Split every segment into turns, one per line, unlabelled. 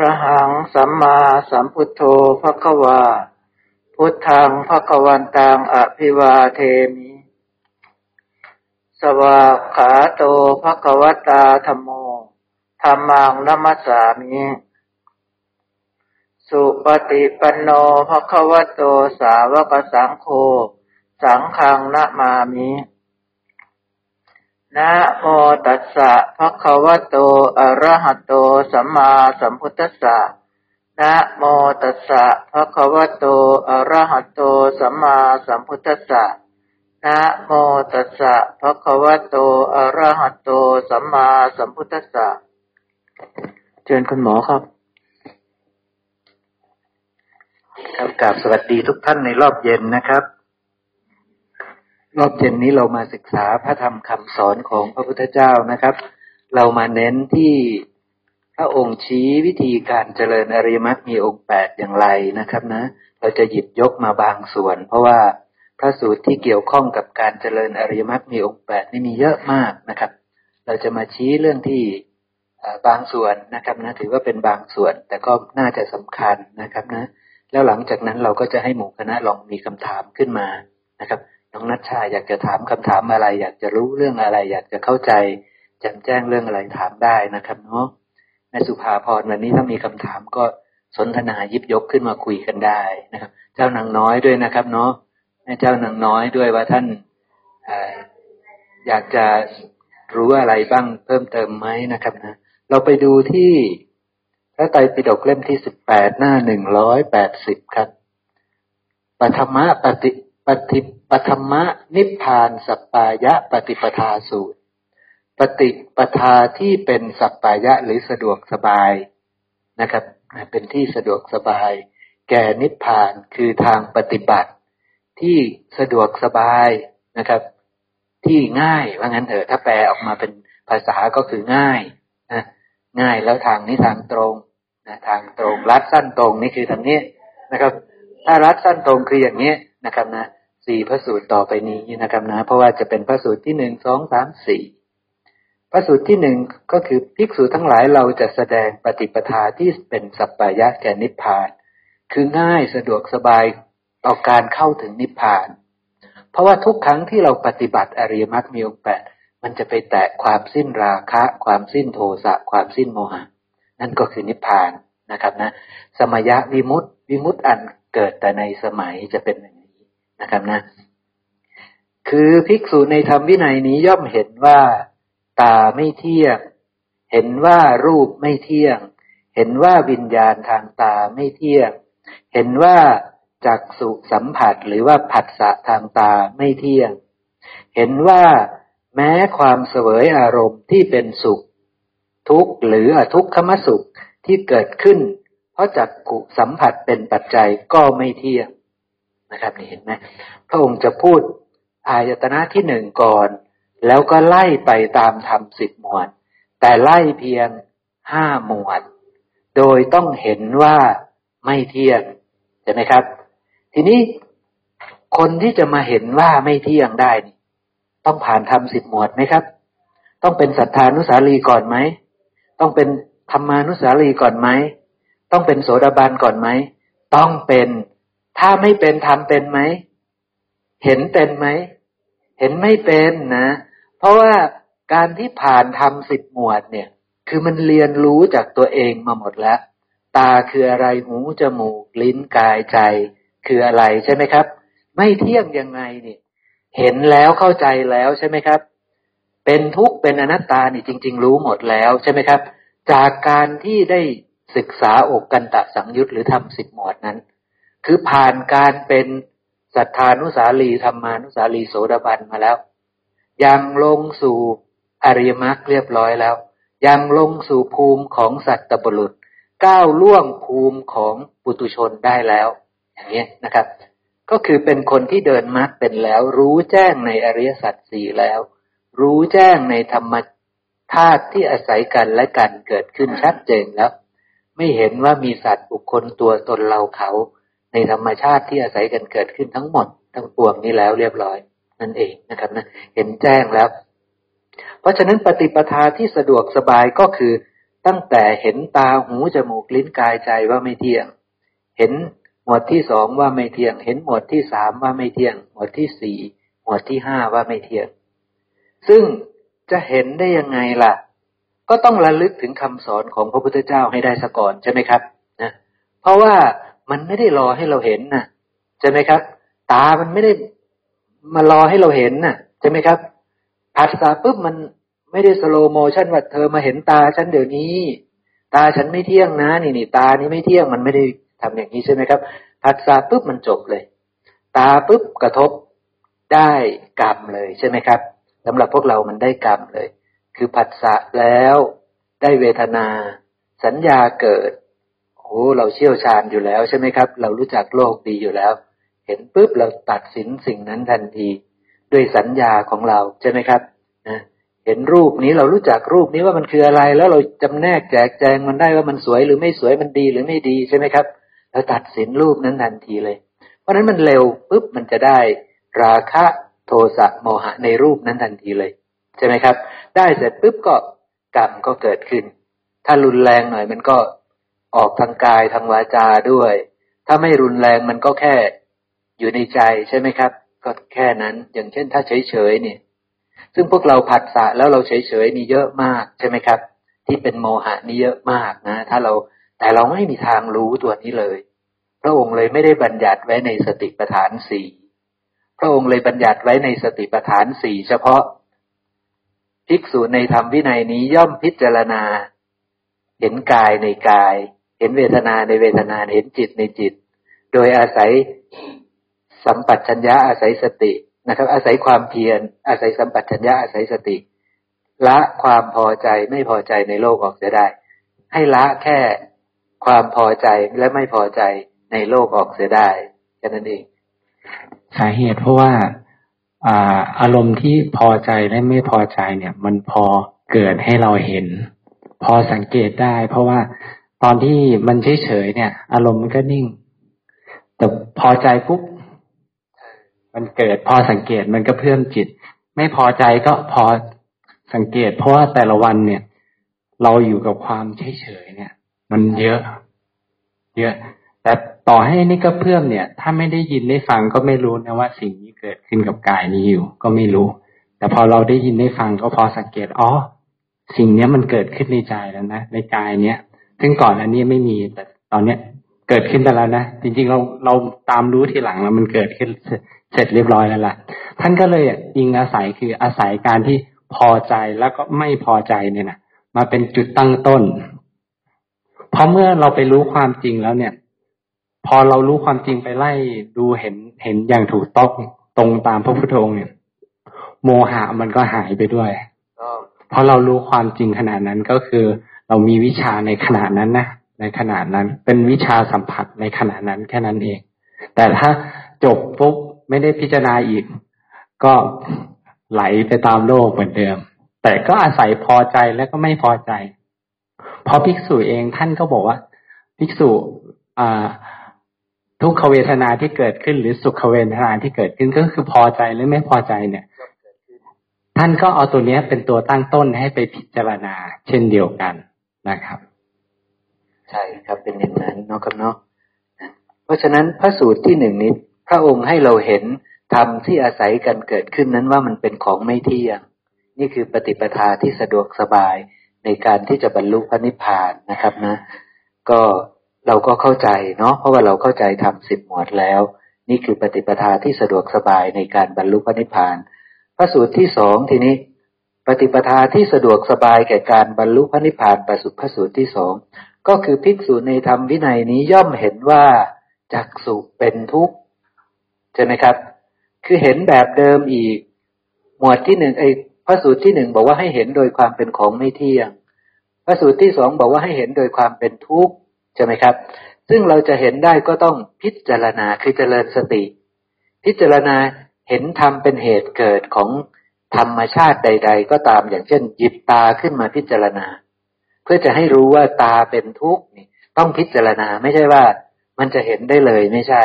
ระหังสัมมาสัมพุทโธภควา พุทธังภควันตังอภิวาเทมิ สวาขาโตภควตาธรรมโมธรรมังนัมสสามิสุปฏิปันโนภควโตสาวกสังโฆ สังฆังนามามิ นะโมตัสสะภะคะวะโต อะระหะโต สัมมาสัมพุทธัสสะ นะโมตัสสะภะคะวะโต อะระหะโต สัมมาสัมพุทธัสสะ นะโมตัสสะภะคะวะโต อะระหะโต สัมมาสัมพุทธัสสะ เชิญคุณหมอครับ
ครับกราบสวัสดีทุกท่านในรอบเย็นนะครับ รอบเย็นนี้เรามาศึกษาพระธรรมคำสอนของพระพุทธเจ้านะครับ เรามาเน้นที่พระองค์ชี้วิธีการเจริญอริยมรรคมีองค์แปดอย่างไรนะครับนะ เราจะหยิบยกมาบางส่วน เพราะว่าพระสูตรที่เกี่ยวข้องกับการเจริญอริยมรรคมีองค์แปดนี่มีเยอะมากนะครับ เราจะมาชี้เรื่องที่บางส่วนนะครับนะถือว่าเป็นบางส่วน แต่ก็น่าจะสำคัญนะครับนะ แล้วหลังจากนั้นเราก็จะให้หมู่คณะลองมีคำถามขึ้นมานะครับ น้องนัชชาอยากจะถามคำถามอะไร อยากจะรู้เรื่องอะไร อยากจะเข้าใจแจ่มแจ้งเรื่องอะไรถามได้นะครับเนาะแม่สุภาพรวันนี้ถ้ามีคำถามก็สนทนายิบยกขึ้นมาคุยกันได้นะครับ เจ้านางน้อยด้วยนะครับเนาะแม่เจ้านางน้อยด้วยว่าท่านอยากจะรู้อะไรบ้างเพิ่มเติมไหมนะครับนะเราไปดูที่พระไตรปิฎกเล่มที่สิบแปดหน้าหนึ่งร้อยแปดสิบครับปฐมะปฏิปฏิ ปธรรมะนิพพานสัปปายะปฏิปทาสูตร ปฏิปทาที่เป็นสัปปายะหรือสะดวกสบายนะครับ เป็นที่สะดวกสบาย แก่นิพพานคือทางปฏิบัติ ที่สะดวกสบายนะครับ ที่ง่ายว่างั้นเถอะถ้าแปลออกมาเป็นภาษาก็คือง่ายนะง่ายแล้วทางนี้ทางตรงนะทางตรงรัดสั้นตรงนี่คือทางนี้นะครับ ถ้ารัดสั้นตรงคืออย่างนี้นะครับนะ สี่พระสูตรต่อไปนี้นะครับนะ เพราะว่าจะเป็นพระสูตรที่หนึ่งสองสามสี่พระสูตรที่หนึ่งก็คือภิกษุทั้งหลายเราจะแสดงปฏิปทาที่เป็นสัปปายะแก่นิพพาน คือง่ายสะดวกสบายต่อการเข้าถึงนิพพาน เพราะว่าทุกครั้งที่เราปฏิบัติอริยมรรคมีองค์แปดมันจะไปแตะความสิ้นราคะ ความสิ้นโทสะความสิ้นโมหะ นั่นก็คือนิพพานนะครับนะ สมยะวิมุตติวิมุตติอันเกิดแต่ในสมัยจะเป็น นะครับนะ คือภิกษุในธรรมวินัยนี้ย่อมเห็นว่าตาไม่เที่ยง เห็นว่ารูปไม่เที่ยง เห็นว่าวิญญาณทางตาไม่เที่ยง เห็นว่าจักสุสัมผัสหรือว่าผัสสะทางตาไม่เที่ยง เห็นว่าแม้ความเสวยอารมณ์ที่เป็นสุข ทุกข์หรืออทุกขมสุขที่เกิดขึ้น เพราะจักขุสัมผัสเป็นปัจจัยก็ไม่เที่ยง นะครับนี่เห็นไหมพระองค์จะพูดอายตนะที่หนึ่งก่อน แล้วก็ไล่ไปตามธรรมสิบหมวด แต่ไล่เพียงห้าหมวด โดยต้องเห็นว่าไม่เที่ยงใช่ไหมครับ ทีนี้คนที่จะมาเห็นว่าไม่เที่ยงได้นี่ต้องผ่านธรรมสิบหมวดไหมครับ ต้องเป็นศรัทธานุสารีก่อนไหม ต้องเป็นธรรมานุสารีก่อนไหม ต้องเป็นโสดาบันก่อนไหม ต้องเป็น ถ้าไม่เป็นทำเป็นไหม เห็นเป็นไหม เห็นไม่เป็นนะ เพราะว่าการที่ผ่านทำสิบหมวดเนี่ย คือมันเรียนรู้จากตัวเองมาหมดแล้ว ตาคืออะไร หูจมูก ลิ้นกายใจ คืออะไรใช่ไหมครับ ไม่เที่ยงยังไงนี่ เห็นแล้วเข้าใจแล้วใช่ไหมครับ เป็นทุกข์เป็นอนัตตานี่จริง ๆ รู้หมดแล้วใช่ไหมครับ จากการที่ได้ศึกษาอกกันตะสังยุตหรือทำสิบหมวดนั้น คือผ่านการเป็นสัทธานุสาลีธรรมานุสาลีโสดาบันมาแล้ว ยังลงสู่อริยมรรคเรียบร้อยแล้ว ยังลงสู่ภูมิของสัตตบุรุษ ก้าวล่วงภูมิของปุตุชนได้แล้ว อย่างนี้นะครับ ก็คือเป็นคนที่เดินมรรคเป็นแล้ว รู้แจ้งในอริยสัจสี่แล้ว รู้แจ้งในธรรมธาตุที่อาศัยกันและกันเกิดขึ้นชัดเจนแล้ว ไม่เห็นว่ามีสัตว์บุคคลตัวตนเราเขา ในธรรมชาติที่อาศัยกันเกิดขึ้นทั้งหมด ทั้งปวงนี้แล้วเรียบร้อยนั่นเองนะครับนะเห็นแจ้งแล้ว เพราะฉะนั้นปฏิปทาที่สะดวกสบายก็คือตั้งแต่เห็นตาหูจมูกลิ้นกายใจว่าไม่เที่ยง เห็นหมวดที่สองว่าไม่เที่ยง เห็นหมวดที่สามว่าไม่เที่ยง หมวดที่สี่หมวดที่ห้าว่าไม่เที่ยง ซึ่งจะเห็นได้ยังไงล่ะ ก็ต้องระลึกถึงคำสอนของพระพุทธเจ้าให้ได้สก่อนใช่ไหมครับนะเพราะว่า มันไม่ได้รอให้เราเห็นนะใช่ไหมครับ ตามันไม่ได้มารอให้เราเห็นนะใช่ไหมครับผัสสะปุ๊บมันไม่ได้สโลโมชันว่าเธอมาเห็นตาฉันเดี๋ยวนี้ ตาฉันไม่เที่ยงนะ นี่นี่ตานี้ไม่เที่ยงมันไม่ได้ทำอย่างนี้ใช่ไหมครับผัสสะปุ๊บมันจบเลย ตาปุ๊บกระทบได้กรรมเลยใช่ไหมครับสำหรับพวกเรามันได้กรรมเลย คือผัสสะแล้วได้เวทนา สัญญาเกิด อ้เราเชี่ยวชาญอยู่แล้วใช่ไหมครับ เรารู้จักโลกดีอยู่แล้ว เห็นปุ๊บเราตัดสินสิ่งนั้นทันที ด้วยสัญญาของเราใช่ไหมครับนะเห็นรูปนี้เรารู้จักรูปนี้ว่ามันคืออะไร แล้วเราจำแนกแจกแจงมันได้ว่ามันสวยหรือไม่สวยมันดีหรือไม่ดีใช่ไหมครับเราตัดสินรูปนั้นทันทีเลย เพราะนั้นมันเร็วปุ๊บมันจะได้ราคะโทสะโมหะในรูปนั้นทันทีเลย ใช่ไหมครับ ได้เสร็จปุ๊บก็กรรมก็เกิดขึ้น ถ้ารุนแรงหน่อยมันก็ ออกทางกายทางวาจาด้วย ถ้าไม่รุนแรงมันก็แค่อยู่ในใจใช่ไหมครับ ก็แค่นั้น อย่างเช่น ถ้าเฉยๆเนี่ย ซึ่งพวกเราผัดสะแล้วเราเฉยๆนี่เยอะมากใช่ไหมครับ ที่เป็นโมหะนี่เยอะมากนะ ถ้าเราแต่เราไม่มีทางรู้ตัวนี้เลย พระองค์เลยไม่ได้บัญญัติไว้ในสติปัฏฐานสี่พระองค์เลยบัญญัติไว้ในสติปัฏฐานสี่เฉพาะภิกษุในธรรมวินัยนี้ย่อมพิจารณา เห็นกายในกาย เห็นเวทนาในเวทนาเห็นจิตในจิต โดยอาศัยสัมปัชัญญะอาศัยสตินะครับ อาศัยความเพียรอาศัยสัมปัชัญญะอาศัยสติ ละความพอใจไม่พอใจในโลกออกเสียได้ ให้ละแค่ความพอใจและไม่พอใจในโลกออกเสียได้แค่นั้นเอง
สาเหตุเพราะว่าอาอารมณ์ที่พอใจและไม่พอใจเนี่ย มันพอเกิดให้เราเห็น พอสังเกตได้ เพราะว่า ตอนที่มันเฉยเฉยเนี่ย อารมณ์มันก็นิ่ง แต่พอใจปุ๊บมันเกิดพอสังเกตมันก็เพิ่มจิต ไม่พอใจก็พอสังเกต เพราะว่าแต่ละวันเนี่ย เราอยู่กับความเฉยเฉยเนี่ย มันเยอะ เยอะ แต่ต่อให้นี่ก็เพื่มเนี่ย ถ้าไม่ได้ยินได้ฟังก็ไม่รู้นะว่าสิ่งนี้เกิดขึ้นกับกายนี้อยู่ ก็ไม่รู้ แต่พอเราได้ยินได้ฟังก็พอสังเกตอ๋อสิ่งเนี้ยมันเกิดขึ้นในใจแล้วนะในกายเนี้ย ซึ่งก่อนอันนี้ไม่มีแต่ตอนเนี้ยเกิดขึ้นไปแล้วนะจริงๆเราเราตามรู้ทีหลังแล้วมันเกิดขึ้นเสร็จเรียบร้อยแล้วล่ะ ท่านก็เลยอิงอาศัยคืออาศัยการที่พอใจแล้วก็ไม่พอใจเนี่ยนะมาเป็นจุดตั้งต้น เพราะเมื่อเราไปรู้ความจริงแล้วเนี่ย พอเรารู้ความจริงไปไล่ดูเห็นเห็นอย่างถูกต้องตรงตามพระพุทธองค์เนี่ย โมหะมันก็หายไปด้วยเพราะเรารู้ความจริงขนาดนั้นก็คือ เรามีวิชาในขนาดนั้นนะในขนาดนั้น เป็นวิชาสัมผัสในขณะนั้นแค่นั้นเอง แต่ถ้าจบปุ๊บไม่ได้พิจารณาอีก ก็ไหลไปตามโลกเหมือนเดิม แต่ก็อาศัยพอใจแล้วก็ไม่พอใจ เพราะภิกษุเองท่านก็บอกว่า ภิกษุทุกขเวทนาที่เกิดขึ้นหรือสุขเวทนาที่เกิดขึ้นก็คือพอใจหรือไม่พอใจเนี่ย ท่านก็เอาตัวนี้เป็นตัวตั้งต้นให้ไปพิจารณาเช่นเดียวกัน นะครับ
ใช่ครับเป็นอย่างนั้นเนาะครับเนาะเพราะฉะนั้นพระสูตรที่หนึ่งนี้ พระองค์ให้เราเห็นธรรมที่อาศัยกันเกิดขึ้นนั้นว่ามันเป็นของไม่เที่ยง นี่คือปฏิปทาที่สะดวกสบายในการที่จะบรรลุพระนิพพานนะครับนะ ก็เราก็เข้าใจเนาะเพราะว่าเราเข้าใจทำสิบหมวดแล้ว นี่คือปฏิปทาที่สะดวกสบายในการบรรลุพระนิพพาน พระสูตรที่สองทีนี้ ปฏิปทาที่สะดวกสบายแก่การบรรลุพระนิพพานประสุพระสูตรที่สองก็คือภิกษุในธรรมวินัยนี้ย่อมเห็นว่าจักสุเป็นทุกข์ใช่ไหมครับ คือเห็นแบบเดิมอีก หมวดที่หนึ่งไอ้พระสูตรที่หนึ่งบอกว่าให้เห็นโดยความเป็นของไม่เที่ยง พระสูตรที่สองบอกว่าให้เห็นโดยความเป็นทุกข์ใช่ไหมครับ ซึ่งเราจะเห็นได้ก็ต้องพิจารณาคือเจริญสติ พิจารณาเห็นธรรมเป็นเหตุเกิดของ ธรรมชาติใด ๆ ก็ตามอย่างเช่น หยิบตาขึ้นมาพิจารณา เพื่อจะให้รู้ว่าตาเป็นทุกข์นี่ต้องพิจารณาไม่ใช่ว่า มันจะเห็นได้เลยไม่ใช่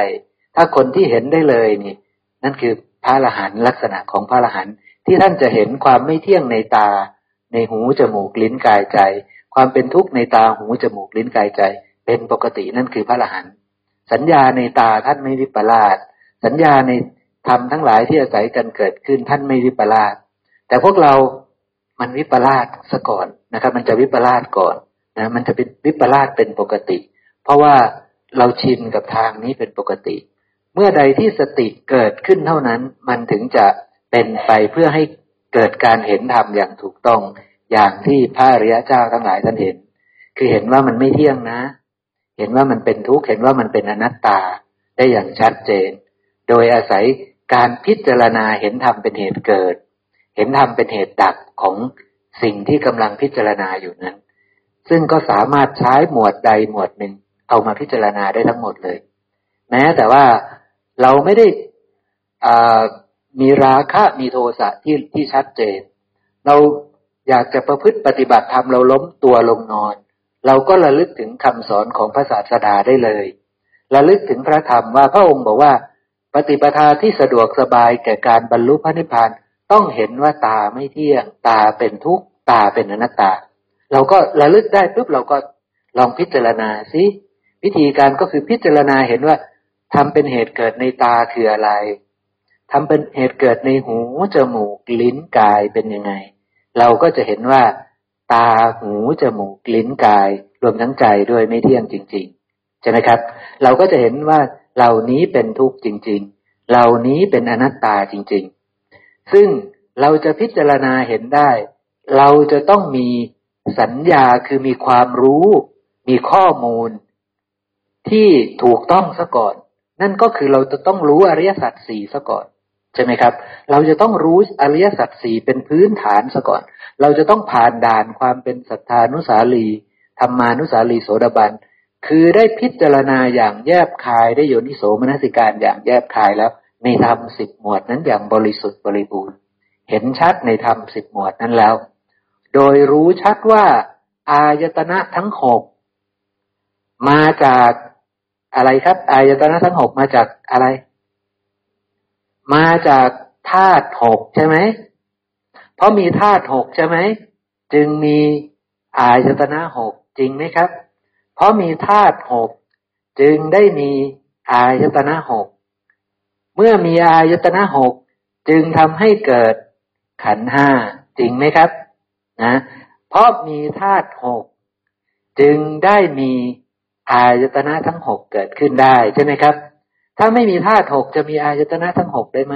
ถ้าคนที่เห็นได้เลยนี่ นั่นคือพระอรหันต์ลักษณะของพระอรหันต์ที่ท่านจะเห็นความไม่เที่ยงในตา ในหูจมูกลิ้นกายใจ ความเป็นทุกข์ในตาหูจมูกลิ้นกายใจ เป็นปกตินั่นคือพระอรหันต์สัญญาในตาท่านไม่วิปลาสสัญญาใน ธรรมทั้งหลายที่อาศัยกันเกิดขึ้นท่านไม่วิปลาสแต่พวกเรามันวิปลาสซะก่อนนะครับ มันจะวิปลาสก่อนนะมันจะเป็นวิปลาสเป็นปกติ เพราะว่าเราชินกับทางนี้เป็นปกติ เมื่อใดที่สติเกิดขึ้นเท่านั้นมันถึงจะเป็นไปเพื่อให้เกิดการเห็นธรรมอย่างถูกต้องอย่างที่พระอริยเจ้าทั้งหลายท่านเห็น คือเห็นว่ามันไม่เที่ยงนะ เห็นว่ามันเป็นทุกข์เห็นว่ามันเป็นอนัตตาได้อย่างชัดเจน โดยอาศัย การพิจารณาเห็นธรรมเป็นเหตุเกิด เห็นธรรมเป็นเหตุดับของสิ่งที่กำลังพิจารณาอยู่นั้น ซึ่งก็สามารถใช้หมวดใดหมวดหนึ่งเอามาพิจารณาได้ทั้งหมดเลย แม้แต่ว่าเราไม่ได้มีราคะมีโทสะที่ที่ชัดเจน เราอยากจะประพฤติปฏิบัติธรรมเราล้มตัวลงนอน เราก็ระลึกถึงคำสอนของพระศาสดาได้เลยระลึกถึงพระธรรมว่าพระองค์บอกว่า ฏิปทาที่สะดวกสบายแก่การบรรลุพระนิพพานต้องเห็นว่าตาไม่เที่ยง ตาเป็นทุกข์ตาเป็นอนัตตา เราก็ระลึกได้ปุ๊บเราก็ลองพิจารณาสิวิธีการก็คือพิจารณาเห็นว่าทำเป็นเหตุเกิดในตาคืออะไรทำเป็นเหตุเกิดในหูจมูกลิ้นกายเป็นยังไง เราก็จะเห็นว่า ตาหูจมูกลิ้นกาย รวมทั้งใจด้วยไม่เที่ยงจริงๆใช่ไหมครับ เราก็จะเห็นว่า เหล่านี้เป็นทุกข์จริง ๆ เหล่านี้เป็นอนัตตาจริง ๆ ซึ่งเราจะพิจารณาเห็นได้ เราจะต้องมีสัญญาคือมีความรู้ มีข้อมูล ที่ถูกต้องซะก่อน นั่นก็คือเราจะต้องรู้อริยสัจสี่ซะก่อนใช่ไหมครับ เราจะต้องรู้อริยสัจสี่เป็นพื้นฐานซะก่อน เราจะต้องผ่านด่านความเป็นศรัทธานุสาลีธรรมานุสาลีโสดาบัน คือได้พิจารณาอย่างแยบคายได้โยนิโสมนสิการอย่างแยบคายแล้ว ในธรรมสิบหมวดนั้นอย่างบริสุทธิ์บริบูรณ์ เห็นชัดในธรรมสิบหมวดนั้นแล้ว โดยรู้ชัดว่า อายตนะทั้งหกมาจากอะไรครับ อายตนะทั้งหกมาจากอะไร มาจากธาตุหกใช่ไหม เพราะมีธาตุหกใช่ไหม จึงมีอายตนะหกจริงไหมครับ เพราะมีธาตุหกจึงได้มีอายตนะหก เมื่อมีอายตนะหกจึงทำให้เกิดขันห้าจริงไหมครับนะเพราะมีธาตุหกจึงได้มีอายตนะทั้งหกเกิดขึ้นได้ใช่ไหมครับ ถ้าไม่มีธาตุหกจะมีอายตนะทั้งหกได้ไหม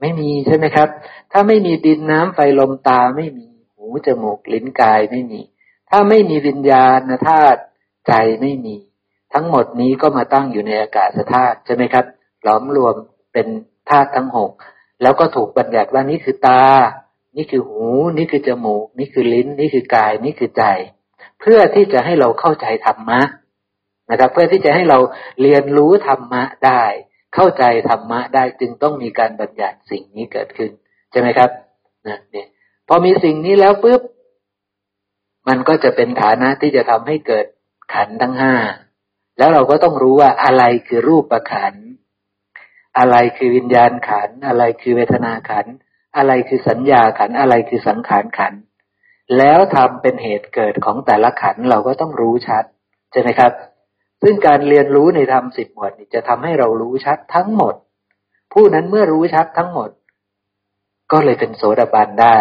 ไม่มีใช่ไหมครับ ถ้าไม่มีดินน้ำไฟลมตาไม่มี หูจมูกลิ้นกายไม่มี ถ้าไม่มีวิญญาณธาตุใจไม่มี ทั้งหมดนี้ก็มาตั้งอยู่ในอากาศธาตุใช่ไหมครับ หลอมรวมเป็นธาตุทั้งหกแล้วก็ถูกบัญญัติว่านี่คือตา นี่คือหู นี่คือจมูก นี่คือลิ้น นี่คือกาย นี่คือใจ เพื่อที่จะให้เราเข้าใจธรรมะนะครับ เพื่อที่จะให้เราเรียนรู้ธรรมะได้ เข้าใจธรรมะได้จึงต้องมีการบัญญัติสิ่งนี้เกิดขึ้นใช่ไหมครับนะเนี่ยพอมีสิ่งนี้แล้วปุ๊บ มันก็จะเป็นฐานะที่จะทำให้เกิดขันทั้งห้าแล้วเราก็ต้องรู้ว่าอะไรคือรูปประขัน อะไรคือวิญญาณขัน อะไรคือเวทนาขัน อะไรคือสัญญาขัน อะไรคือสังขารขัน แล้วทำเป็นเหตุเกิดของแต่ละขันเราก็ต้องรู้ชัดใช่ไหมครับ ซึ่งการเรียนรู้ในธรรมสิบหมวดจะทำให้เรารู้ชัดทั้งหมด ผู้นั้นเมื่อรู้ชัดทั้งหมด ก็เลยเป็นโสดาบันได้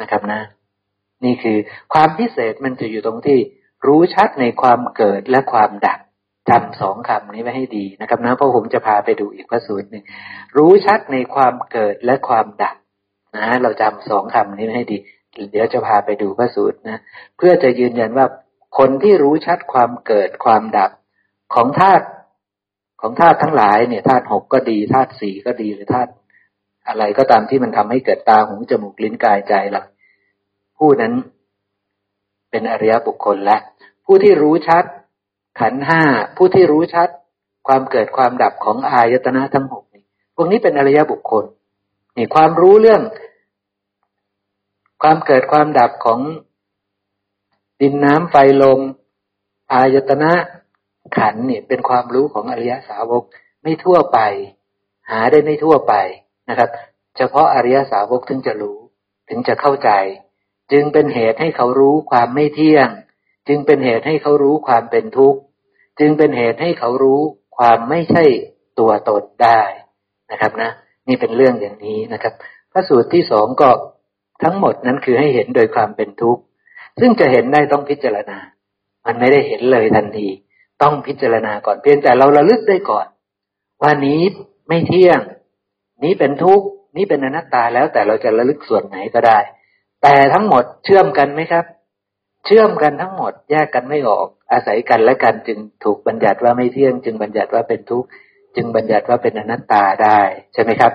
นะครับนะ นี่คือความพิเศษมันจะอยู่ตรงที่รู้ชัดในความเกิดและความดับจำสองคำนี้ไว้ให้ดีนะครับนะเพราะผมจะพาไปดูอีกพระสูตรหนึ่งรู้ชัดในความเกิดและความดับนะเราจำสองคำนี้ไว้ให้ดี เดี๋ยวจะพาไปดูพระสูตรนะเพื่อจะยืนยันว่าคนที่รู้ชัดความเกิดความดับของธาตุของธาตุทั้งหลายเนี่ยธาตุหกก็ดีธาตุสี่ก็ดีหรือธาตุอะไรก็ตามที่มันทำให้เกิดตาหูจมูกลิ้นกายใจเรา ผู้นั้นเป็นอริยบุคคลและ ผู้ที่รู้ชัด ขันห้าผู้ที่รู้ชัด ความเกิดความดับของอายตนะทั้งหกนี่พวกนี้เป็นอริยบุคคลนี่ความรู้เรื่อง ความเกิดความดับของดินน้ำไฟลม อายตนะขันนี่เป็นความรู้ของอริยสาวกไม่ทั่วไป หาได้ไม่ทั่วไปนะครับ เฉพาะอริยสาวกถึงจะรู้ถึงจะเข้าใจ จึงเป็นเหตุให้เขารู้ความไม่เที่ยง จึงเป็นเหตุให้เขารู้ความเป็นทุกข์ จึงเป็นเหตุให้เขารู้ความไม่ใช่ตัวตนได้นะครับนะ นี่เป็นเรื่องอย่างนี้นะครับ พระสูตรที่สองก็ทั้งหมดนั้นคือให้เห็นโดยความเป็นทุกข์ ซึ่งจะเห็นได้ต้องพิจารณา มันไม่ได้เห็นเลยทันที ต้องพิจารณาก่อนเพียงแต่เราระลึกได้ก่อน ว่านี้ไม่เที่ยง นี้เป็นทุกข์ นี้เป็นอนัตตาแล้วแต่เราจะระลึกส่วนไหนก็ได้ แต่ทั้งหมดเชื่อมกันไหมครับ เชื่อมกันทั้งหมดแยกกันไม่ออก อาศัยกันและกันจึงถูกบัญญัติว่าไม่เที่ยง จึงบัญญัติว่าเป็นทุกข์จึงบัญญัติว่าเป็นอนัตตาได้ใช่ไหมครับ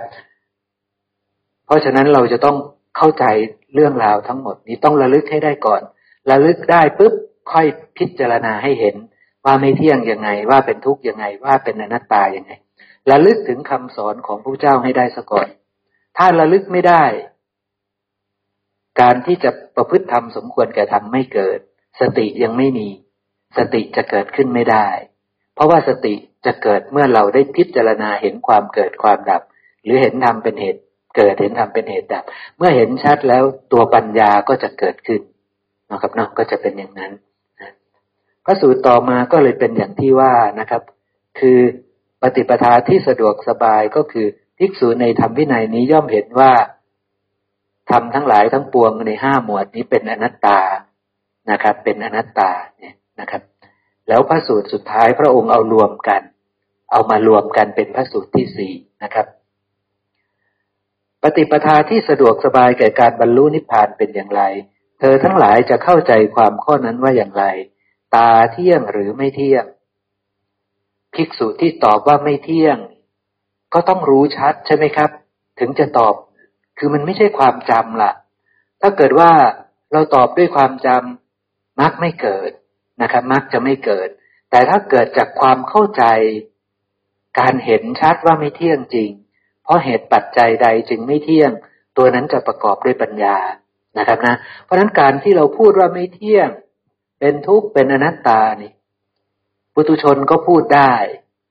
เพราะฉะนั้นเราจะต้องเข้าใจเรื่องราวทั้งหมดนี้ต้องระลึกให้ได้ก่อน ระลึกได้ปุ๊บค่อยพิจารณาให้เห็น ว่าไม่เที่ยงยังไง ว่าเป็นทุกข์ยังไง ว่าเป็นอนัตตายังไงระลึกถึงคำสอนของพระเจ้าให้ได้ซะก่อน ถ้าระลึกไม่ได้ การที่จะประพฤติธรรมสมควรแก่ธรรมไม่เกิด สติยังไม่มี สติจะเกิดขึ้นไม่ได้ เพราะว่าสติจะเกิดเมื่อเราได้พิจารณาเห็นความเกิดความดับ หรือเห็นธรรมเป็นเหตุ เกิดเห็นธรรมเป็นเหตุดับ เมื่อเห็นชัดแล้วตัวปัญญาก็จะเกิดขึ้นนะครับเนาะก็จะเป็นอย่างนั้นพระสูตรต่อมาก็เลยเป็นอย่างที่ว่านะครับ คือปฏิปทาที่สะดวกสบายก็คือภิกษุในธรรมวินัยนี้ย่อมเห็นว่า ทำทั้งหลายทั้งปวงในห้าหมวดนี้เป็นอนัตตานะครับ เป็นอนัตตาเนี่ยนะครับ แล้วพระสูตรสุดท้ายพระองค์เอารวมกัน เอามารวมกันเป็นพระสูตรที่สี่นะครับปฏิปทาที่สะดวกสบายแก่การบรรลุนิพพานเป็นอย่างไร เธอทั้งหลายจะเข้าใจความข้อนั้นว่าอย่างไร ตาเที่ยงหรือไม่เที่ยง ภิกษุที่ตอบว่าไม่เที่ยง ก็ต้องรู้ชัดใช่ไหมครับ ถึงจะตอบ คือมันไม่ใช่ความจำละ่ะ ถ้าเกิดว่าเราตอบด้วยความจำมักไม่เกิดนะครับ มักจะไม่เกิด แต่ถ้าเกิดจากความเข้าใจ การเห็นชัดว่าไม่เที่ยงจริง เพราะเหตุปัจจัยใดจึงไม่เที่ยง ตัวนั้นจะประกอบด้วยปัญญานะครับนะ เพราะนั้นการที่เราพูดว่าไม่เที่ยง เป็นทุกข์เป็นอนัตตานี่ปุตุชนก็พูดได้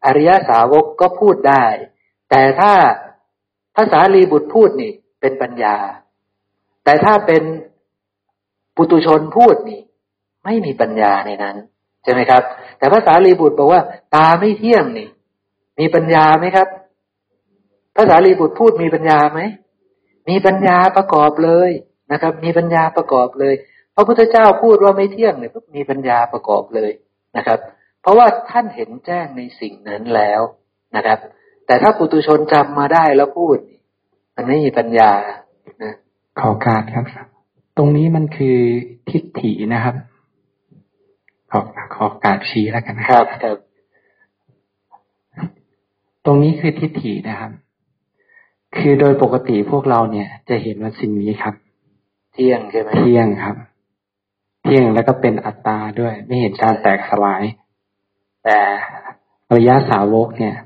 อริยสาวกก็พูดได้ แต่ถ้าภาษาลีบุตรพูดนี่ เป็นปัญญา แต่ถ้าเป็นปุตุชนพูดนี่ ไม่มีปัญญาในนั้น ใช่ไหมครับ แต่ภาษาลีบุตรบอกว่า ตาไม่เที่ยงนี่ มีปัญญาไหมครับพระสารีบุตรพูดมีปัญญาไหมมีปัญญาประกอบเลยนะครับ มีปัญญาประกอบเลยพระพุทธเจ้าพูดว่าไม่เที่ยงเนี่ยมีปัญญาประกอบเลยนะครับ เพราะว่าท่านเห็นแจ้งในสิ่งนั้นแล้วนะครับ แต่ถ้าปุตุชนจำมาได้แล้วพูด มันไม่มีปัญญานะ
ขอการครับ ตรงนี้มันคือทิฏฐินะครับ ขอขอการชี้แล้วกัน
นะครับครับ
ตรงนี้คือทิฏฐินะครับ คือโดยปกติพวกเราเนี่ย จะเห็นว่าสิ่งนี้ครับ
เที่ยงใช่ไหม
เที่ยงครับ เที่ยงแล้วก็เป็นอัตตาด้วย ไม่เห็นการแตกสลาย แต่ระยะสาวกเนี่ย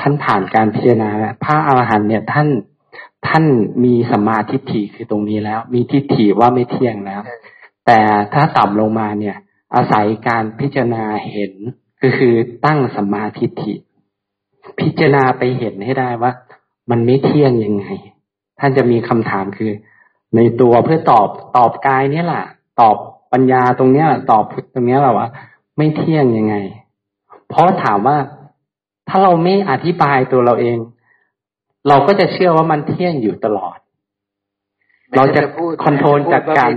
ท่านผ่านการพิจารณาแล้วพระอรหันต์เนี่ย ท่าน ท่านมีสมาธิฐิคือตรงนี้แล้ว มีทิฏฐิว่าไม่เที่ยงแล้ว แต่ถ้าต่ำลงมาเนี่ย อาศัยการพิจารณาเห็นก็คือตั้งสมาธิฐิพิจารณาไปเห็นให้ได้ว่า มันไม่เที่ยงยังไง ท่านจะมีคำถามคือ ในตัวเพื่อตอบตอบกายเนี่ยแหละตอบปัญญาตรงเนี้ยตอบตรงเนี้ยแหละว่าไม่เที่ยงยังไง เพราะถามว่าถ้าเราไม่อธิบายตัวเราเอง เราก็จะเชื่อว่ามันเที่ยงอยู่ตลอด เราจะคอนโทรลจากการ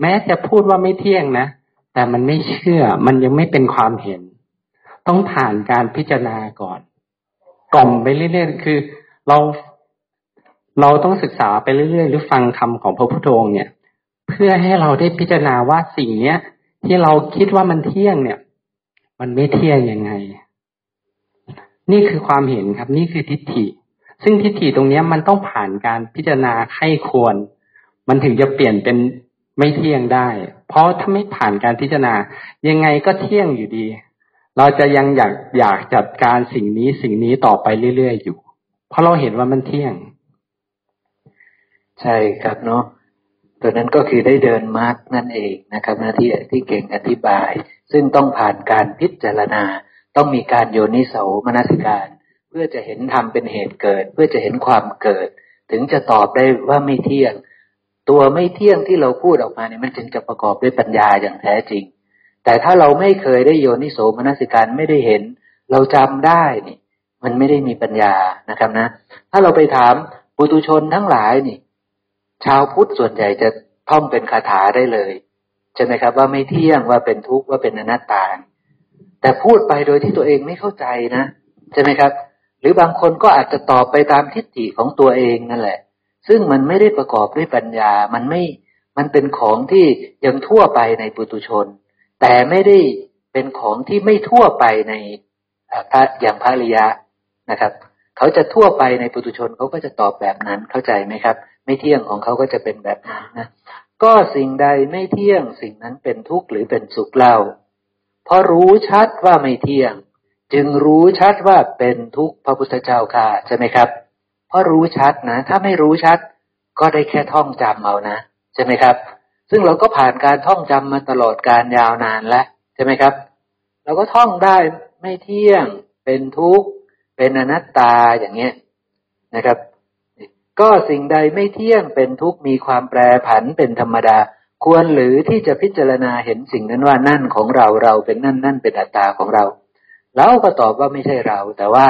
แม้จะพูดว่าไม่เที่ยงนะแต่มันไม่เชื่อ มันยังไม่เป็นความเห็น ต้องผ่านการพิจารณาก่อน กล่อมไปเรื่อยๆคือ เราเราต้องศึกษาไปเรื่อยๆ หรือฟังคำของพระพุทธองค์เนี่ย เพื่อให้เราได้พิจารณาว่าสิ่งเนี้ย ที่เราคิดว่ามันเที่ยงเนี่ย มันไม่เที่ยงยังไง นี่คือความเห็นครับ นี่คือทิฏฐิ ซึ่งทิฏฐิตรงนี้มันต้องผ่านการพิจารณาไข้ควร มันถึงจะเปลี่ยนเป็นไม่เที่ยงได้ เพราะถ้าไม่ผ่านการพิจารณา ยังไงก็เที่ยงอยู่ดี เราจะยังอยากอยากจัดการสิ่งนี้สิ่งนี้ต่อไปเรื่อยๆอยู่ เพราะเราเห็นว่ามันเที่ยง
ใช่ครับเนาะตัวนั้นก็คือได้เดินมาร์กนั่นเองนะครับหน้าที่ที่เก่งอธิบาย ซึ่งต้องผ่านการพิจารณา ต้องมีการโยนิโสมนสิการ เพื่อจะเห็นธรรมเป็นเหตุเกิด เพื่อจะเห็นความเกิด ถึงจะตอบได้ว่าไม่เที่ยง ตัวไม่เที่ยงที่เราพูดออกมาเนี่ยมันจึงจะประกอบด้วยปัญญาอย่างแท้จริง แต่ถ้าเราไม่เคยได้โยนิโสมนสิการไม่ได้เห็น เราจำได้นี่ มันไม่ได้มีปัญญานะครับนะ ถ้าเราไปถามปุตุชนทั้งหลายนี่ ชาวพุทธส่วนใหญ่จะท่องเป็นคาถาได้เลยใช่ไหมครับ ว่าไม่เที่ยงว่าเป็นทุกข์ว่าเป็นอนัตตาแต่พูดไปโดยที่ตัวเองไม่เข้าใจนะใช่ไหมครับ หรือบางคนก็อาจจะตอบไปตามทิฏฐิของตัวเองนั่นแหละ ซึ่งมันไม่ได้ประกอบด้วยปัญญา มันไม่ มันเป็นของที่ยังทั่วไปในปุตุชน แต่ไม่ได้เป็นของที่ไม่ทั่วไปในพระอย่างพระริยะนะครับ เขาจะทั่วไปในปุตุชนเขาก็จะตอบแบบนั้นเข้าใจไหมครับ ไม่เที่ยงของเขาก็จะเป็นแบบนั้นนะก็สิ่งใดไม่เที่ยงสิ่งนั้นเป็นทุกข์หรือเป็นสุขเล่าเพราะรู้ชัดว่าไม่เที่ยง จึงรู้ชัดว่าเป็นทุกข์พระพุทธเจ้าค่ะใช่ไหมครับ เพราะรู้ชัดนะ ถ้าไม่รู้ชัด ก็ได้แค่ท่องจำเอานะใช่ไหมครับ ซึ่งเราก็ผ่านการท่องจำมาตลอดการยาวนานแล้วใช่ไหมครับ เราก็ท่องได้ไม่เที่ยง เป็นทุกข์ เป็นอนัตตาอย่างเงี้ยนะครับ ก็สิ่งใดไม่เที่ยงเป็นทุกข์มีความแปรผันเป็นธรรมดา ควรหรือที่จะพิจารณาเห็นสิ่งนั้นว่านั่นของเราเราเป็นนั่นนั่นเป็นอัตตาของเรา เราก็ตอบว่าไม่ใช่เรา แต่ว่า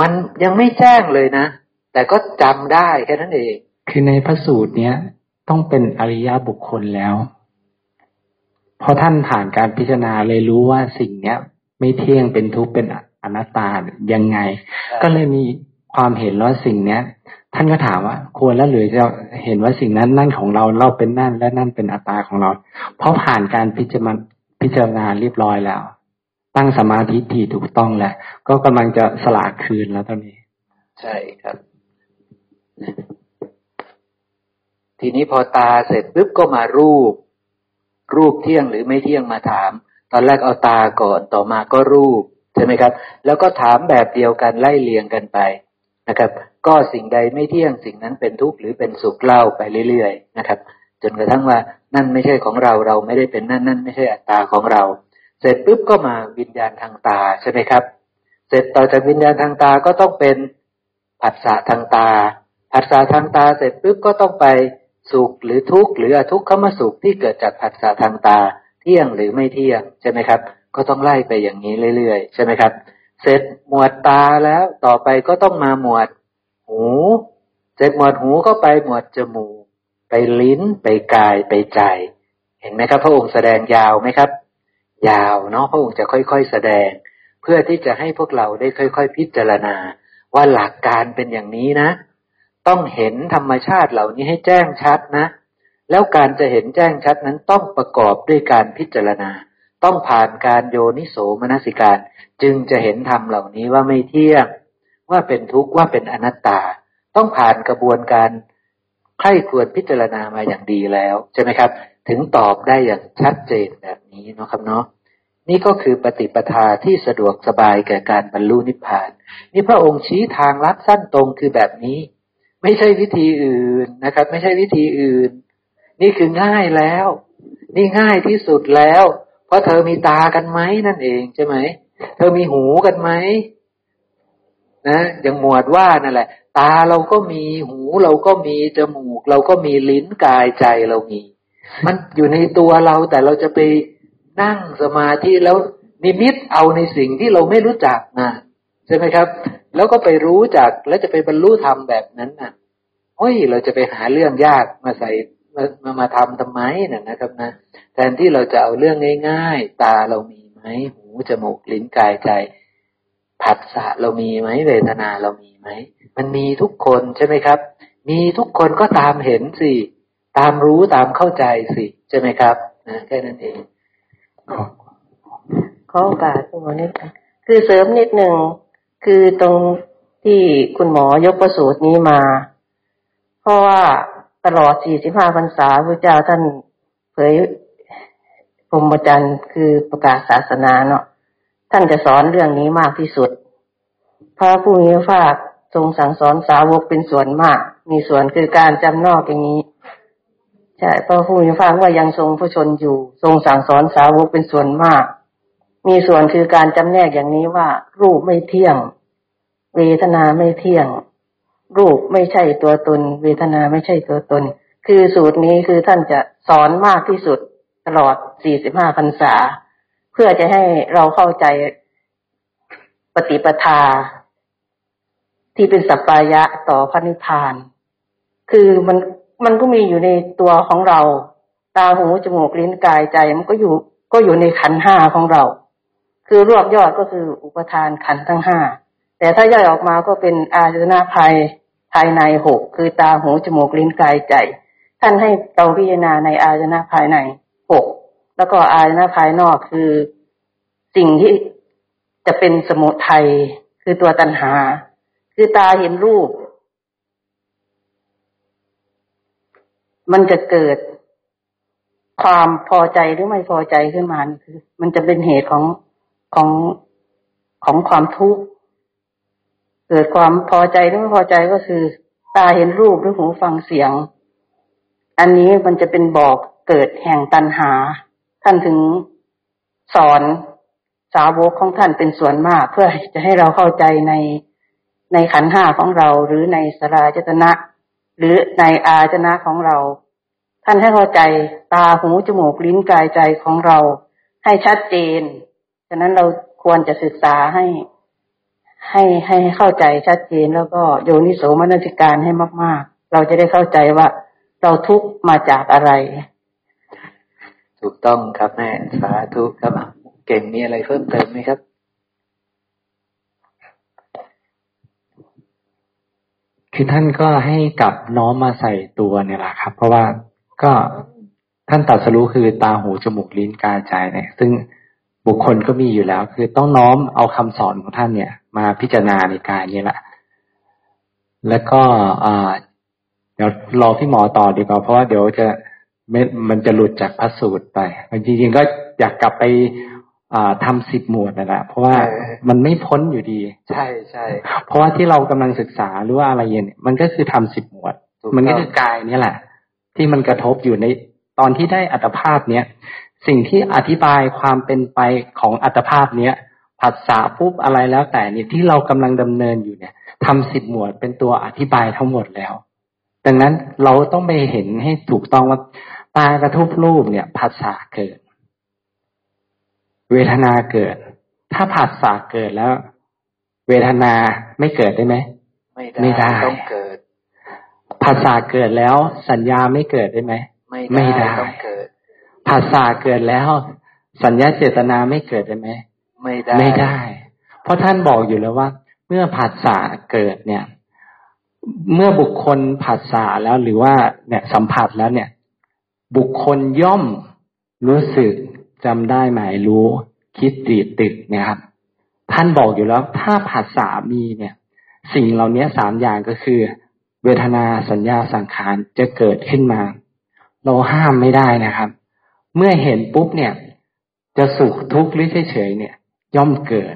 มันยังไม่แจ้งเลยนะ แต่ก็จำได้แค่นั้นเอง
คือในพระสูตรเนี้ยต้องเป็นอริยบุคคลแล้ว เพราะท่านผ่านการพิจารณาเลยรู้ว่าสิ่งเนี้ย ไม่เที่ยงเป็นทุกข์เป็นอนัตตายังไง ก็เลยมีความเห็นว่าสิ่งเนี้ย ท่านก็ถามว่า ควรแล้วหรือจะเห็นว่าสิ่งนั้นนั่นของเราเราเป็นนั่นและนั่นเป็นอัตตาของเรา เพราะผ่านการพิจารณาพิจารณาเรียบร้อยแล้ว ตั้งสมาธิที่ถูกต้องแล้ว ก็กำลังจะสละคืนแล้วตอนนี้
ใช่ครับ ทีนี้พอตาเสร็จปุ๊บก็มารูป รูปเที่ยงหรือไม่เที่ยงมาถาม ตอนแรกเอาตาก่อนต่อมาก็รูปใช่ไหมครับ แล้วก็ถามแบบเดียวกันไล่เลียงกันไปนะครับ ก็สิ่งใดไม่เที่ยงสิ่งนั้นเป็นทุกข์หรือเป็นสุขเล่าไปเรื่อยๆนะครับ จนกระทั่งว่านั่นไม่ใช่ของเราเราไม่ได้เป็นนั่นนั่นไม่ใช่อัตตาของเรา เสร็จปุ๊บก็มาวิญญาณทางตาใช่ไหมครับ เสร็จต่อจากวิญญาณทางตาก็ต้องเป็นผัสสะทางตา ผัสสะทางตาเสร็จปุ๊บก็ต้องไปสุขหรือทุกข์หรืออทุกขมสุขที่เกิดจากผัสสะทางตา เที่ยงหรือไม่เที่ยงใช่ไหมครับ ก็ต้องไล่ไปอย่างนี้เรื่อยๆใช่ไหมครับ เสร็จหมวดตาแล้วต่อไปก็ต้องมาหมวดหู เสร็จหมวดหูก็ไปหมวดจมูก ไปลิ้นไปกายไปใจ เห็นไหมครับ พระองค์แสดงยาวไหมครับ ยาวเนาะพระองค์จะค่อยๆแสดง เพื่อที่จะให้พวกเราได้ค่อยๆพิจารณา ว่าหลักการเป็นอย่างนี้นะ ต้องเห็นธรรมชาติเหล่านี้ให้แจ้งชัดนะ แล้วการจะเห็นแจ้งชัดนั้นต้องประกอบด้วยการพิจารณา ต้องผ่านการโยนิโสมนสิการ จึงจะเห็นธรรมเหล่านี้ว่าไม่เที่ยง ว่าเป็นทุกข์ว่าเป็นอนัตตา ต้องผ่านกระบวนการใคร่ควรพิจารณามาอย่างดีแล้ว ใช่ไหมครับ ถึงตอบได้อย่างชัดเจนแบบนี้เนาะครับเนาะ นี่ก็คือปฏิปทาที่สะดวกสบายแก่การบรรลุนิพพาน นี่พระองค์ชี้ทางลัดสั้นตรงคือแบบนี้ ไม่ใช่วิธีอื่นนะครับ ไม่ใช่วิธีอื่น นี่คือง่ายแล้ว นี่ง่ายที่สุดแล้ว เพราะเธอมีตากันไหมนั่นเองใช่ไหมเธอมีหูกันไหมนะอย่างหมวดว่านั่นแหละ ตาเราก็มีหูเราก็มีจมูก เราก็มีลิ้นกายใจเรามี มันอยู่ในตัวเราแต่เราจะไป นั่งสมาธิแล้วนิมิตเอาในสิ่งที่เราไม่รู้จักนะใช่ไหมครับ แล้วก็ไปรู้จักแล้วจะไปบรรลุธรรมแบบนั้นนะเฮ้ยเราจะไปหาเรื่องยากมาใส่มามามาทำทำไมนะนะครับนะ แทนที่เราจะเอาเรื่องง่าย ๆ ตาเรามีไหมหูจมูกลิ้นกายใจผัสสะเรามีไหมเวทนาเรามีไหมมันมีทุกคนใช่ไหมครับ มีทุกคนก็ตามเห็นสิตามรู้ตามเข้าใจสิใช่ไหมครับนะแค่นั้นเอง
ขอโอกาสคุณหมอนิดคือเสริมนิดหนึ่งคือตรงที่คุณหมอยกประสูตรนี้มา เพราะว่าตลอด 45 พรรษาพระเจ้าท่านเผยพรมจันทร์คือประกาศศาสนาเนาะท่านจะสอนเรื่องนี้มากที่สุด พระผู้มีพระภาคทรงสั่งสอนสาวกเป็นส่วนมาก มีส่วนคือการจำนอกอย่างนี้ ใช่พระผู้มีพระภาคว่ายังทรงพระชนอยู่ ทรงสั่งสอนสาวกเป็นส่วนมาก มีส่วนคือการจำแนกอย่างนี้ว่า รูปไม่เที่ยง เวทนาไม่เที่ยง รูปไม่ใช่ตัวตน เวทนาไม่ใช่ตัวตน คือสูตรนี้คือท่านจะสอนมากที่สุดตลอด 45พรรษา เพื่อจะให้เราเข้าใจปฏิปทา ที่เป็นสัปปายะต่อพระนิพพาน คือมัน มันก็มีอยู่ในตัวของเรา ตาหูจมูกลิ้นกายใจมันก็อยู่ก็อยู่ในขันห้าของเรา คือรวบยอดก็คืออุปทานขันทั้งห้าแต่ถ้าย่อยออกมาก็เป็นอาจนาภัยภายในหกคือตาหูจมูกลิ้นกายใจ ท่านให้เราพิจารณาในอาจนาภายในหกแล้วก็อาจนาภายนอกคือสิ่งที่จะเป็นสมุทัยคือตัวตัณหา คือตาเห็นรูป มันจะเกิดความพอใจหรือไม่พอใจขึ้นมาคือ มันจะเป็นเหตุของของของความทุกข์เกิดความพอใจหรือไม่พอใจก็คือ ตาเห็นรูปหรือหูฟังเสียง อันนี้มันจะเป็นบอกเกิดแห่งตัณหา ท่านถึงสอนสาวกของท่านเป็นส่วนมาก เพื่อจะให้เราเข้าใจในในขันห้าของเราหรือในสลาจตนะ หรือในอาจนะของเรา ท่านให้เข้าใจตาหูจมูกลิ้นกายใจของเรา ให้ชัดเจน ฉะนั้นเราควรจะศึกษาให้ให้ให้เข้าใจชัดเจนแล้วก็โยนิโสมนสิการให้มาก ๆ เราจะได้เข้าใจว่าเราทุกข์มาจากอะไร
ถูกต้องครับแม่สาธุครับเก่งมีอะไรเพิ่มเติมไหมครับ
คือท่านก็ให้กลับน้อมมาใส่ตัวเนี่ยแหละครับ เพราะว่าก็ท่านตัดสรู้คือตาหูจมูกลิ้นกายใจเนี่ย ซึ่งบุคคลก็มีอยู่แล้ว คือต้องน้อมเอาคำสอนของท่านเนี่ย มาพิจารณาในกายนี่แหละ แล้วก็เดี๋ยวรอพี่หมอต่อดีกว่าเพราะว่าเดี๋ยวจะมันจะหลุดจากพระสูตรไปจริงๆก็อยากกลับไป ทำสิบหมวดนะแหละเพราะว่ามันไม่พ้นอยู่ดี
ใช่ใช่
เพราะว่าที่เรากำลังศึกษาหรือว่าอะไรเนี่ย มันก็คือทำสิบหมวด มันก็คือกายนี่แหละ ที่มันกระทบอยู่ในตอนที่ได้อัตภาพเนี้ยสิ่งที่อธิบายความเป็นไปของอัตภาพเนี้ยผัสสะปุ๊บอะไรแล้วแต่เนี่ยที่เรากำลังดำเนินอยู่เนี่ยทำสิบหมวดเป็นตัวอธิบายทั้งหมดแล้ว ดังนั้นเราต้องไปเห็นให้ถูกต้องว่าตากระทบรูปเนี่ยผัสสะเกิด เวทนาเกิด ถ้าผัสสะเกิดแล้ว เวทนาไม่เกิดได้ไหม
ไม่ได้ไม่ได้ต้องเกิด
ผัสสะเกิดแล้ว สัญญาไม่เกิดได้ไหม
ไม่ได้ต้องเกิด
ภาษาเกิดแล้ว สัญญาเจตนาไม่เกิดได้ไหม
ไม่ได้
ไม่ได้ เพราะท่านบอกอยู่แล้วว่า เมื่อภาษาเกิดเนี่ย เมื่อบุคคลภาษาแล้วหรือว่าเนี่ยสัมผัสแล้วเนี่ย บุคคลย่อมรู้สึก จำได้หมายรู้ คิดตีตึกนี่ยครับ ท่านบอกอยู่แล้ว ถ้าภาษามีเนี่ย สิ่งเหล่านี้สามอย่างก็คือ เวทนาสัญญาสังขารจะเกิดขึ้นมา เราห้ามไม่ได้นะครับ เมื่อเห็นปุ๊บเนี่ย จะสุขทุกข์หรือเฉยเนี่ย ย่อมเกิด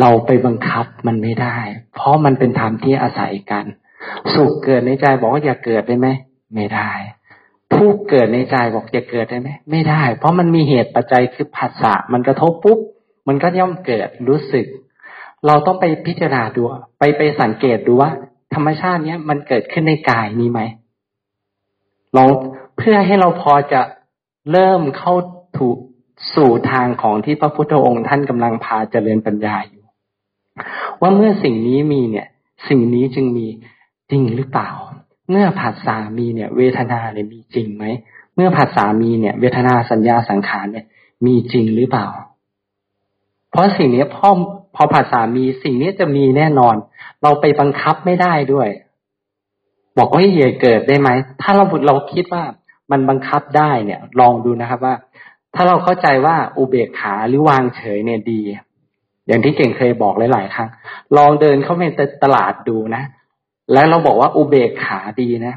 เราไปบังคับมันไม่ได้ เพราะมันเป็นธรรมที่อาศัยกัน สุขเกิดในใจบอกว่าอย่าเกิดได้ไหมไม่ได้ ทุกเกิดในใจบอกจะเกิดได้ไหมไม่ได้ เพราะมันมีเหตุปัจจัยคือผัสสะมันกระทบปุ๊บมันก็ย่อมเกิดรู้สึก เราต้องไปพิจารณาดู ไปไปสังเกตดูว่า ธรรมชาติเนี้ยมันเกิดขึ้นในกายนี้ไหมลองเพื่อให้เราพอจะเริ่มเข้าถูกสู่ทางของที่พระพุทธองค์ท่านกำลังพาเจริญปัญญาอยู่ ว่าเมื่อสิ่งนี้มีเนี่ย สิ่งนี้จึงมีจริงหรือเปล่า เมื่อผัสสามีเนี่ย เวทนาเนี่ยมีจริงไหม เมื่อผัสสามีเนี่ย เวทนาสัญญาสังขารเนี่ย มีจริงหรือเปล่า เพราะสิ่งนี้พ่อพอผัสสามีสิ่งนี้จะมีแน่นอน เราไปบังคับไม่ได้ด้วย บอกว่าอย่าเกิดได้ไหม ถ้าเราเราคิดว่ามันบังคับได้เนี่ย ลองดูนะครับว่า ถ้าเราเข้าใจว่าอุเบกขาหรือวางเฉยเนี่ยดี อย่างที่เก่งเคยบอกหลาย ๆ ครั้ง ลองเดินเข้าไปตลาดดูนะ แล้วเราบอกว่าอุเบกขาดีนะ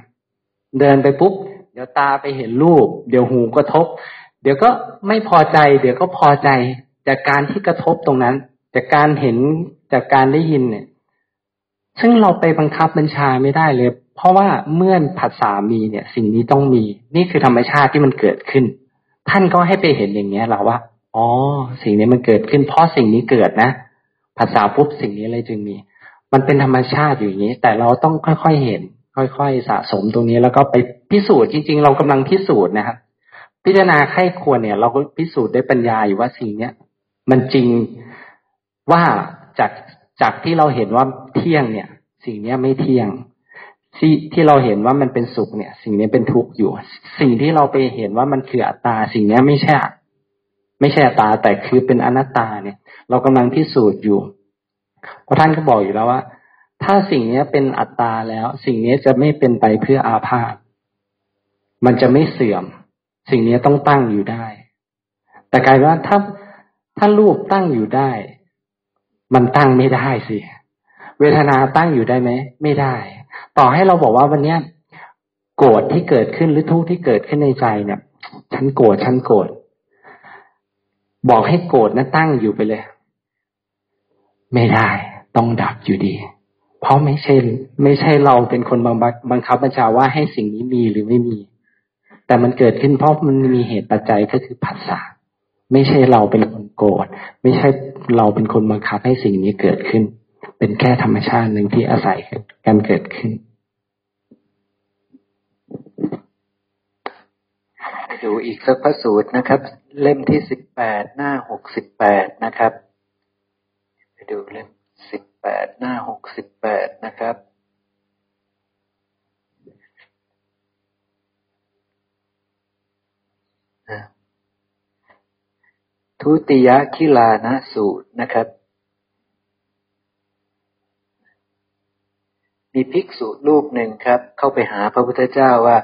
เดินไปปุ๊บ เดี๋ยวตาไปเห็นรูป เดี๋ยวหูกระทบ เดี๋ยวก็ไม่พอใจ เดี๋ยวก็พอใจจากการที่กระทบตรงนั้น จากการเห็นจากการได้ยินเนี่ย ซึ่งเราไปบังคับบัญชาไม่ได้เลย เพราะว่าเมื่อผัสสามีเนี่ย สิ่งนี้ต้องมี นี่คือธรรมชาติที่มันเกิดขึ้น ท่านก็ให้ไปเห็นอย่างเนี้ยเราว่าอ๋อ สิ่งนี้มันเกิดขึ้น เพราะสิ่งนี้เกิดนะภาษาปุ๊บสิ่งนี้อะไรจึงมี มันเป็นธรรมชาติอยู่อย่างนี้ แต่เราต้องค่อยๆเห็น ค่อยๆสะสมตรงนี้แล้วก็ไปพิสูจน์จริง ๆ เรากำลังพิสูจน์นะครับพิจารณาไข้ควรเนี่ย เราก็พิสูจน์ได้ปัญญาอยู่ว่าสิ่งเนี้ยมันจริงว่าจากจากที่เราเห็นว่าเที่ยงเนี่ย สิ่งเนี้ยไม่เที่ยงที่ที่เราเห็นว่ามันเป็นสุขเนี่ย สิ่งนี้เป็นทุกข์อยู่ สิ่งที่เราไปเห็นว่ามันคืออัตตา สิ่งนี้ไม่ใช่ ไม่ใช่อัตตาแต่คือเป็นอนัตตาเนี่ย เรากำลังพิสูจน์อยู่ เพราะท่านก็บอกอยู่แล้วว่า ถ้าสิ่งนี้เป็นอัตตาแล้ว สิ่งนี้จะไม่เป็นไปเพื่ออาพาธมันจะไม่เสื่อม สิ่งนี้ต้องตั้งอยู่ได้ แต่กลายว่าถ้าถ้ารูปตั้งอยู่ได้ มันตั้งไม่ได้สิ เวทนาตั้งอยู่ได้ไหมไม่ได้ ต่อให้เราบอกว่าวันเนี้ยโกรธที่เกิดขึ้นหรือทุกข์ที่เกิดขึ้นในใจเนี่ยฉันโกรธฉันโกรธบอกให้โกรธนะตั้งอยู่ไปเลย ไม่ได้ต้องดับอยู่ดี เพราะไม่ใช่ ไม่ใช่เราเป็นคนบังบังคับบัญชาว่าให้สิ่งนี้มีหรือไม่มี แต่มันเกิดขึ้นเพราะมันมีเหตุปัจจัยก็คือผัสสะไม่ใช่เราเป็นคนโกรธไม่ใช่เราเป็นคนบังคับให้สิ่งนี้เกิดขึ้น เป็นแค่ธรรมชาติหนึ่งที่อาศัยกันเกิดขึ้น
ดูอีกสักพระสูตรนะครับ เล่มที่สิบแปดหน้าหกสิบแปดนะครับ ดูเล่มสิบแปดหน้าหกสิบแปดนะครับ ทุติยคิลานะสูตรนะครับ มีภิกษุรูปหนึ่งครับ เข้าไปหาพระพุทธเจ้าว่า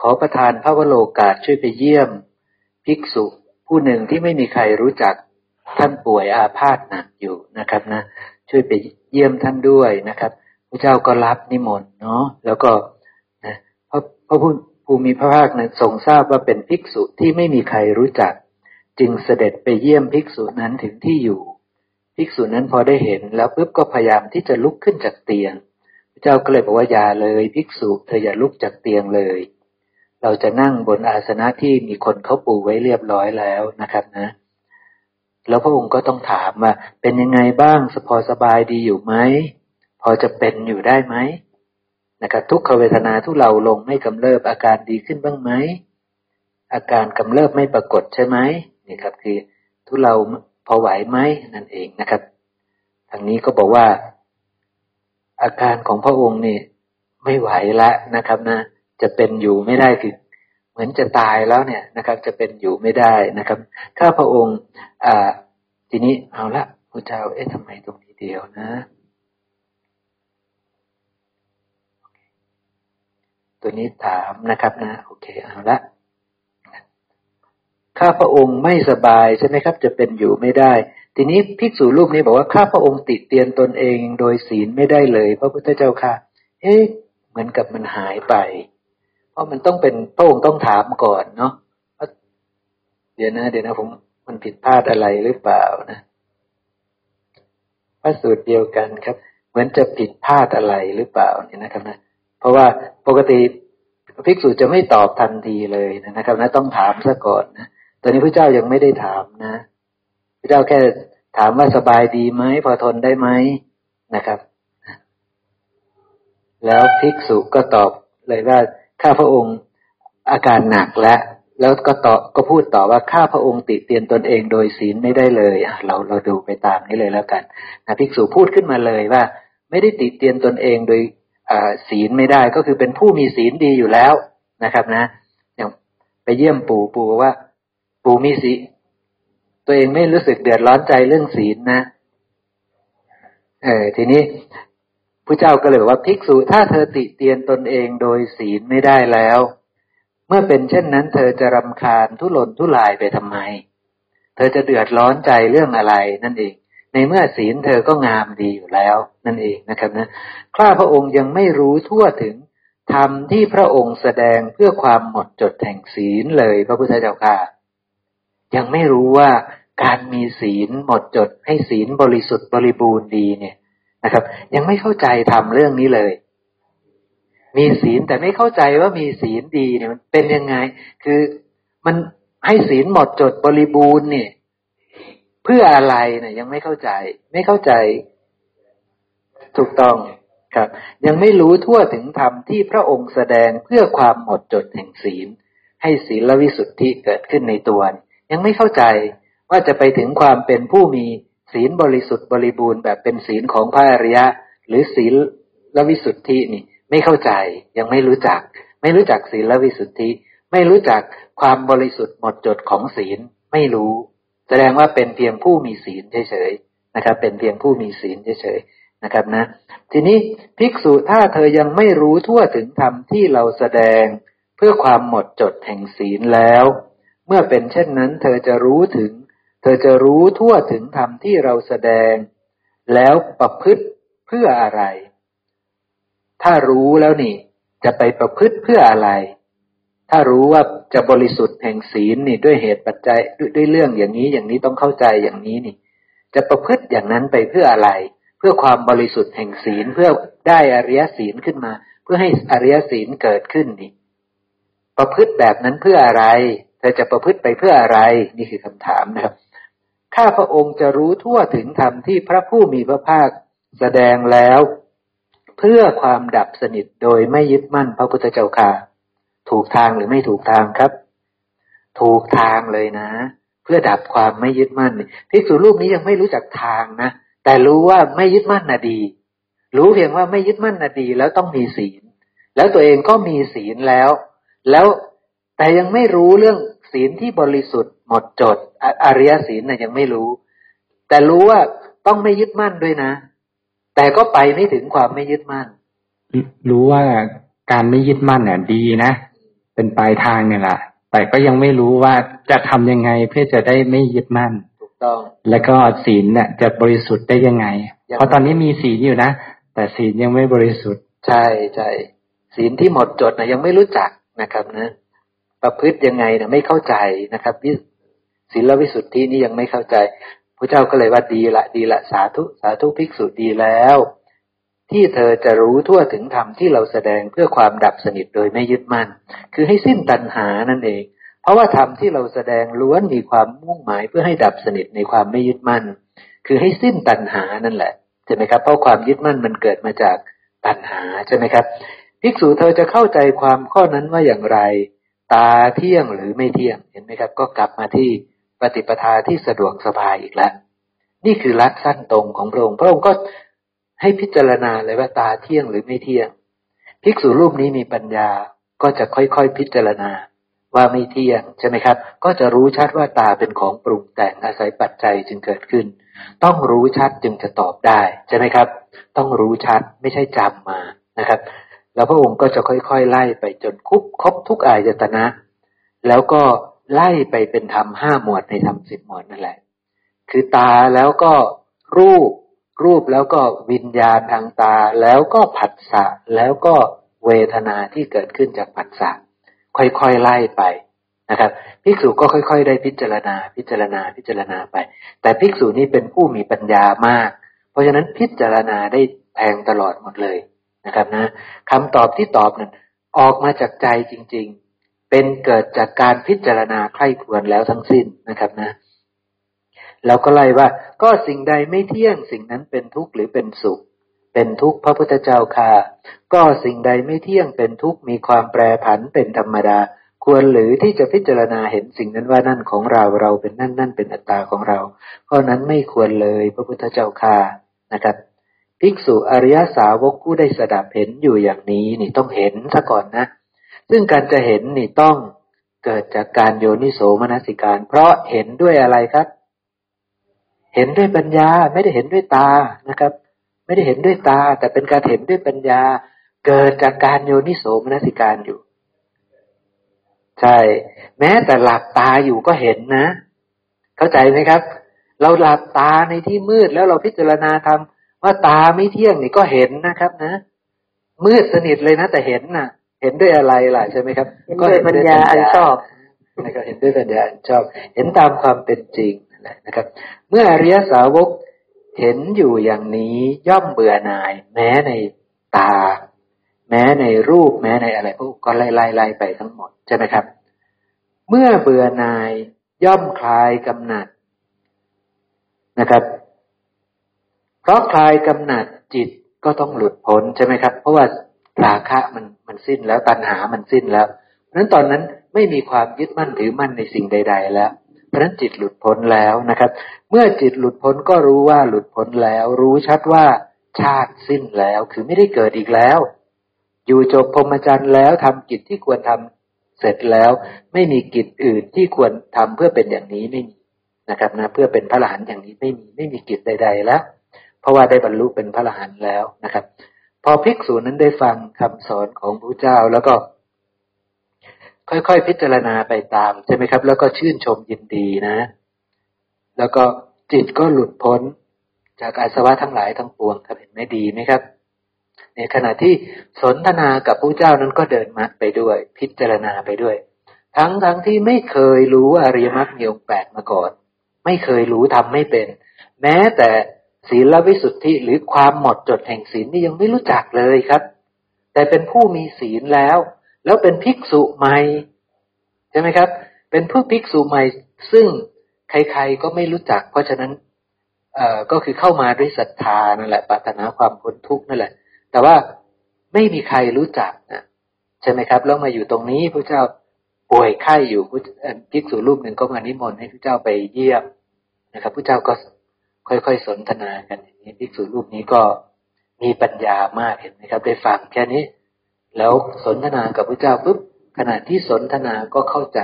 ขอประทานพระวโรกาสช่วยไปเยี่ยม ภิกษุผู้หนึ่งที่ไม่มีใครรู้จัก ท่านป่วยอาพาธหนักอยู่นะครับนะ ช่วยไปเยี่ยมท่านด้วยนะครับ พระเจ้าก็รับนิมนต์เนาะแล้วก็นะพระพระผู้ภูมิพระภาคนั้นทรงทราบว่าเป็นภิกษุที่ไม่มีใครรู้จัก จึงเสด็จไปเยี่ยมภิกษุนั้นถึงที่อยู่ ภิกษุนั้นพอได้เห็นแล้วปุ๊บก็พยายามที่จะลุกขึ้นจากเตียง พระเจ้าก็เลยบอกว่าอย่าเลยภิกษุเธออย่าลุกจากเตียงเลยเราจะนั่งบนอาสนะที่มีคนเขาปูไว้เรียบร้อยแล้วนะครับนะ แล้วพระองค์ก็ต้องถามว่าเป็นยังไงบ้างสพอสบายดีอยู่ไหมพอจะเป็นอยู่ได้ไหมนะครับทุกขเวทนาทุเราลงไม่กำเริบอาการดีขึ้นบ้างไหมอาการกำเริบไม่ปรากฏใช่ไหมนี่ครับคือทุเราพอไหวไหมนั่นเองนะครับทางนี้ก็บอกว่า อาการของพระองค์นี่ไม่ไหวล้วนะครับนะ จะเป็นอยู่ไม่ได้คือ เหมือนจะตายแล้วเนี่ยนะครับ จะเป็นอยู่ไม่ได้นะครับ ถ้าพระองค์อ่าทีนี้เอาละพระเจ้าเอ๊ะทำไมตรงนี้เดียวนะ ตัวนี้ถามนะครับนะ โอเคเอาละข้าพระองค์ไม่สบายใช่ไหมครับ จะเป็นอยู่ไม่ได้ ทีนี้ภิกษุรูปนี้บอกว่าข้าพระองค์ติดเตียนตนเอง โดยศีลไม่ได้เลย พระพุทธเจ้าค่ะ เอ๊ะเหมือนกับมันหายไป ราะมันต้องเป็นพระองค์ต้องถามก่อนเนาะเดี๋ยวนะ เดี๋ยวนะ ผมมันผิดพลาดอะไรหรือเปล่านะพระสูตรเดียวกันครับ เหมือนจะผิดพลาดอะไรหรือเปล่าเนี่ยนะครับนะ เพราะว่าปกติภิกษุจะไม่ตอบทันทีเลยนะครับ นะ ต้องถามซะก่อนนะตอนนี้พระเจ้ายังไม่ได้ถามนะพระเจ้าแค่ถามว่าสบายดีไหมพอทนได้ไหมนะครับ แล้วภิกษุก็ตอบเลยว่า ข้าพระองค์อาการหนักแล้วแล้วก็ตอก็พูดต่อว่าข้าพระองค์ติเตียนตนเองโดยศีลไม่ได้เลยเราเราดูไปตามนี้เลยแล้วกันนะภิกษุพูดขึ้นมาเลยว่า ไม่ได้ติเตียนตนเองโดยศีลไม่ได้ก็คือเป็นผู้มีศีลดีอยู่แล้วนะครับนะอย่างไปเยี่ยมปู่ปู่ว่า ปู่มีศีลตัวเองไม่รู้สึกเดือดร้อนใจเรื่องศีลนะเออทีนี้ พระเจ้าก็เลยบอกว่าภิกษุถ้าเธอติเตียนตนเองโดยศีลไม่ได้แล้ว เมื่อเป็นเช่นนั้น เธอจะรำคาญทุรนทุรายไปทำไม เธอจะเดือดร้อนใจเรื่องอะไรนั่นเอง ในเมื่อศีลเธอก็งามดีอยู่แล้ว นั่นเองนะครับนะข้าพระองค์ยังไม่รู้ทั่วถึงธรรมที่พระองค์แสดงเพื่อความหมดจดแห่งศีลเลยพระพุทธเจ้าค่ะยังไม่รู้ว่าการมีศีลหมดจดให้ศีลบริสุทธิ์บริบูรณ์ดีเนี่ย นะครับ ยังไม่เข้าใจทำเรื่องนี้เลย มีศีลแต่ไม่เข้าใจว่ามีศีลดีเนี่ยมันเป็นยังไง คือมันให้ศีลหมดจดบริบูรณ์เนี่ย เพื่ออะไรเนี่ยยังไม่เข้าใจ ไม่เข้าใจ ถูกต้องครับ ยังไม่รู้ทั่วถึงธรรมที่พระองค์แสดงเพื่อความหมดจดแห่งศีล ให้ศีลวิสุทธิเกิดขึ้นในตัว ยังไม่เข้าใจว่าจะไปถึงความเป็นผู้มี ศีลบริสุทธิ์บริบูรณ์แบบเป็นศีลของพระอริยะ หรือศีลละวิสุทธินี่ ไม่เข้าใจยังไม่รู้จัก ไม่รู้จักศีลละวิสุทธิ ไม่รู้จักความบริสุทธิ์หมดจดของศีลไม่รู้ แสดงว่าเป็นเพียงผู้มีศีลเฉยๆนะครับ เป็นเพียงผู้มีศีลเฉยๆนะครับนะ ทีนี้ภิกษุถ้าเธอยังไม่รู้ทั่วถึงธรรมที่เราแสดงเพื่อความหมดจดแห่งศีลแล้ว เมื่อเป็นเช่นนั้น เธอจะรู้ถึง เธอจะรู้ทั่วถึงธรรมที่เราแสดง แล้วประพฤติเพื่ออะไร ถ้ารู้แล้วนี่ จะไปประพฤติเพื่ออะไร ถ้ารู้ว่าจะบริสุทธิ์แห่งศีลนี่ด้วยเหตุปัจจัยด้วยด้วยเรื่องอย่างนี้อย่างนี้ต้องเข้าใจอย่างนี้นี่ จะประพฤติอย่างนั้นไปเพื่ออะไร เพื่อความบริสุทธิ์แห่งศีลเพื่อได้อริยศีลขึ้นมา เพื่อให้อริยศีลเกิดขึ้นนี่ ประพฤติแบบนั้นเพื่ออะไร เธอจะประพฤติไปเพื่ออะไร นี่คือคำถามนะครับ ข้าพระองค์จะรู้ทั่วถึงธรรมที่พระผู้มีพระภาคแสดงแล้ว เพื่อความดับสนิทโดยไม่ยึดมั่นพระพุทธเจ้าค่ะ ถูกทางหรือไม่ถูกทางครับ ถูกทางเลยนะ เพื่อดับความไม่ยึดมั่นภิกษุรูปนี้ยังไม่รู้จักทางนะแต่รู้ว่าไม่ยึดมั่นน่ะดี รู้เพียงว่าไม่ยึดมั่นน่ะดี แล้วต้องมีศีล แล้วตัวเองก็มีศีลแล้ว แล้วแต่ยังไม่รู้เรื่องศีลที่บริสุทธิ์ หมดจด อริยศีลน่ะยังไม่รู้ แต่รู้ว่าต้องไม่ยึดมั่นด้วยนะ แต่ก็ไปไม่ถึงความไม่ยึดมั่น
รู้ว่าการไม่ยึดมั่นเนี่ยดีนะ เป็นปลายทางเนี่ยแหละแต่ก็ยังไม่รู้ว่าจะทำยังไงเพื่อจะได้ไม่ยึดมั่น
ถูกต้อง
แล้วก็ศีลเนี่ยจะบริสุทธิ์ได้ยังไง เพราะตอนนี้มีศีลอยู่นะ แต่ศีลยังไม่บริสุทธิ์
ใช่ใช่ศีลที่หมดจดนะยังไม่รู้จักนะครับนะ ประพฤติยังไงนะไม่เข้าใจนะครับ ศีลวิสุทธินี่ยังไม่เข้าใจพระเจ้าก็เลยว่าดีละดีละสาธุสาธุภิกษุดีแล้ว ที่เธอจะรู้ทั่วถึงธรรมที่เราแสดงเพื่อความดับสนิทโดยไม่ยึดมั่น คือให้สิ้นตัณหานั่นเอง เพราะว่าธรรมที่เราแสดงล้วนมีความมุ่งหมายเพื่อให้ดับสนิทในความไม่ยึดมั่น คือให้สิ้นตัณหานั่นแหละใช่ไหมครับเพราะความยึดมั่นมันเกิดมาจากตัณหาใช่ไหมครับภิกษุเธอจะเข้าใจความข้อนั้นว่าอย่างไร ตาเที่ยงหรือไม่เที่ยงเห็นไหมครับ ก็กลับมาที่ ปฏิปทาที่สะดวกสบายอีกแล้วนี่คือลักสั้นตรงของพระองค์พระองค์ก็ให้พิจารณาเลยว่าตาเที่ยงหรือไม่เที่ยง ภิกษุรูปนี้มีปัญญาก็จะค่อยๆพิจารณาว่าไม่เที่ยงใช่ไหมครับ ก็จะรู้ชัดว่าตาเป็นของปรุงแต่งอาศัยปัจจัยจึงเกิดขึ้น ต้องรู้ชัดจึงจะตอบได้ใช่ไหมครับ ต้องรู้ชัดไม่ใช่จำมานะครับ แล้วพระองค์ก็จะค่อยๆไล่ไปจนคุบครบทุกอายตนะ แล้วก็ ไล่ไปเป็นธรรมห้าหมวดในธรรมสิบหมวดนั่นแหละ คือตาแล้วก็รูป รูปแล้วก็วิญญาณทางตา แล้วก็ผัสสะแล้วก็เวทนาที่เกิดขึ้นจากผัสสะค่อยๆไล่ไปนะครับภิกษุก็ค่อย ๆ ได้พิจารณา พิจารณาพิจารณาไป แต่ภิกษุนี้เป็นผู้มีปัญญามาก เพราะฉะนั้นพิจารณาได้แทงตลอดหมดเลยนะครับนะคำตอบที่ตอบนั้นออกมาจากใจจริง ๆ เป็นเกิดจากการพิจารณาใคร่ควรแล้วทั้งสิ้นนะครับนะเราก็ไล่ว่า ก็สิ่งใดไม่เที่ยง สิ่งนั้นเป็นทุกข์หรือเป็นสุข เป็นทุกข์พระพุทธเจ้าค่ะ ก็สิ่งใดไม่เที่ยงเป็นทุกข์มีความแปรผันเป็นธรรมดา ควรหรือที่จะพิจารณาเห็นสิ่งนั้นว่านั่นของเราเราเป็นนั่นนั่นเป็นอัตตาของเราเพราะนั้นไม่ควรเลยพระพุทธเจ้าค่ะนะครับภิกษุอริยสาวกผู้ได้สดับเห็นอยู่อย่างนี้นี่ต้องเห็นซะก่อนนะ ซึ่งการจะเห็นนี่ต้องเกิดจากการโยนิโสมนสิการ เพราะเห็นด้วยอะไรครับ เห็นด้วยปัญญาไม่ได้เห็นด้วยตานะครับ ไม่ได้เห็นด้วยตา แต่เป็นการเห็นด้วยปัญญา เกิดจากการโยนิโสมนสิการอยู่ ใช่ แม้แต่หลับตาอยู่ก็เห็นนะ เข้าใจไหมครับ เราหลับตาในที่มืดแล้วเราพิจารณาทำว่าตาไม่เที่ยงนี่ก็เห็นนะครับ นะ มืดสนิทเลยนะแต่เห็นนะ่ะ เห็นด้วยอะไรล่ะใช่ไหมครับ
ก็เห็นด้วยปัญญาอันชอบ
นะครับเห็นด้วยปัญญาอันชอบ เห็นตามความเป็นจริงนะครับ เมื่ออริยสาวกเห็นอยู่อย่างนี้ย่อมเบื่อหน่าย แม้ในตา แม้ในรูปแม้ในอะไรพวกก็ไล่ไล่ไล่ไปทั้งหมดใช่ไหมครับ เมื่อเบื่อหน่ายย่อมคลายกำหนัดนะครับ เพราะคลายกำหนัดจิตก็ต้องหลุดพ้นใช่ไหมครับ เพราะว่าราคะมันมัน สิ้นแล้วตัณหามันสิ้นแล้ว เพราะฉะนั้นตอนนั้นไม่มีความยึดมั่นถือมั่นในสิ่งใด ๆ แล้วเพราะนั้นจิตหลุดพ้นแล้วนะครับ เมื่อจิตหลุดพ้นก็รู้ว่าหลุดพ้นแล้ว รู้ชัดว่าชาติสิ้นแล้ว คือไม่ได้เกิดอีกแล้ว อยู่จบพรหมจรรย์แล้วทำกิจที่ควรทำเสร็จแล้ว ไม่มีกิจอื่นที่ควรทำเพื่อเป็นอย่างนี้ไม่มีนะครับนะเพื่อเป็นพระหลานอย่างนี้ไม่มีไม่มีกิจใด ๆ แล้ว เพราะว่าได้บรรลุเป็นพระหลานแล้วนะครับ อภิกษุนั้นได้ฟังคำสอนของพระเจ้าแล้วก็ ค่อยๆพิจารณาไปตามใช่ไหมครับ แล้วก็ชื่นชมยินดีนะ แล้วก็จิตก็หลุดพ้นจากอาสวะทั้งหลายทั้งปวงครับเห็นไหมดีไหมครับ ในขณะที่สนทนากับผู้เจ้านั้นก็เดินมรรคไปด้วย พิจารณาไปด้วย ทั้งทั้งที่ไม่เคยรู้อริยมรรคมีองค์แปดมาก่อน ไม่เคยรู้ทำไม่เป็น แม้แต่ ศีลวิสุทธิหรือความหมดจดแห่งศีลนี่ยังไม่รู้จักเลยครับ แต่เป็นผู้มีศีลแล้ว แล้วเป็นภิกษุใหม่ใช่ไหมครับ เป็นผู้ภิกษุใหม่ ซึ่งใครๆก็ไม่รู้จัก เพราะฉะนั้นเอ่อก็คือเข้ามาด้วยศรัทธานั่นแหละปรารถนาความพ้นทุกข์นั่นแหละ แต่ว่าไม่มีใครรู้จักนะใช่ไหมครับ แล้วมาอยู่ตรงนี้พระเจ้าป่วยไข้อยู่ภิกษุรูปหนึ่งก็มานิมนต์ให้พระเจ้าไปเยี่ยมนะครับพระเจ้าก็ ค่อยๆสนทนากันอย่างนี้ภิกษุรูปนี้ก็มีปัญญามากเห็นไหมครับ ได้ฟังแค่นี้ แล้วสนทนากับพระเจ้าปุ๊บขณะที่สนทนาก็เข้าใจ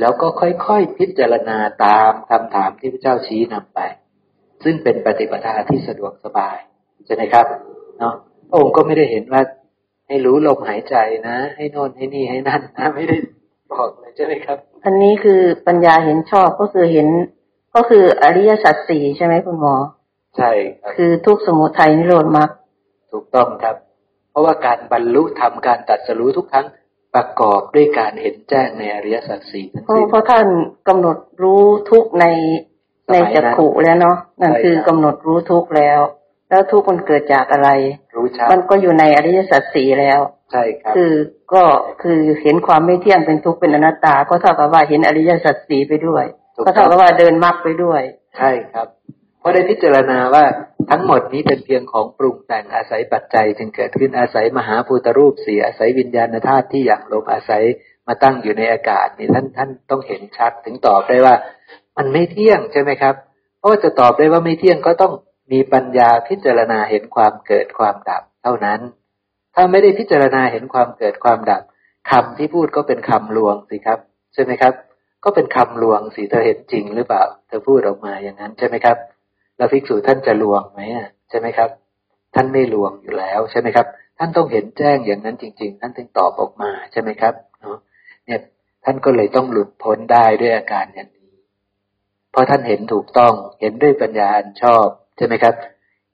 แล้วก็ค่อยๆพิจารณาตามคำถามที่พระเจ้าชี้นำไป ซึ่งเป็นปฏิปทาที่สะดวกสบายใช่ไหมครับเนาะพระองค์ก็ไม่ได้เห็นว่า ให้รู้ลมหายใจนะ ให้นอนให้นี่ให้นั่นนะไม่ได้บอกเลยใช่ไหมครับ
อันนี้คือปัญญาเห็นชอบก็คือเห็น ก็คืออริยสัจสี่ใช่ไหมคุณหมอ
ใช่ครับ
คือทุกสมุทัยนิโรธมรรค
ถูกต้องครับ เพราะว่าการบรรลุธรรมการตัดสรู้ทุกครั้งประกอบด้วยการเห็นแจ้งในอริยสัจสี่ทั้ง
เพราะ
สิ้น
เพราะท่านกำหนดรู้ทุกข์ใน
สมัยนั้น
ในจักขุแล้วเนาะนั่น
ใช่
คือ
ครับ
กำหนดรู้ทุกข์แล้ว แล้วทุกข์มันเกิดจากอะไร
รู้ชัด
มันก็อยู่ในอริยสัจสี่แล้ว
ใช่ครับ
คือก็คือเห็นความไม่เที่ยงเป็นทุกข์เป็นอนัตตา ก็เท่ากับว่าเห็นอริยสัจสี่ไปด้วย
ถู ก
ก็
ต้
เท่า
อง
กับว่าเดินมรรคไปด้วย
ใช่ครับ เพราะได้พิจารณาว่าทั้งหมดนี้เป็นเพียงของปรุงแต่งอาศัยปัจจัย จึงเกิดขึ้นอาศัยมหาภูตรูปเสียอาศัยวิญญาณธาตุที่อย่างลมอาศัยมาตั้งอยู่ในอากาศนี่ท่านท่านต้องเห็นชัดถึงตอบได้ว่า มันไม่เที่ยงใช่ไหมครับ เพราะว่าจะตอบได้ว่าไม่เที่ยงก็ต้องมีปัญญาพิจารณาเห็นความเกิดความดับ เท่านั้น ถ้าไม่ได้พิจารณาเห็นความเกิดความดับคำที่พูดก็เป็นคำลวงสิครับ ใช่ไหมครับ ก็เป็นคำลวงสิเธอเห็นจริงหรือเปล่า เธอพูดออกมาอย่างนั้นใช่ไหมครับ แล้วภิกษุท่านจะลวงไหมใช่ไหมครับ ท่านไม่ลวงอยู่แล้วใช่ไหมครับ ท่านต้องเห็นแจ้งอย่างนั้นจริง ๆ ท่านถึงตอบออกมาใช่ไหมครับเนาะเนี่ยท่านก็เลยต้องหลุดพ้นได้ด้วยอาการอย่างนี้ เพราะท่านเห็นถูกต้องเห็นด้วยปัญญาอันชอบใช่ไหมครับ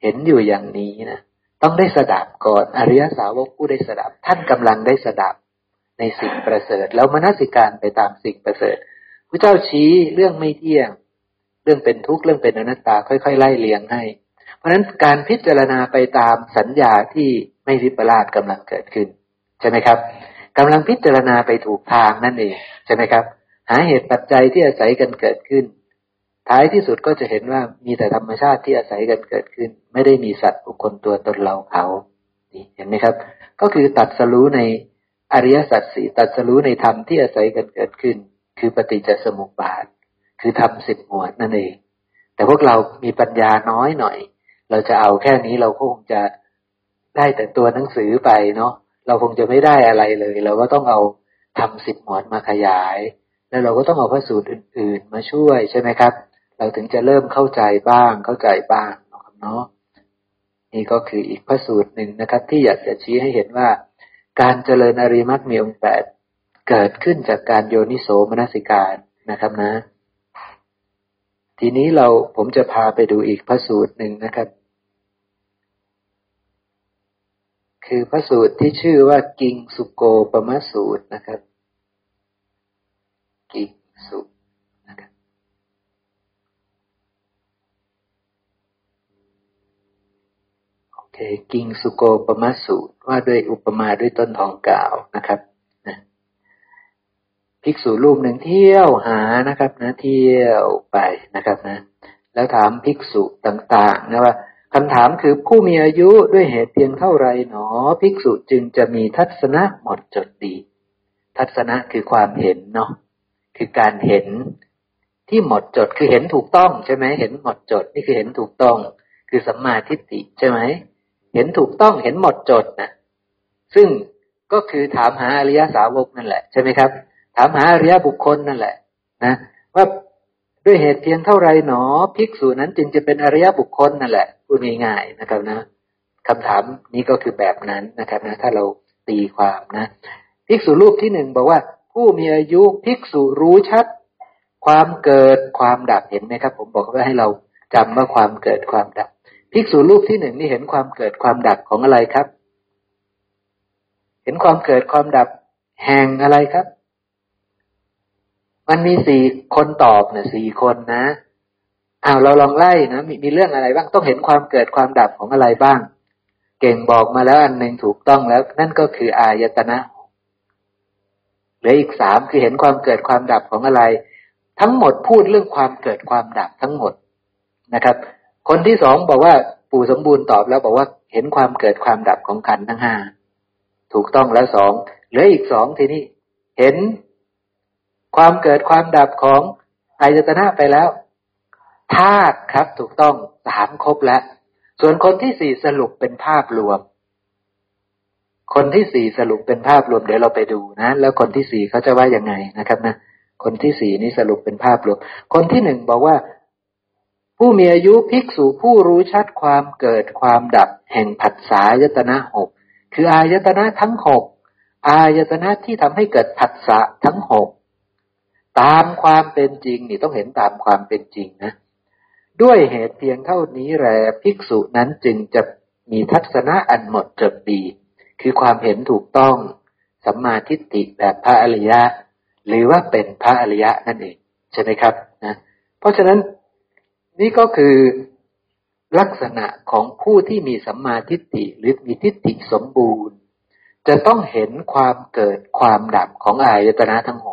เห็นอยู่อย่างนี้นะต้องได้สดับก่อนอริยสาวกผู้ได้สดับ ท่านกำลังได้สดับในสิ่งประเสริฐ แล้วมนสิการไปตามสิ่งประเสริฐ พระเจ้าชี้เรื่องไม่เที่ยง เรื่องเป็นทุกข์เรื่องเป็นอนัตตาค่อยๆ ไล่เลียงให้ เพราะฉะนั้นการพิจารณาไปตามสัญญาที่ไม่วิปลาสกำลังเกิดขึ้น ใช่ไหมครับกำลังพิจารณาไปถูกทางนั่นเองใช่ไหมครับ หาเหตุปัจจัยที่อาศัยกันเกิดขึ้น ท้ายที่สุดก็จะเห็นว่ามีแต่ธรรมชาติที่อาศัยกันเกิดขึ้น ไม่ได้มีสัตว์บุคคลตัวตนเราเขานี่เห็นไหมครับ ก็คือตัดสรู้ในอริยสัจสี่ตัดสรู้ในธรรมที่อาศัยกันเกิดขึ้น คือปฏิจจสมุปบาท คือทำสิบหมวดนั่นเอง แต่พวกเรามีปัญญาน้อยหน่อย เราจะเอาแค่นี้เราก็คงจะได้แต่ตัวหนังสือไปเนาะเราคงจะไม่ได้อะไรเลย เราก็ต้องเอาทำสิบหมวดมาขยาย แล้วเราก็ต้องเอาพระสูตรอื่น ๆ มาช่วยใช่ไหมครับ เราถึงจะเริ่มเข้าใจบ้างเข้าใจบ้างเนาะนี่ก็คืออีกพระสูตรหนึ่งนะครับ ที่อยากจะชี้ให้เห็นว่า การเจริญอริมรรคมีองค์แปด เกิดขึ้นจากการโยนิโสมนสิการนะครับนะ ทีนี้เราผมจะพาไปดูอีกพระสูตรหนึ่งนะครับ คือพระสูตรที่ชื่อว่ากิงสุโกปมสูตรนะครับ กิงสุนะครับโอเค กิงสุโกปมสูตรว่าด้วยอุปมาด้วยต้นทองกาวนะครับ ภิกษุรูปหนึ่งเที่ยวหานะครับนะ เที่ยวไปนะครับนะ แล้วถามภิกษุต่างๆนะว่าคำถามคือผู้มีอายุด้วยเหตุเพียงเท่าไรหนอ ภิกษุจึงจะมีทัศนะหมดจดดี ทัศนะคือความเห็นเนาะคือการเห็นที่หมดจดคือเห็นถูกต้องใช่ไหมเห็นหมดจดนี่คือเห็นถูกต้อง คือสัมมาทิฏฐิใช่ไหมเห็นถูกต้องเห็นหมดจดนะซึ่งก็คือถามหาอริยสาวกนั่นแหละใช่ไหมครับ ถามหาอริยบุคคลนั่นแหละ นะว่าด้วยเหตุเพียงเท่าไรหนอภิกษุนั้นจึงจะเป็นอริยบุคคลนั่นแหละพูดง่ายๆนะครับนะคำถามนี้ก็คือแบบนั้นนะครับนะถ้าเราตีความนะภิกษุรูปที่หนึ่งบอกว่า ผู้มีอายุภิกษุรู้ชัด ความเกิดความดับเห็นไหมครับ ผมบอกว่าให้เราจำว่าความเกิดความดับภิกษุรูปที่หนึ่งนี่เห็นความเกิดความดับของอะไรครับ เห็นความเกิดความดับแห่งอะไรครับ มันมีสี่คนตอบเนี่ยสี่คนนะอ้าวเราลองไล่นะมีมีเรื่องอะไรบ้างต้องเห็นความเกิดความดับของอะไรบ้าง เก่งบอกมาแล้วอันหนึ่งถูกต้องแล้ว นั่นก็คืออายตนะเหลืออีกสามคือเห็นความเกิดความดับของอะไร ทั้งหมดพูดเรื่องความเกิดความดับทั้งหมดนะครับ คนที่สองบอกว่าปู่สมบูรณ์ตอบแล้วบอกว่าเห็นความเกิดความดับของขันทั้งห้าถูกต้องแล้วสองเหลืออีกสองทีนี้เห็น ความเกิดความดับของอายตนะไปแล้วธาตุครับ ถูกต้องสามครบแล้ว ส่วนคนที่สี่สรุปเป็นภาพรวม คนที่สี่สรุปเป็นภาพรวม เดี๋ยวเราไปดูนะ แล้วคนที่สี่เขาจะว่ายังไงนะครับนะคนที่สี่นี้สรุปเป็นภาพรวม คนที่หนึ่งบอกว่า ผู้มีอายุภิกษุผู้รู้ชัดความเกิดความดับ แห่งผัสสะยตนะหกคืออายตนะทั้งหกอายตนะที่ทำให้เกิดผัสสะทั้งหก ตามความเป็นจริงนี่ต้องเห็นตามความเป็นจริงนะ ด้วยเหตุเพียงเท่านี้แหละภิกษุนั้นจึงจะมีทัศนะอันหมดจดดี คือความเห็นถูกต้องสัมมาทิฏฐิแบบพระอริยะ หรือว่าเป็นพระอริยะนั่นเองใช่ไหมครับนะเพราะฉะนั้นนี่ก็คือลักษณะของผู้ที่มีสัมมาทิฏฐิหรือมีทิฏฐิสมบูรณ์ จะต้องเห็นความเกิดความดับของอายตนะทั้งห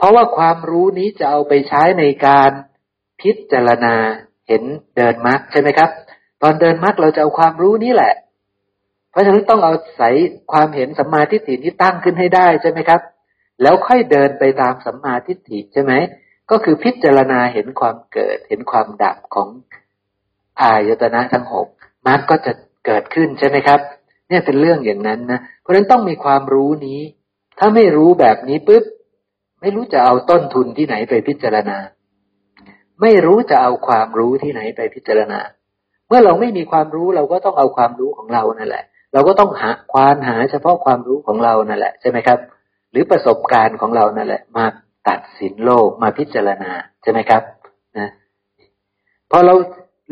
เพราะว่าความรู้นี้จะเอาไปใช้ในการพิจารณาเห็นเดินมรรคใช่ไหมครับ ตอนเดินมรรคเราจะเอาความรู้นี้แหละ เพราะฉะนั้นต้องเอาใส่ความเห็นสัมมาทิฏฐินี้ตั้งขึ้นให้ได้ใช่ไหมครับ แล้วค่อยเดินไปตามสัมมาทิฏฐิใช่ไหมก็คือพิจารณาเห็นความเกิด เห็นความดับของอายตนะทั้งหกมรรคก็จะเกิดขึ้นใช่ไหมครับ เนี่ยเป็นเรื่องอย่างนั้นนะเพราะฉะนั้นต้องมีความรู้นี้ ถ้าไม่รู้แบบนี้ปุ๊บ ไม่รู้จะเอาต้นทุนที่ไหนไปพิจารณา ไม่รู้จะเอาความรู้ที่ไหนไปพิจารณา เมื่อเราไม่มีความรู้เราก็ต้องเอาความรู้ของเรานั่นแหละ เราก็ต้องหาควานหาเฉพาะความรู้ของเรานั่นแหละใช่ไหมครับ หรือประสบการณ์ของเรานั่นแหละ มาตัดสินโลกมาพิจารณาใช่ไหมครับนะพอเรา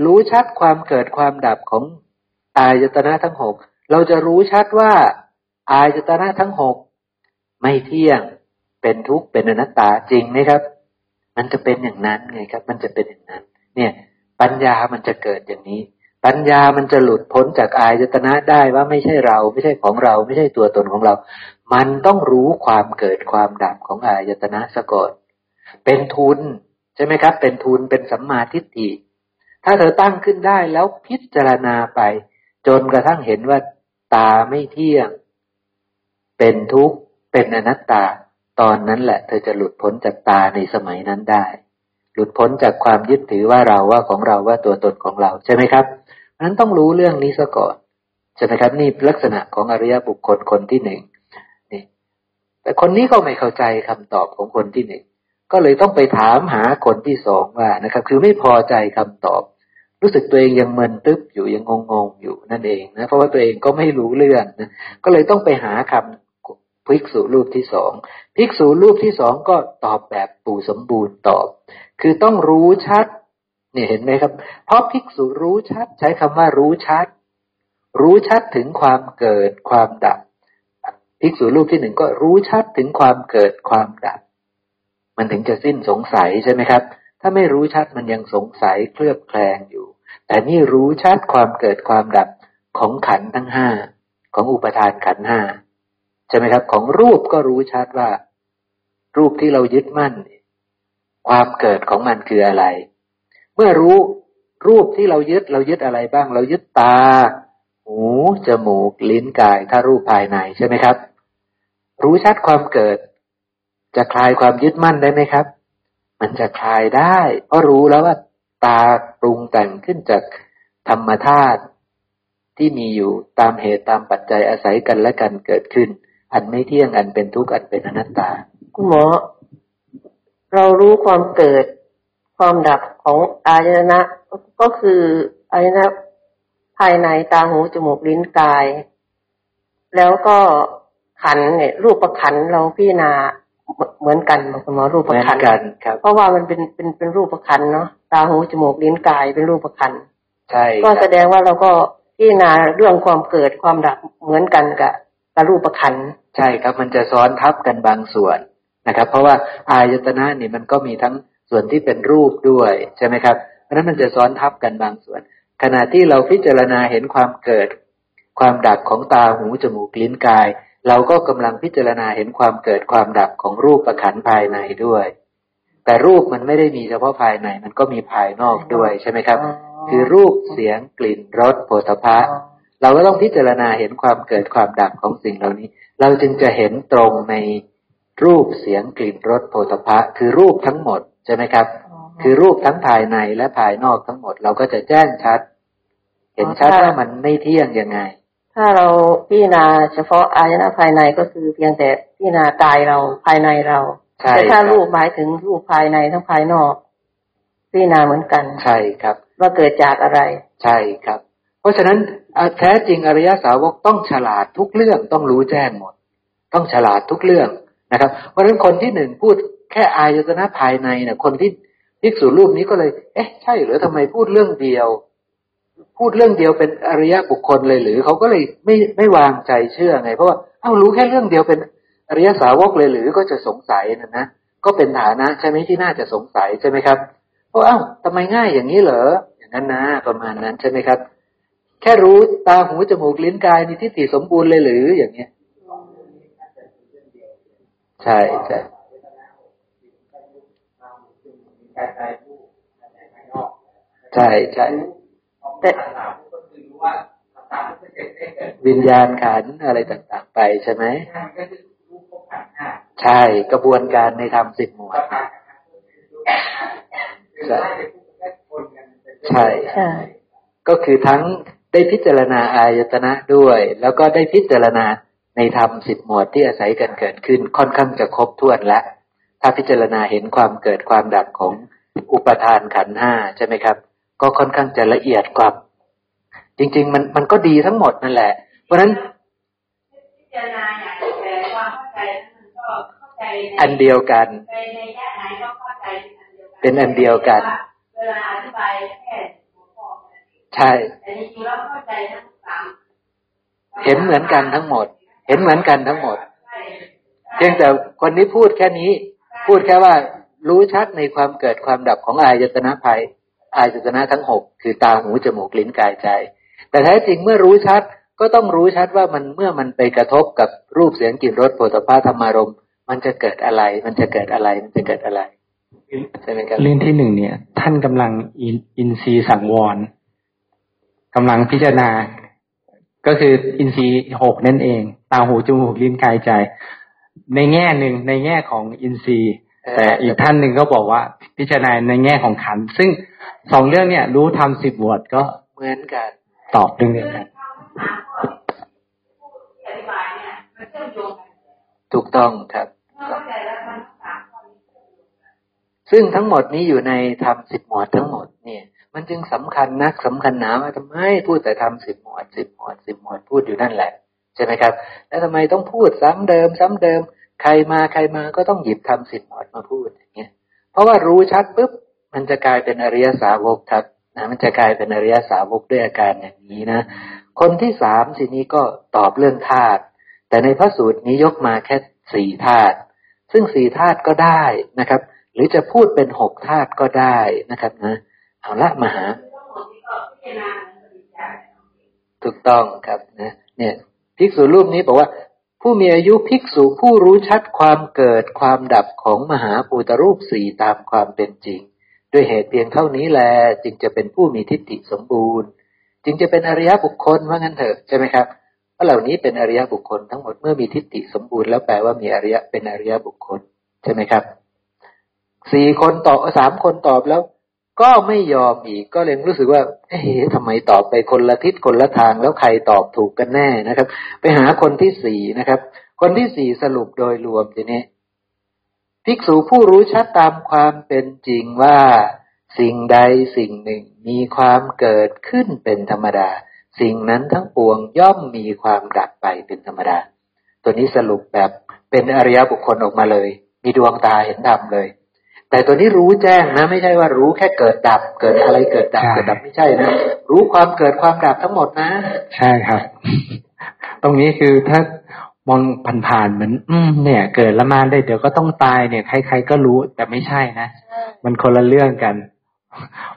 รู้ชัดความเกิดความดับของอายตนะทั้งหกเราจะรู้ชัดว่าอายตนะทั้งหกไม่เที่ยง เป็นทุกข์เป็นอนัตตาจริงไหมครับ มันจะเป็นอย่างนั้นไงครับ มันจะเป็นอย่างนั้น เนี่ย ปัญญามันจะเกิดอย่างนี้ ปัญญามันจะหลุดพ้นจากอายตนะได้ว่าไม่ใช่เรา ไม่ใช่ของเรา ไม่ใช่ตัวตนของเรา มันต้องรู้ความเกิดความดับของอายตนะสะก่อนเป็นทุนใช่ไหมครับ เป็นทุนเป็นสัมมาทิฏฐิถ้าเธอตั้งขึ้นได้แล้วพิจารณาไป จนกระทั่งเห็นว่าตาไม่เที่ยง เป็นทุกข์เป็นอนัตตา ตอนนั้นแหละเธอจะหลุดพ้นจากตาในสมัยนั้นได้ หลุดพ้นจากความยึดถือว่าเราว่าของเราว่าตัวตนของเราใช่ไหมครับนั้นต้องรู้เรื่องนี้ซะก่อนใช่ไหมครับนี่ลักษณะของอริยบุคคลคนที่หนึ่งนี่ แต่คนนี้ก็ไม่เข้าใจคำตอบของคนที่หนึ่งก็เลยต้องไปถามหาคนที่สองว่านะครับ คือไม่พอใจคำตอบ รู้สึกตัวเองยังเมินตึ๊บอยู่ยังงงๆอยู่นั่นเองนะเพราะว่าตัวเองก็ไม่รู้เรื่องนะก็เลยต้องไปหาคำภิกษุรูปที่สอง ภิกษุรูปที่สองก็ตอบแบบปู่สมบูรณ์ตอบ คือต้องรู้ชัด เนี่ยเห็นไหมครับ เพราะภิกษุรู้ชัด ใช้คำว่ารู้ชัด รู้ชัดถึงความเกิดความดับ ภิกษุรูปที่หนึ่งก็รู้ชัดถึงความเกิดความดับ มันถึงจะสิ้นสงสัยใช่ไหมครับ ถ้าไม่รู้ชัดมันยังสงสัยเคลือบแคลงอยู่ แต่นี่รู้ชัดความเกิดความดับของขันทั้งห้าของอุปทานขันห้าใช่ไหมครับ ของรูปก็รู้ชัดว่า รูปที่เรายึดมั่น ความเกิดของมันคืออะไร เมื่อรู้รูปที่เรายึดเรายึดอะไรบ้าง เรายึดตา หูจมูก ลิ้นกาย ถ้ารูปภายในใช่ไหมครับ รู้ชัดความเกิด จะคลายความยึดมั่นได้ไหมครับ มันจะคลายได้ เพราะรู้แล้วว่า ตาปรุงแต่งขึ้นจากธรรมธาตุที่มีอยู่ตามเหตุตามปัจจัยอาศัยกันและกันเกิดขึ้น อันไม่เที่ยงอันเป็นทุกข์อันเป็นอนัตตา
คุณหมอ เรารู้ความเกิดความดับของอายตนะก็คืออายตนะภายในตาหูจมูกลิ้นกาย แล้วก็ขันเนี่ย รูปประขันเราพิจารณาเหมือนกันคุณหมอรูปประขัน
กันครับ
เพราะว่ามันเป็นเป็นเป็นรูปประคันเนาะตาหูจมูกลิ้นกายเป็นรูปประคัน
ใช่
ก็
ค
แส
รับ
ดงว่าเราก็พิจารณาเรื่องความเกิดความดับเหมือนกันกับกับรูปประคัน
ใช่ครับมันจะซ้อนทับกันบางส่วน นะครับ เพราะว่าอายตนะนี่มันก็มีทั้งส่วนที่เป็นรูปด้วยใช่ไหมครับ เพราะนั้นมันจะซ้อนทับกันบางส่วน ขณะที่เราพิจารณาเห็นความเกิด ความดับของตาหูจมูกลิ้นกาย เราก็กำลังพิจารณาเห็นความเกิดความดับของรูปประขันภายในด้วย แต่รูปมันไม่ได้มีเฉพาะภายในมันก็มีภายนอกด้วยใช่ไหมครับ คือรูปเสียงกลิ่นรสโผฏฐัพพะเราก็ต้องพิจารณาเห็นความเกิดความดับของสิ่งเหล่านี้ เราจึงจะเห็นตรงใน รูปเสียงกลิ่นรสโผฏฐัพพะคือรูปทั้งหมดใช่ไหมครับ คือรูปทั้งภายในและภายนอกทั้งหมด เราก็จะแจ้งชัด เห็นชัด
อ๋อถ้า
ว่ามันไม่เที่ยงยังไง
ถ้าเราพิจารณาเฉพาะอายตนะภายในก็คือเพียงแต่พิจารณากายเราภายในเรา
ใช่
แต่ถ้า
ครับ
รูปหมายถึงรูปภายในทั้งภายนอกพิจารณาเหมือนกัน
ใช่ครับ
ว่าเกิดจากอะไร
ใช่ครับ เพราะฉะนั้นอะแท้จริงอริยสาวกต้องฉลาดทุกเรื่องต้องรู้แจ้งหมด ต้องฉลาดทุกเรื่อง นะครับ เพราะฉะนั้นคนที่หนึ่งพูดแค่อายตนะภายในเนี่ยคนที่ภิกษุรูปนี้ก็เลย เอ๊ะใช่หรือทำไมพูดเรื่องเดียว พูดเรื่องเดียวเป็นอริยบุคคลเลยหรือเขาก็เลยไม่ไม่วางใจเชื่อไง เพราะว่าเอ้ารู้แค่เรื่องเดียวเป็นอริยสาวกเลยหรือก็จะสงสัยนะนะก็เป็นฐานะใช่ไหมที่น่าจะสงสัยใช่ไหมครับเพราะเอ้าทำไมง่ายอย่างนี้เหรออย่างนั้นนะประมาณนั้นใช่ไหมครับ แค่รู้ตาหูจมูกลิ้นกายมีทิฏฐิสมบูรณ์เลยหรืออย่างเงี้ย ใช่ใช่ใช่ใช่
แต่
วิญญาณขันอะไรต่าง ๆ ไปใช่ไหมใช่กระบวนการในธรรมสิบหมวดใช่ใช่
ใช่
ก็คือทั้งได้พิจารณาอายตนะด้วย แล้วก็ได้พิจารณา ในธรรมสิบหมวดที่อาศัยกันเกิดขึ้นค่อนข้างจะครบถ้วนแล้วถ้าพิจารณาเห็นความเกิดความดับของอุปทานขันธ์ห้าใช่ไหมครับ ก็ค่อนข้างจะละเอียดกว่าจริง ๆ มันมันก็ดีทั้งหมดนั่นแหละ เพราะฉะนั้น
พิจารณาอย่างแต่ความเข้าใจนั้นมันก็เข้าใจใน
อันเดียวกัน
ในในแยกไหนก็เข้าใจเป็นอันเดียวกัน
เป็นอันเดียวกัน
เวลาอธิบายแค่หัวข้อแค่นั้นเอง
ใช่
แต่จริงๆแล้วเข้าใจทั้งสาม
เห็นเหมือนกันทั้งหมด เห็นเหมือนกันทั้งหมด
ใช่
เพียงแต่คนนี้พูดแค่นี้ พูดแค่ว่ารู้ชัดในความเกิดความดับของอายตนะภัยอายตนะทั้งหกคือตาหูจมูกลิ้นกายใจ แต่แท้จริงเมื่อรู้ชัดก็ต้องรู้ชัดว่ามันเมื่อมันไปกระทบกับรูปเสียงกลิ่นรสโผฏฐัพพะธรรมารมณ์มันจะเกิดอะไร มันจะเกิดอะไร มันจะเกิดอะไรใช่ไหมครับ
เรื่องที่หนึ่งเนี่ย ท่านกำลังอินอินทรีย์สังวรกำลังพิจารณา ก็คืออินทรีย์หกนั่นเอง ตาหูจมูกลิ้นกายใจ ในแง่หนึ่งในแง่ของอินทรีย์
เออ
แต่อีกท่านหนึ่งก็บอกว่า พิจารณาในแง่ของขันธ์ซึ่งสองเรื่องเนี่ย รู้ทำสิบวดก็
เหมือนกัน
ตอบเรื่องเดียวกัน
ทั้งสามข้อที่อธิบายเนี่ยมันเชื่อมโยงกัน
ถูกต้องครับ
เมื่อเข้าใจแล้วทั้งสามข้อนี้เชื่อมโยงกัน
ซึ่งทั้งหมดนี้อยู่ในธรรมสิบหมวดทั้งหมดเนี่ย มันจึงสำคัญนักสำคัญหนาว่าทำไมพูดแต่ทำสิบหมวดสิบหมวดสิบหมวดพูดอยู่นั่นแหละ ใช่ไหมครับ แล้วทำไมต้องพูดซ้ำเดิม ซ้ำเดิม ใครมาใครมาก็ต้องหยิบทำสิบหมวดมาพูดอย่างเงี้ยเพราะว่ารู้ชัดปุ๊บมันจะกลายเป็นอริยสาวกครับนะมันจะกลายเป็นอริยสาวกด้วยอาการอย่างนี้นะ คนที่สามทีนี้ก็ตอบเรื่องธาตุแต่ในพระสูตรนี้ยกมาแค่สี่ธาตุซึ่งสี่ธาตุก็ได้นะครับ หรือจะพูดเป็นหกธาตุก็ได้นะครับนะเอาละมาหา
ทั้งหมดนี้ก็พิจารณาเหมือนปริญญา
ถูกต้องครับนะเนี่ย ภิกษุรูปนี้บอกว่า ผู้มีอายุภิกษุผู้รู้ชัดความเกิดความดับของมหาภูตรูปสี่ตามความเป็นจริง ด้วยเหตุเพียงเท่านี้แล จึงจะเป็นผู้มีทิฏฐิสมบูรณ์ จึงจะเป็นอริยบุคคลว่างั้นเถอะใช่ไหมครับเพราะเหล่านี้เป็นอริยบุคคลทั้งหมดเมื่อมีทิฏฐิสมบูรณ์แล้วแปลว่ามีอริยเป็นอริยบุคคล ใช่ไหมครับสี่คนตอบสามคนตอบแล้ว ก็ไม่ยอมอีกก็เลยรู้สึกว่า เอ๊ะทำไมตอบไปคนละทิศคนละทางแล้วใครตอบถูกกันแน่นะครับ ไปหาคนที่สี่นะครับ คนที่สี่สรุปโดยรวมทีนี้ภิกษุผู้รู้ชัดตามความเป็นจริงว่าสิ่งใดสิ่งหนึ่งมีความเกิดขึ้นเป็นธรรมดา สิ่งนั้นทั้งปวงย่อมมีความดับไปเป็นธรรมดา ตัวนี้สรุปแบบเป็นอริยบุคคลออกมาเลย มีดวงตาเห็นธรรมเลย แต่ตัวนี้รู้แจ้งนะ ไม่ใช่ว่ารู้แค่เกิดดับ เกิดอะไรเกิดดับ
ใช่
เกิดดับไม่ใช่นะรู้ความเกิดความดับทั้งหมดนะ
ใช่ครับ ตรงนี้คือถ้ามองผ่านๆเหมือน อืม เนี่ย เกิดแล้วมาได้เดี๋ยวก็ต้องตายเนี่ยใครๆก็รู้แต่ไม่ใช่นะ มันคนละเรื่องกัน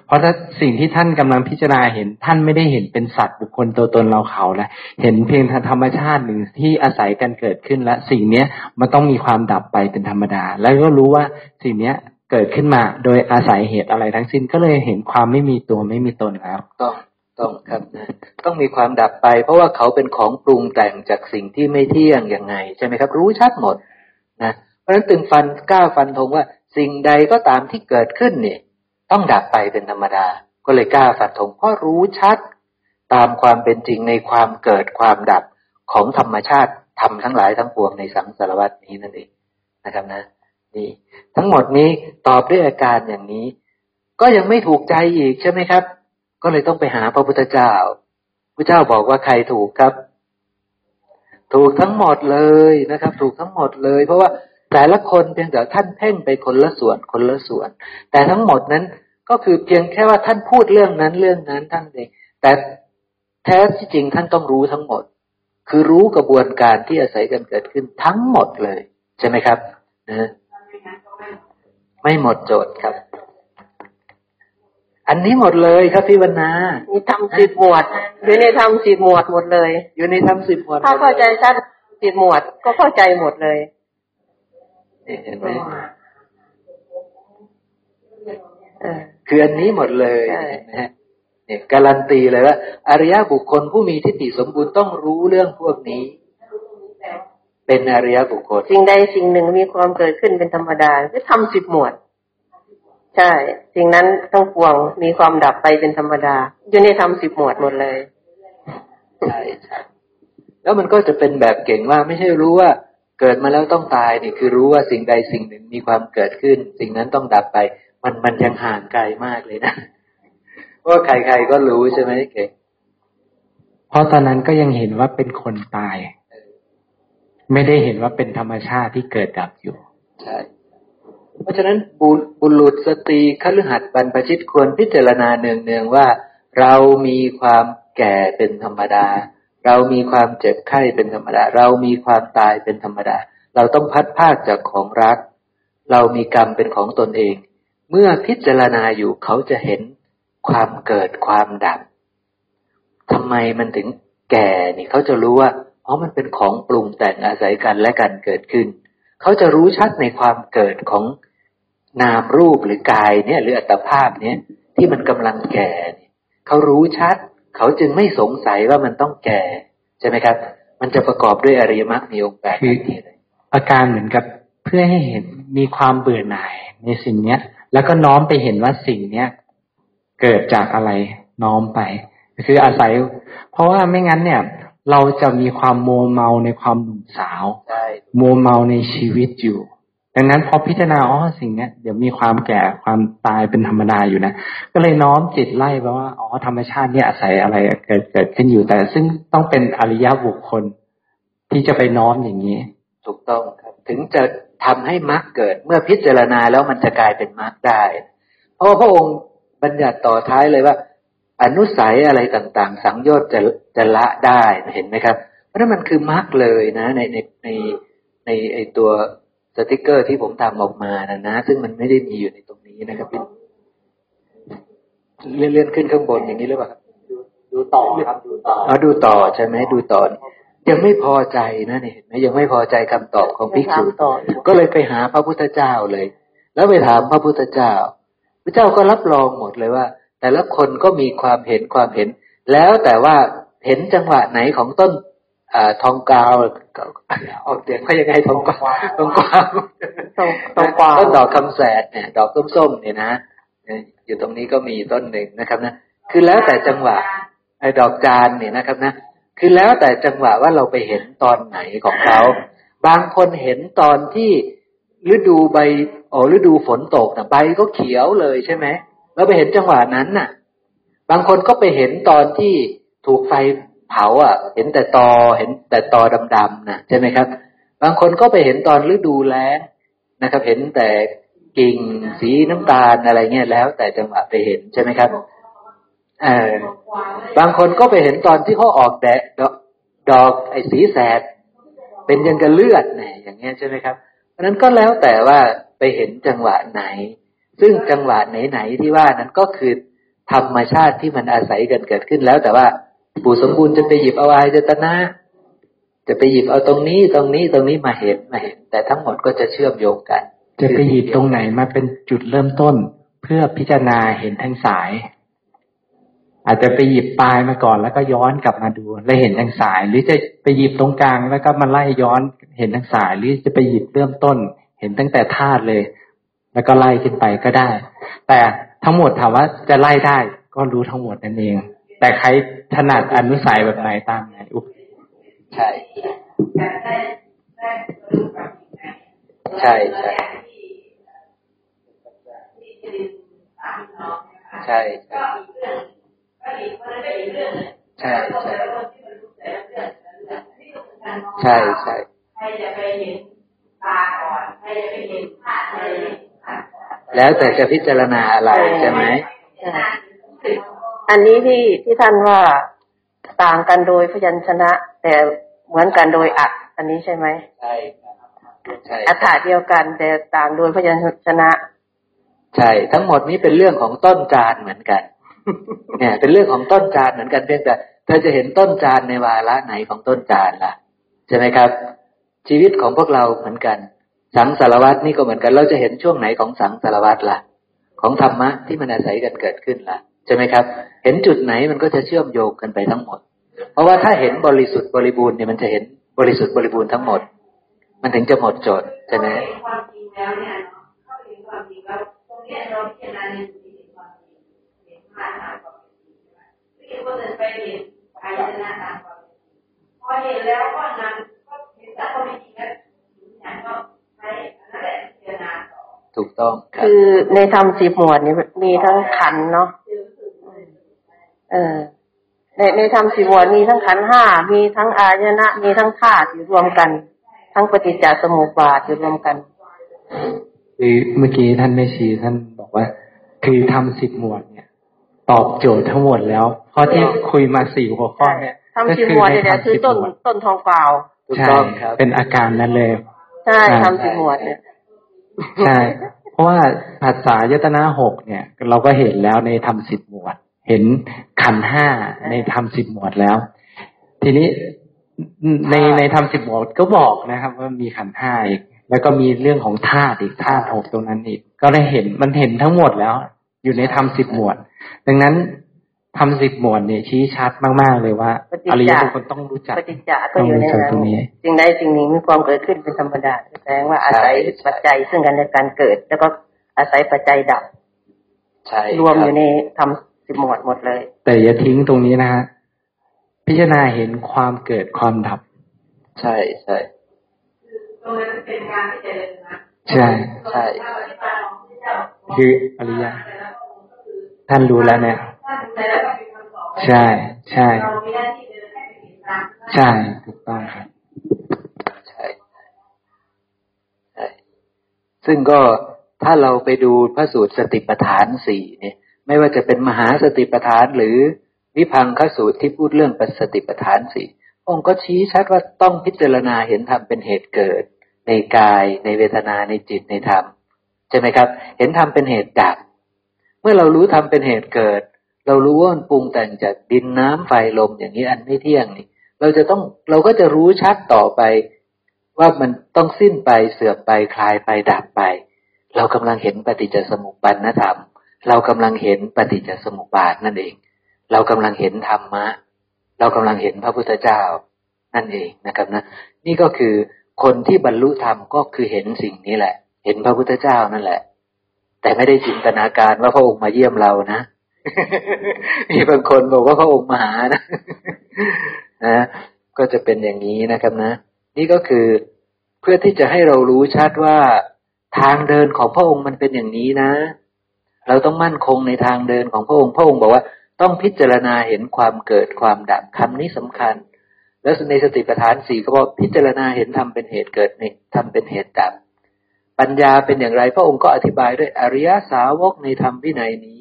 เพราะถ้าสิ่งที่ท่านกำลังพิจารณาเห็น ท่านไม่ได้เห็นเป็นสัตว์บุคคลตัวตนเราเขาแล้วเห็นเพียงทางธรรมชาติหนึ่งที่อาศัยกันเกิดขึ้นและสิ่งเนี้ยมันต้องมีความดับไปเป็นธรรมดา แล้วก็รู้ว่าสิ่งเนี้ย เกิดขึ้นมาโดยอาศัยเหตุอะไรทั้งสิ้นก็เลยเห็นความไม่มีตัวไม่มีตนแล้ว
ต้องต้องครับนะต้องมีความดับไป เพราะว่าเขาเป็นของปรุงแต่งจากสิ่งที่ไม่เที่ยงยังไงใช่ไหมครับ รู้ชัดหมดนะเพราะฉะนั้นตึงฟันกล้าฟันธงว่า สิ่งใดก็ตามที่เกิดขึ้นเนี่ย ต้องดับไปเป็นธรรมดา ก็เลยกล้าฟันธงเพราะรู้ชัด ตามความเป็นจริงในความเกิดความดับของธรรมชาติทำทั้งหลายทั้งปวงในสังสารวัตนี้นั่นเองนะครับนะ นี่ทั้งหมดนี้ตอบด้วยอาการอย่างนี้ ก็ยังไม่ถูกใจอีกใช่ไหมครับ ก็เลยต้องไปหาพระพุทธเจ้าพระเจ้าบอกว่าใครถูกครับ ถูกทั้งหมดเลยนะครับ ถูกทั้งหมดเลย เพราะว่าแต่ละคนเพียงแต่ท่านเพ่งไปคนละส่วนคนละส่วน แต่ทั้งหมดนั้นก็คือเพียงแค่ว่าท่านพูดเรื่องนั้นเรื่องนั้นท่านเองแต่แท้ที่จริงท่านต้องรู้ทั้งหมด คือรู้กระบวนการที่อาศัยกันเกิดขึ้นทั้งหมดเลย ใช่ไหมครับนะ ไม่หมดโจทย์ครับ อันนี้หมดเลยครับพี่วรรณา
มีทำสิบหมวด อยู่ในทำสิบหมวดหมดเลย
อยู่ในธรรมสิบหมวด
ถ้าเข้าใจชัดสิบหมวดก็เข้าใจหมดเลย
นี่เห็นไหม
เออ
คืออันนี้หมดเลย
ใช่
เห็นไหมฮะเนี่ยการันตีเลยว่าอริยบุคคลผู้มีทิฏฐิสมบูรณ์ต้องรู้เรื่องพวกนี้ เป็นอริยบุคคล
สิ่งใดสิ่งหนึ่งมีความเกิดขึ้นเป็นธรรมดาคือทำสิบหมวด ใช่ สิ่งนั้นต้องปวงมีความดับไปเป็นธรรมดา อยู่ในทำสิบหมวดหมดเลย
ใช่ใช่แล้วมันก็จะเป็นแบบเก่งว่าไม่ใช่รู้ว่าเกิดมาแล้วต้องตายนี่คือรู้ว่าสิ่งใดสิ่งหนึ่งมีความเกิดขึ้น สิ่งนั้นต้องดับไป มันมันยังห่างไกลมากเลยนะเพราะว่าใครๆก็รู้ใช่ไหมเก่ง
เพราะตอนนั้นก็ยังเห็นว่าเป็นคนตาย ไม่ได้เห็นว่าเป็นธรรมชาติที่เกิดดับอยู่
ใช่ เพราะฉะนั้นบุบรุษสตรีคฤหัสถ์บรรพชิตควรพิจารณาเนืองๆว่า เรามีความแก่เป็นธรรมดา เรามีความเจ็บไข้เป็นธรรมดา เรามีความตายเป็นธรรมดา เราต้องพัดภาคจากของรัก เรามีกรรมเป็นของตนเอง เมื่อพิจารณาอยู่เขาจะเห็นความเกิดความดับทำไมมันถึงแก่นี่เขาจะรู้ว่า ราะมันเป็นของปรุงแต่งอาศัยกันและกันเกิดขึ้น เขาจะรู้ชัดในความเกิดของนามรูปหรือกายเนี่ย หรืออัตภาพเนี่ย ที่มันกำลังแก่เนี่ยเขารู้ชัด เขาจึงไม่สงสัยว่ามันต้องแก่ ใช่ไหมครับ มันจะประกอบด้วยอริยมรรคมีองค์แปด
คือ
ทันทีเลย
อาการเหมือนกับเพื่อให้เห็นมีความเบื่อหน่ายในสิ่งเนี้ย แล้วก็น้อมไปเห็นว่าสิ่งเนี้ยเกิดจากอะไรน้อมไป คืออาศัย เพราะว่าไม่งั้นเนี่ย เราจะมีความโมวเมาในความหนุ่มสาว
ใช่
โมวเมาในชีวิตอยู่ ดังนั้นพอพิจารณาอ๋อสิ่งเนี้ยเดี๋ยวมีความแก่ความตายเป็นธรรมดาอยู่นะ ก็เลยน้อมจิตไล่ไปว่าอ๋อธรรมชาติเนี่ยอาศัยอะไรเกิดเกิดขึ้นอยู่แต่ ซึ่งต้องเป็นอริยบุคคล ที่จะไปน้อมอย่างนี้
ถูกต้องครับ ถึงจะทำให้มรรคเกิดเมื่อพิจารณาแล้วมันจะกลายเป็นมรรคได้ เพราะว่าพระองค์บัญญัติต่อท้ายเลยว่า อนุสัยอะไรต่างๆ สังโยชน์จะจะละได้เห็นไหมครับ เพราะนั่นมันคือมรรคเลยนะ ในในในในไอตัวสติกเกอร์ที่ผมทำออกมานะนะ ซึ่งมันไม่ได้มีอยู่ในตรงนี้นะครับพี่เลื่อนเลื่อนขึ้นข้างบนอย่างนี้หรือเปล่าครับ
ดูต่อครับดูต่อ
เอาดูต่อใช่ไหมดูต่อยังไม่พอใจนะเนี่ยเห็นไหมยังไม่พอใจคำตอบของภิกษุ
ยังถามต่อ
ก็เลยไปหาพระพุทธเจ้าเลย แล้วไปถามพระพุทธเจ้า พระเจ้าก็รับรองหมดเลยว่า แต่ละคนก็มีความเห็นความเห็น แล้วแต่ว่าเห็นจังหวะไหนของต้นอทองกาวออกเสียงเขายังไงทองกวาวทองกวาว
ทองกวาว
ต้นดอกคำแสดเนี่ย ดอกส้มๆเนี่ยนะอยู่ตรงนี้ก็มีต้นหนึ่งนะครับนะคือแล้วแต่จังหวะไอ้ดอกจานเนี่ยนะครับนะคือแล้วแต่จังหวะว่าเราไปเห็นตอนไหนของเขาบางคนเห็นตอนที่ฤดูใบอ๋อฤดูฝนตกนะใบก็เขียวเลยใช่ไหม เราไปเห็นจังหวะนั้นน่ะ บางคนก็ไปเห็นตอนที่ถูกไฟเผาอะ เห็นแต่ตอเห็นแต่ตอดำๆนะใช่ไหมครับ บางคนก็ไปเห็นตอนฤดูแล้งนะครับ เห็นแต่กิ่งสีน้ำตาลอะไรเงี้ยแล้ว แต่จังหวะไปเห็นใช่ไหมครับเออบางคนก็ไปเห็นตอนที่เขาออกแดดดอกไอ้สีแสด เป็นยังกระเลือดเนี่ยอย่างเงี้ยใช่ไหมครับเพราะนั้นก็แล้วแต่ว่าไปเห็นจังหวะไหน ซึ่งจังหวะไหนๆที่ว่านั้นก็คือธรรมชาติที่มันอาศัยกันเกิดขึ้นแล้ว แต่ว่าปู่สมบูรณ์จะไปหยิบเอาอายจตนะ จะไปหยิบเอาตรงนี้ตรงนี้ตรงนี้มาเห็นมาเห็น แต่ทั้งหมดก็จะเชื่อมโยงกัน
จะไปหยิบตรงไหนมาเป็นจุดเริ่มต้น เพื่อพิจารณาเห็นทั้งสาย อาจจะไปหยิบปลายมาก่อนแล้วก็ย้อนกลับมาดูแล้วเห็นทั้งสาย หรือจะไปหยิบตรงกลางแล้วก็มาไล่ย้อนเห็นทั้งสาย หรือจะไปหยิบเริ่มต้น เห็นตั้งแต่ธาตุเลย แล้วก็ไล่ขึ้นไปก็ได้ แต่ทั้งหมดถามว่าจะไล่ได้ก็รู้ทั้งหมดนั่นเอง แต่ใครถนัดอนุสัยแบบไหนตามไหนอุ๊
ใช่ใช่ใช่ใช่ใช่ใช่ใช่ใช่ใช่ใครจะไปเห็นตาก่อนใครจะไปเห็นภาพอะไร แล้วแต่จะพิจารณาอะไรใช่ไหม
อันนี้ที่ที่ท่านว่าต่างกันโดยพยัญชนะ แต่เหมือนกันโดยอัดอันนี้ใช่ไหมใช่ใช่อัฐาเดียวกันแต่ต่างโดยพยัญชนะ
ใช่ ทั้งหมดนี้เป็นเรื่องของต้นจานเหมือนกัน เนี่ย เป็นเรื่องของต้นจานเหมือนกันเพียงแต่เธอจะเห็นต้นจานในวาระไหนของต้นจานล่ะใช่ไหมครับ ชีวิตของพวกเราเหมือนกัน สังสารวัตนี่ก็เหมือนกัน เราจะเห็นช่วงไหนของสังสารวัตล่ะ ของธรรมะที่มันอาศัยกันเกิดขึ้นล่ะใช่ไหมครับ เห็นจุดไหนมันก็จะเชื่อมโยงกันไปทั้งหมด เพราะว่าถ้าเห็นบริสุทธิ์บริบูรณ์เนี่ยมันจะเห็นบริสุทธิ์บริบูรณ์ทั้งหมด มันถึงจะหมดจทย์ใช่ไหมความจริงแล้วเนี่ยเข้าไปถึงความจริงแล้วตรงนี้เราพิจารณาในจุดที่เห็นความจริงเห็นภาพค
วามจริงที่ค
นอื่นไปเห็นอายตนะตามความจริงพอเห็นแล้วก็นั้นก็เห็นแต่ความจริงแล้วอย่างก็ ใช้นั่นแหละพิจารณาถูกต้อง
คือในธรรมสิบหมวดนี้มีทั้งขันเนาะเออในในธรรมสิบหมวดมีทั้งขันห้ามีทั้งอายนะ มีทั้งธาตุอยู่รวมกัน ทั้งปฏิจจสมุปบาทอยู่รวมกัน
คือเมื่อกี้ท่านแม่ชีท่านบอกว่า คือทำสิบหมวดเนี่ย ตอบโจทย์ทั้งหมดแล้วเพราะที่คุยมาสี่หัวข้อเนี่ย
ทำสิบหมวดเนี่ยคือต้นต้นทองเปล่า
ใช่เป็นอาการนั้นเลย
ใช่ทำสิบหมวดเนี่ย
ใช่เพราะว่าภาษายตนาหกเนี่ย เราก็เห็นแล้วในทำสิบหมวด เห็นขันห้าในทำสิบหมวดแล้ว ทีนี้ในในทำสิบหมวดก็บอกนะครับ ว่ามีขันห้าอีก แล้วก็มีเรื่องของธาตุอีกธาตุหกตรงนั้นอีก ก็ได้เห็นมันเห็นทั้งหมดแล้ว อยู่ในทำสิบหมวด ดังนั้น ทำสิบหมวดเนี่ยชี้ชัดมาก ๆ เลยว่าอริยบุคคลต้องรู้จัก
ปฏิจจก็อยู่ในนั้นสิ่งใดสิ่งนี้มีความเกิดขึ้นเป็นธรรมดาแสดงว่าอาศัยปัจจัยซึ่งกันและการเกิด แล้วก็อาศัยปัจจัยดับรวมอยู่ในทำสิบหมวดหมดเลย
แต่อย่าทิ้งตรงนี้นะฮะพิจารณาเห็นความเกิดความดับ
ใช่ใช่
ตรงนั้นเป็นการพิจารณาใช่ใช่คืออริยท่านรู้แล้วเนี่ย ใช่ ใช่ใช่ถูกต้องครับใช่
ใช่ซึ่งก็ถ้าเราไปดูพระสูตรสติปัฏฐานสี่เนี่ย ไม่ว่าจะเป็นมหาสติปัฏฐานหรือวิพังคสูตรที่พูดเรื่องปสติปัฏฐานสี่องค์ก็ชี้ชัดว่าต้องพิจารณาเห็นธรรมเป็นเหตุเกิด ในกายในเวทนาในจิตในธรรมใช่ไหมครับ เห็นธรรมเป็นเหตุดับเมื่อเรารู้ทำเป็นเหตุเกิด เรารู้ว่ามันปรุงแต่งจากดินน้ำไฟลมอย่างนี้อันไม่เที่ยงนี่ เราจะต้องเราก็จะรู้ชัดต่อไป ว่ามันต้องสิ้นไปเสื่อมไปคลายไปดับไป เรากำลังเห็นปฏิจจสมุปบาทธรรม เรากำลังเห็นปฏิจจสมุปบาทนั่นเอง เรากำลังเห็นธรรมะ เรากำลังเห็นพระพุทธเจ้านั่นเองนะครับนะ นี่ก็คือคนที่บรรลุธรรมก็คือเห็นสิ่งนี้แหละ เห็นพระพุทธเจ้านั่นแหละ แต่ไม่ได้จินตนาการว่าพระองค์มาเยี่ยมเรานะ มีบางคนบอกว่าพระองค์มหานะนะก็จะเป็นอย่างนี้นะครับนะ นี่ก็คือเพื่อที่จะให้เรารู้ชัดว่าทางเดินของพระองค์มันเป็นอย่างนี้นะ เราต้องมั่นคงในทางเดินของพระองค์ พระองค์บอกว่าต้องพิจารณาเห็นความเกิดความดับคำนี้สำคัญ แล้วในสติปัฏฐานสี่ก็บอกพิจารณาเห็นทำเป็นเหตุเกิดนี่ทำเป็นเหตุดับ ปัญญาเป็นอย่างไร พระองค์ก็อธิบายด้วยอริยสาวกในธรรมวินัยนี้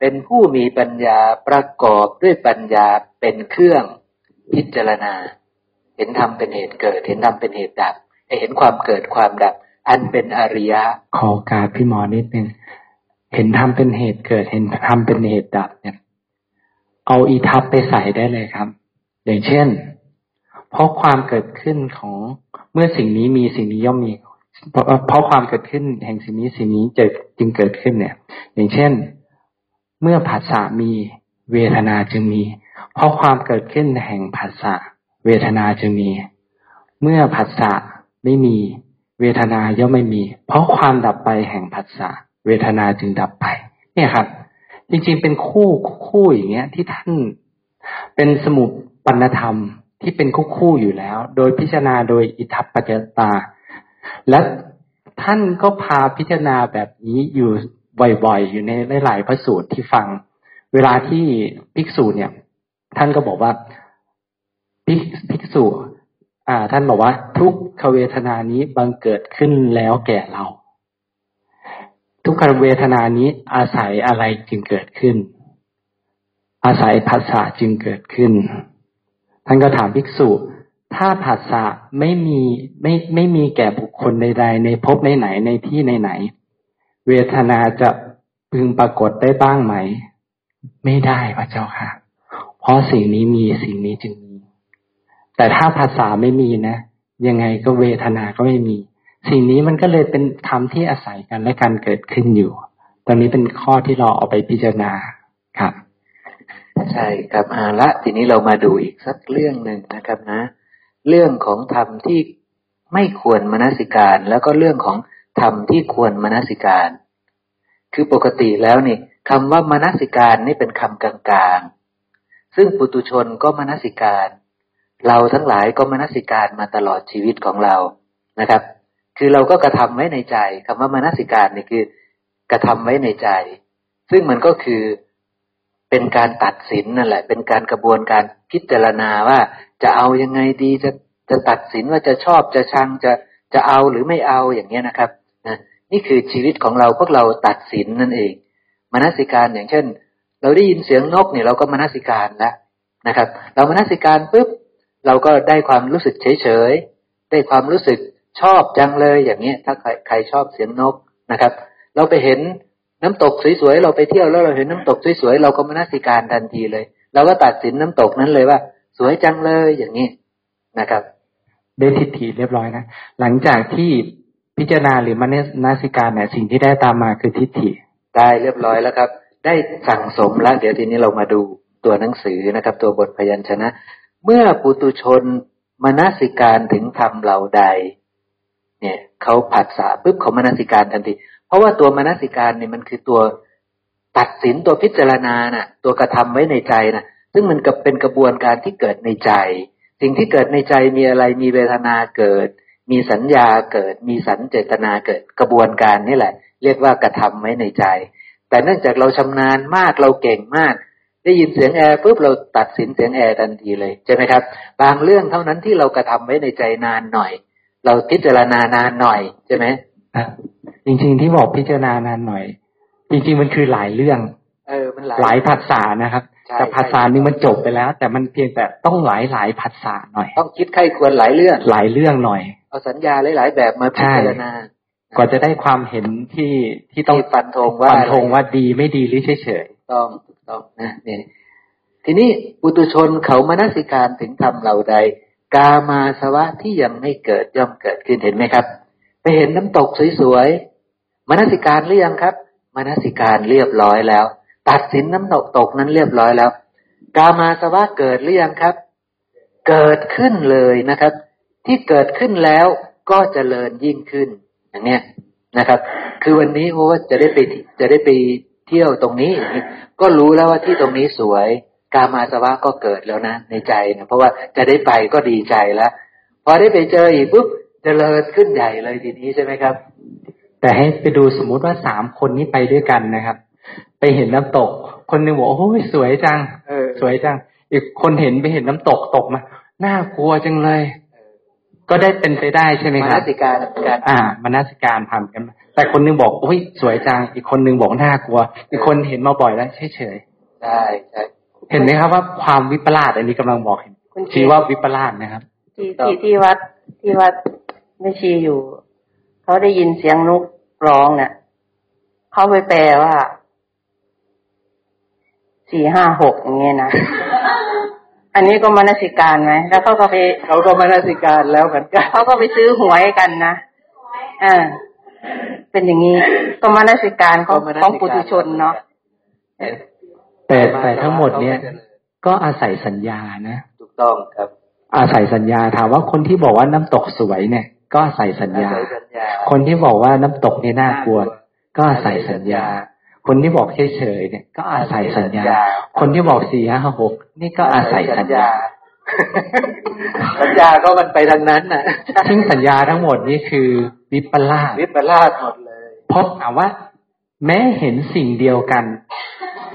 เป็นผู้มีปัญญาประกอบด้วยปัญญาเป็นเครื่องพิจารณา เห็นธรรมเป็นเหตุเกิด เห็นธรรมเป็นเหตุดับเห็นความเกิดความดับ อันเป็นอริยะ
ขอการพี่หมอนิดนึงเห็นทำเป็นเหตุเกิด เห็นทำเป็นเหตุดับเนี่ย เอาอีทับไปใส่ได้เลยครับ อย่างเช่น เพราะความเกิดขึ้นของเมื่อสิ่งนี้มีสิ่งนี้ย่อมมีเพราะเพราะความเกิดขึ้นแห่งสิ่งนี้สิ่งนี้จะจึงเกิดขึ้นเนี่ย อย่างเช่น เมื่อผัสสะมีเวทนาจึงมี เพราะความเกิดขึ้นแห่งผัสสะเวทนาจึงมี เมื่อผัสสะไม่มี เวทนาย่อมไม่มี เพราะความดับไปแห่งผัสสะเวทนาจึงดับไป เนี่ยครับ จริงๆเป็นคู่คู่อย่างเงี้ย ที่ท่านเป็นสมุดปัณธรรมที่เป็นคู่คู่อยู่แล้ว โดยพิจารณาโดยอิทัปปัจจตา และท่านก็พาพิจารณาแบบนี้อยู่ บ่อยๆ อยู่ในหลายๆพระสูตรที่ฟัง เวลาที่ภิกษุเนี่ย ท่านก็บอกว่าภิกษุ อ่า ท่านบอกว่า ทุกขเวทนานี้บังเกิดขึ้นแล้วแก่เรา ทุกขเวทนานี้อาศัยอะไรจึงเกิดขึ้น อาศัยภาษาจึงเกิดขึ้น ท่านก็ถามภิกษุถ้าภาษาไม่มีไม่ไม่มีแก่บุคคลใดๆในภพไหนในที่ไหน เวทนาจะพึงปรากฏได้บ้างไหม ไม่ได้พระเจ้าค่ะ เพราะสิ่งนี้มีสิ่งนี้จึงมี แต่ถ้าภาษาไม่มีนะ ยังไงก็เวทนาก็ไม่มี สิ่งนี้มันก็เลยเป็นธรรมที่อาศัยกันและการเกิดขึ้นอยู่ตอนนี้เป็นข้อที่เราเอาไปพิจารณาครับ
ใช่ครับอาละทีนี้เรามาดูอีกสักเรื่องหนึ่งนะครับนะ เรื่องของธรรมที่ไม่ควรมนสิการ แล้วก็เรื่องของ ธรรมที่ควรมนสิการ คือปกติแล้วนี่คำว่ามนสิการนี่เป็นคำกลางๆ ซึ่งปุตุชนก็มนสิการ เราทั้งหลายก็มนสิการมาตลอดชีวิตของเรานะครับ คือเราก็กระทำไว้ในใจคำว่ามนสิการนี่คือกระทำไว้ในใจ ซึ่งมันก็คือเป็นการตัดสินนั่นแหละ เป็นการกระบวนการพิจารณาว่าจะเอายังไงดีจะจะตัดสินว่าจะชอบจะชังจะจะเอาหรือไม่เอาอย่างเงี้ยนะครับ นี่คือชีวิตของเราพวกเราตัดสินนั่นเองมนสิการอย่างเช่น เราได้ยินเสียงนกเนี่ยเราก็มนสิการแล้วนะครับ เรามนสิการปุ๊บเราก็ได้ความรู้สึกเฉยๆได้ความรู้สึกชอบจังเลยอย่างนี้ถ้าใครใครชอบเสียงนกนะครับ เราไปเห็นน้ำตกสวยๆเราไปเที่ยวแล้วเราเห็นน้ำตกสวยๆเราก็มานสิการทันทีเลย เราก็ตัดสินน้ำตกนั้นเลยว่า สวยจังเลยอย่างนี้นะครับ
ได้ทิฏฐิเรียบร้อยนะหลังจากที่ พิจารณาหรือมานาสิการเนี่ยสิ่งที่ได้ตามมาคือทิฏฐิ
ได้เรียบร้อยแล้วครับ ได้สั่งสมแล้ว เดี๋ยวทีนี้เรามาดูตัวหนังสือนะครับ ตัวบทพยัญชนะ เมื่อปุตุชนมนสิการถึงธรรมเหล่าใด เนี่ยเขาผัสสะปุ๊บเขามนสิการทันที เพราะว่าตัวมนสิการเนี่ยมันคือตัวตัดสินตัวพิจารณาน่ะ ตัวกระทำไว้ในใจน่ะ ซึ่งมันกับเป็นกระบวนการที่เกิดในใจ สิ่งที่เกิดในใจมีอะไรมีเวทนาเกิด มีสัญญาเกิด มีสัญเจตนาเกิดกระบวนการนี่แหละ เรียกว่ากระทำไว้ในใจ แต่เนื่องจากเราชำนาญมากเราเก่งมาก ได้ยินเสียงแอร์ปุ๊บเราตัดสินเสียงแอร์ทันทีเลยใช่ไหมครับ บางเรื่องเท่านั้นที่เรากระทำไว้ในใจนานหน่อย เราพิจารณานานหน่อยใช่ไหม
จริงๆที่บอกพิจารณานานหน่อย จริงๆมันคือหลายเรื่อง
เออมันหลาย
หลายภาษานะครับแต่ภาษาหนึ่งมันจบไปแล้ว แต่มันเพียงแต่ต้องหลายหลายภาษาหน่อย
ต้องคิดไข้ควรหลายเรื่อง
หลายเรื่องหน่อย
เอาสัญญาหลาย ๆ แบบมาพิจารณา
กว่าจะได้ความเห็นที่ที่ต้อง
ฟันธงว่า
ฟันธงว่าดีไม่ดีหรือเฉย
ๆต้องต้องนะเนี่ยทีนี้ปุตุชนเขามนสิการถึงธรรมเหล่าใด กามาสวะที่ยังไม่เกิดย่อมเกิดขึ้นเห็นไหมครับ ไปเห็นน้ำตกสวยๆมนสิการหรือยังครับมนสิการเรียบร้อยแล้ว ตัดสินน้ำตกตกนั้นเรียบร้อยแล้ว กามาสวะเกิดหรือยังครับ เกิดขึ้นเลยนะครับ ที่เกิดขึ้นแล้วก็เจริญยิ่งขึ้นอย่างเนี้ยนะครับ คือวันนี้โอ้จะได้ไปจะได้ไปเที่ยวตรงนี้ ก็รู้แล้วว่าที่ตรงนี้สวย กามาสวะก็เกิดแล้วนะในใจนะเพราะว่าจะได้ไปก็ดีใจแล้วพอได้ไปเจออีกปุ๊บเจริญขึ้นใหญ่เลยทีนี้ใช่ไหมครับ
แต่ให้ไปดูสมมุติว่าสามคนนี้ไปด้วยกันนะครับ ไปเห็นน้ำตก คนหนึ่งบอกโอ้ยสวยจัง
เออ
สวยจัง อีกคนเห็นไปเห็นน้ำตกตกมาน่ากลัวจังเลย ก็ได้เป็นไปได้ใช่ไหม
ม
คนรับ
สิการการ
อ่ามนสิการผ่านกันมาแต่คนหนึงบอกโอ้ยสวยจัง อีกคนหนึงบอกน่ากลัว อีกคนเห็นมาบ่อยแล้วเฉยเฉย
ใช่ใช่
ๆเห็นไหมครับว่าความวิปลาสอันนี้กำลังบอกเห็น
คุณเจ
ชี้ว่าวิปลาสนะครับ
ที่ที่ที่วัดที่วัดไม่ชีอยู่เขาได้ยินเสียงนกร้องเนี่ยเขาไปแปลว่าสี่ห้าหกอย่างเงี้ยนะ อันนี้ก็มนสิการไหมแล้วเขาก็ไป
เขาก็มนสิการแล้วเหมือนกัน
เขาก็ไปซื้อหวยกันนะอ่าเป็นอย่างนี้ก็มนสิการของของปุถุชนเนาะ
แต่แต่ทั้งหมดเนี้ยก็อาศัยสัญญานะ
ถูกต้องครับ
อาศัยสัญญาถามว่าคนที่บอกว่าน้ำตกสวยเนี่ย ก็อาศัยสัญญา
อาศัยสัญญา
คนที่บอกว่าน้ำตกนี่น่ากลัว ก็อาศัยสัญญา คนที่บอกเฉยๆเนี่ย ก็อาศัยสัญญา คนที่บอกสี่ห้าหกนี่ก็อาศัยสัญญา
สัญญาก็มันไปทางนั้นน่ะ
ซึ่งสัญญาทั้งหมดนี่คือวิปลาส
วิปลาสหมดเลย
เพราะถามว่า แม้เห็นสิ่งเดียวกัน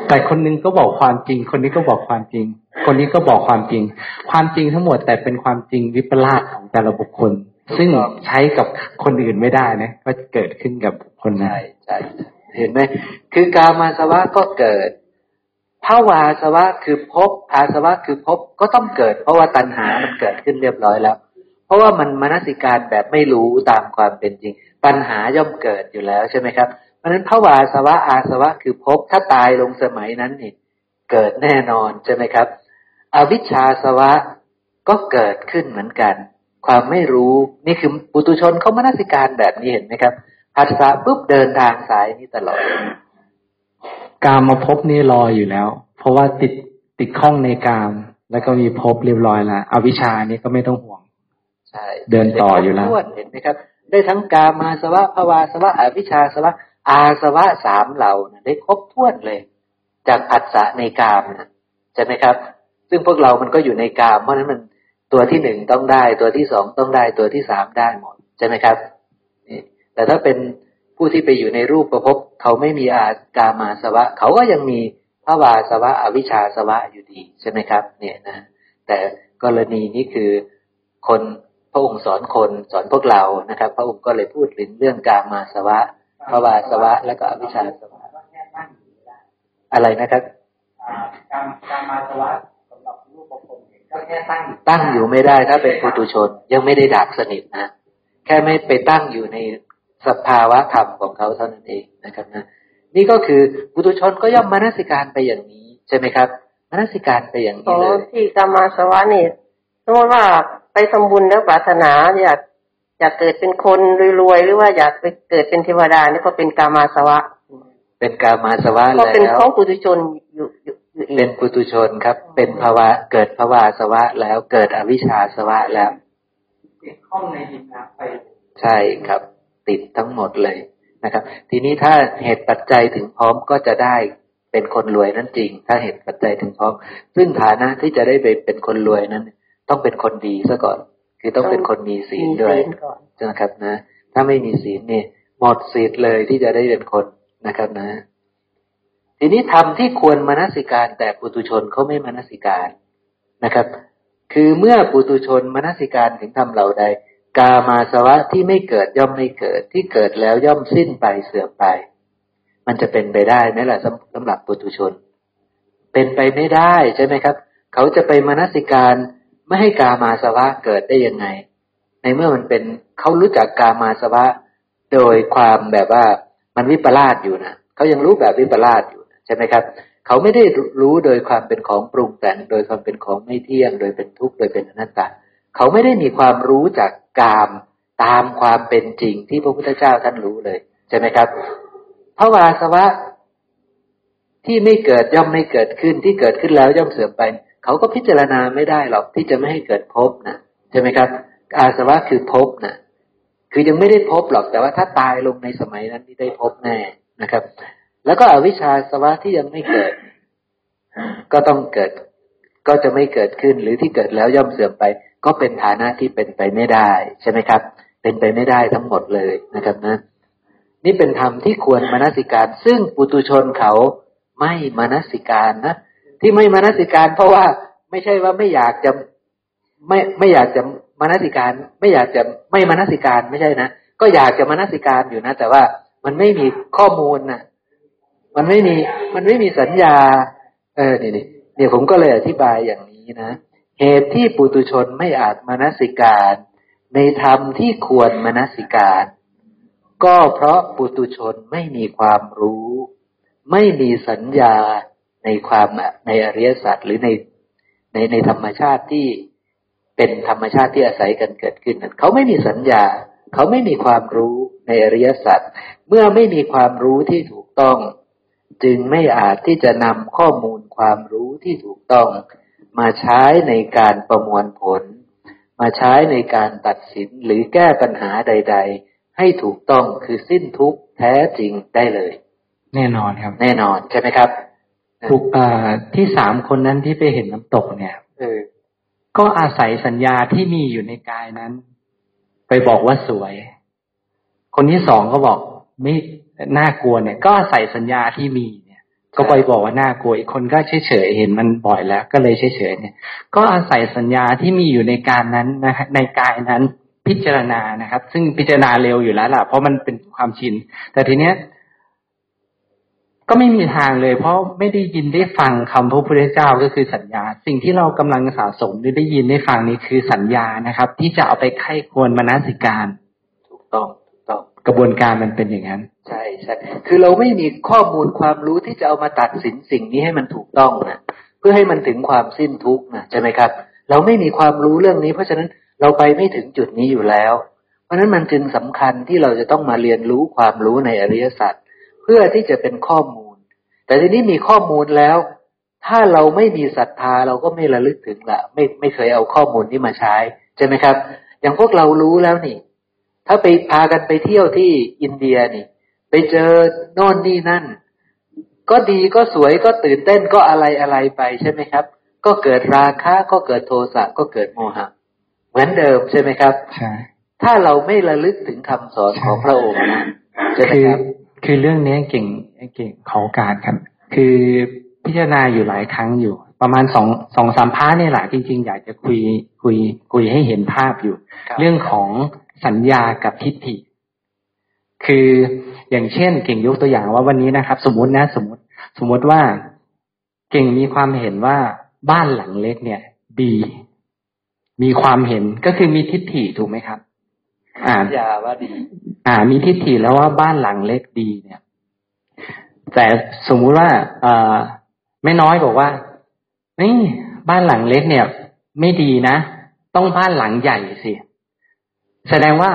แต่คนนึงก็บอกความจริง คนนี้ก็บอกความจริง คนนี้ก็บอกความจริง ความจริงทั้งหมดแต่เป็นความจริงวิปลาสของแต่ละบุคคล ซึ่งใช้กับคนอื่นไม่ได้นะ ก็เกิดขึ้นกับบุคคนนั้น
ใช่ใช่ เห็นไหมคือกามาสวะก็เกิดภาวาสวะคือภพอาสวะคือภพก็ต้องเกิด เพราะว่าตัณหามันเกิดขึ้นเรียบร้อยแล้ว เพราะว่ามันมนสิการแบบไม่รู้ตามความเป็นจริง ปัญหาย่อมเกิดอยู่แล้วใช่ไหมครับเพราะฉะนั้นภาวาสวะอาสวะคือภพถ้าตายลงสมัยนั้นนี่เกิดแน่นอนใช่ไหมครับ อวิชชาสวะก็เกิดขึ้นเหมือนกัน ความไม่รู้นี่คือปุตุชนเขามนสิการแบบนี้เห็นไหมครับ ผัสสะปุ๊บเดินทางสายนี้ตลอด
กามมาพบนี่รออยู่แล้ว เพราะว่าติดติดข้องในกาม แล้วก็มีภพเรียบร้อยแล้วอวิชชานี่ก็ไม่ต้องห่วง
ใช่
เดินต่ออยู่แล้ว
ได้ครบถ้นเห็นไหมครับ ได้ทั้งกามาสวะภวาสวะอวิชชาสวะอาสวะสามเหล่านะได้ครบถ้วนเลย จากผัสสะในกามนะใช่ไหมครับ ซึ่งพวกเรามันก็อยู่ในกาม เพราะฉะนั้นมันตัวที่หนึ่งต้องได้ ตัวที่สองต้องได้ ตัวที่สามได้หมดใช่ไหมครับนี่ แต่ถ้าเป็นผู้ที่ไปอยู่ในรูปประพบเขาไม่มีอากามาสวะ เขาก็ยังมีภวาสวะอวิชชาสวะอยู่ดีใช่ไหมครับ เนี่ยนะ แต่กรณีนี้คือคนพระองค์สอนคนสอนพวกเรานะครับ พระองค์ก็เลยพูดถึงเรื่องกามาสวะภวาสวะ และก็อวิชชาสวะอะไรนะครับ
การการมาสวะสำหรับรูปประพรมก็แค่ตั้ง
ตั้งอยู่ไม่ได้ถ้าเป็นปุตุชนยังไม่ได้ดับสนิทนะแค่ไม่ไปตั้งอยู่ใน สภาวะธรรมของเขาเท่านั้นเองนะครับนะนี่ก็คือปุตุชนก็ย่อมมนสิการไปอย่างนี้ใช่ไหมครับมนสิการไปอย่าง
ขอ
นี้
ง
เลย
ที่กามาสวะนี่สมมติว่าไปทำบุญแล้วปรารถนาอยากอยากเกิดเป็นคนรวยๆหรือว่าอยากไปเกิดเป็นเทวดานี่ก็เป็นกามาสวะ
เป็นกามาสวะ
ก็
แล้ว
เป็นของปุถุชนอยู่อยู่อยู่อี
เป็น
ก
ปุตุชนครับ เป็นภาวะเกิดภาวาสวะแล้วเกิดอวิชชาสวะแล้ว
ติดข้องในดินน้ำไป
ใช่ครับ ติดทั้งหมดเลยนะครับ ทีนี้ถ้าเหตุปัจจัยถึงพร้อมก็จะได้เป็นคนรวยนั่นจริง ถ้าเหตุปัจจัยถึงพร้อม ซึ่งฐานะที่จะได้ไปเป็นคนรวยนั้น ต้องเป็นคนดีซะก่อน คือต้องเป็นคนมีศีลด้วย
มีศีลก่อน
นะครับนะ ถ้าไม่มีศีลเนี่ยหมดสิทธิ์เลยที่จะได้เป็นคนนะครับนะ ทีนี้ทำที่ควรมนสิการแต่ปุตุชนเขาไม่มนสิการนะครับ คือเมื่อปุตุชนมนสิการถึงทำเหล่าใด กามาสวะที่ไม่เกิดย่อมไม่เกิดที่เกิดแล้วย่อมสิ้นไปเสื่อมไป มันจะเป็นไปได้ไหมล่ะสำสำหรับปุตุชน เป็นไปไม่ได้ใช่ไหมครับ เขาจะไปมนสิการไม่ให้กามาสวะเกิดได้ยังไง ในเมื่อมันเป็นเขารู้จักกามาสวะ โดยความแบบว่ามันวิปลาสอยู่นะเขายังรู้แบบวิปลาสอยู่ใช่ไหมครับ เขาไม่ได้รู้โดยความเป็นของปรุงแต่งโดยความเป็นของไม่เที่ยง โดยเป็นทุกข์โดยเป็นอนัตตา เขาไม่ได้มีความรู้จากกามตามความเป็นจริงที่พระพุทธเจ้าท่านรู้เลยใช่ไหมครับเพราะวาอาสวะที่ไม่เกิดย่อมไม่เกิดขึ้นที่เกิดขึ้นแล้วย่อมเสื่อมไป เขาก็พิจารณาไม่ได้หรอกที่จะไม่ให้เกิดภพนะใช่ไหมครับ อาสวะคือภพนะคือยังไม่ได้พบหรอกแต่ว่าถ้าตายลงในสมัยนั้นที่ได้พบแน่นะครับ แล้วก็อวิชชาสวะที่ยังไม่เกิด ก็ต้องเกิด ก็จะไม่เกิดขึ้นหรือที่เกิดแล้วย่อมเสื่อมไป ก็เป็นฐานะที่เป็นไปไม่ได้ใช่ไหมครับ เป็นไปไม่ได้ทั้งหมดเลยนะครับนะ นี่เป็นธรรมที่ควรมนสิการ ซึ่งปุตุชนเขาไม่มนสิการนะที่ไม่มนสิการ เพราะว่าไม่ใช่ว่าไม่อยากจะไม่ไม่อยากจะมนสิการ ไม่อยากจะไม่มนสิการไม่ใช่นะก็อยากจะมนสิการอยู่นะ แต่ว่ามันไม่มีข้อมูลนะมันไม่มีมันไม่มีสัญญา เออนี่นี่เนี่ยผมก็เลยอธิบายอย่างนี้นะ เหตุที่ปุตุชนไม่อาจมนสิการ ในธรรมที่ควรมนสิการ ก็เพราะปุตุชนไม่มีความรู้ ไม่มีสัญญาในความในอริยสัจหรือในในในธรรมชาติที่เป็นธรรมชาติที่อาศัยกันเกิดขึ้นนั้นเขาไม่มีสัญญา เขาไม่มีความรู้ในอริยสัจเมื่อไม่มีความรู้ที่ถูกต้อง จึงไม่อาจที่จะนำข้อมูลความรู้ที่ถูกต้อง มาใช้ในการประมวลผล มาใช้ในการตัดสินหรือแก้ปัญหาใด ๆ ให้ถูกต้องคือสิ้นทุกข์แท้จริงได้เลย
แน่นอนครับ
แน่นอนใช่ไหมครับ
ถูกที่สามคนนั้นที่ไปเห็นน้ำตกเนี่ย
เออ
ก็อาศัยสัญญาที่มีอยู่ในกายนั้น ไปบอกว่าสวย คนที่สองก็บอกไม่น่ากลัวเนี่ย ก็อาศัยสัญญาที่มีเนี่ย ก็ไปบอกว่าน่ากลัวอีกคนก็เฉยเฉยเห็นมันบ่อยแล้ว ก็เลยเฉยเฉยเนี่ย ก็อาศัยสัญญาที่มีอยู่ในการนั้นนะในกายนั้นพิจารณานะครับ ซึ่งพิจารณาเร็วอยู่แล้วล่ะ เพราะมันเป็นความชิน แต่ทีเนี้ย ก็ไม่มีทางเลย เพราะไม่ได้ยินได้ฟังคำพระพุทธเจ้าก็คือสัญญา สิ่งที่เรากำลังสะสมหรือได้ยินได้ฟังนี้คือสัญญานะครับ ที่จะเอาไปไข้ควรมนสิการ
ถูกต้องถูกต้อง
กระบวนการมันเป็นอย่างนั้น
ใช่ใช่คือเราไม่มีข้อมูลความรู้ที่จะเอามาตัดสินสิ่งนี้ให้มันถูกต้องนะเพื่อให้มันถึงความสิ้นทุกข์นะใช่ไหมครับ เราไม่มีความรู้เรื่องนี้ เพราะฉะนั้นเราไปไม่ถึงจุดนี้อยู่แล้ว เพราะฉะนั้นมันจึงสำคัญที่เราจะต้องมาเรียนรู้ความรู้ในอริยสัจเพื่อที่จะเป็นข้อมูล แต่ทีนี้มีข้อมูลแล้ว ถ้าเราไม่มีศรัทธาเราก็ไม่ระลึกถึงละไม่ไม่เคยเอาข้อมูลนี้มาใช้ใช่ไหมครับ อย่างพวกเรารู้แล้วนี่ ถ้าไปพากันไปเที่ยวที่อินเดียนี่ ไปเจอโน่นนี่นั่น ก็ดีก็สวยก็ตื่นเต้นก็อะไรอะไรไปใช่ไหมครับ ก็เกิดราคะก็เกิดโทสะก็เกิดโมหะ เหมือนเดิมใช่ไหมครับ
ใช่
ถ้าเราไม่ระลึกถึงคำสอนของพระองค์นะใช่ไหม
คือ
ครับ
คือเรื่องนี้เก่งเก่งขอโอกาสครับ คือพิจารณาอยู่หลายครั้งอยู่ ประมาณสองสองสาม part นี่แหละจริง ๆ อยากจะคุยคุยคุยให้เห็นภาพอยู่
ครับ
เรื่องของสัญญากับทิฏฐิ คืออย่างเช่น เก่งยกตัวอย่างว่าวันนี้นะครับ สมมตินะสมมติ สมมติว่า เก่งมีความเห็นว่าบ้านหลังเล็กเนี่ย ดี มีความเห็นก็คือมีทิฏฐิถูกไหมครับ อ่า
สัญญาว่าดี
อ่า มีทิฏฐิแล้วว่าบ้านหลังเล็กดีเนี่ย แต่สมมุติว่าเอ่อไม่น้อยบอกว่านี่บ้านหลังเล็กเนี่ย ไม่ดีนะ ต้องบ้านหลังใหญ่สิ แสดงว่า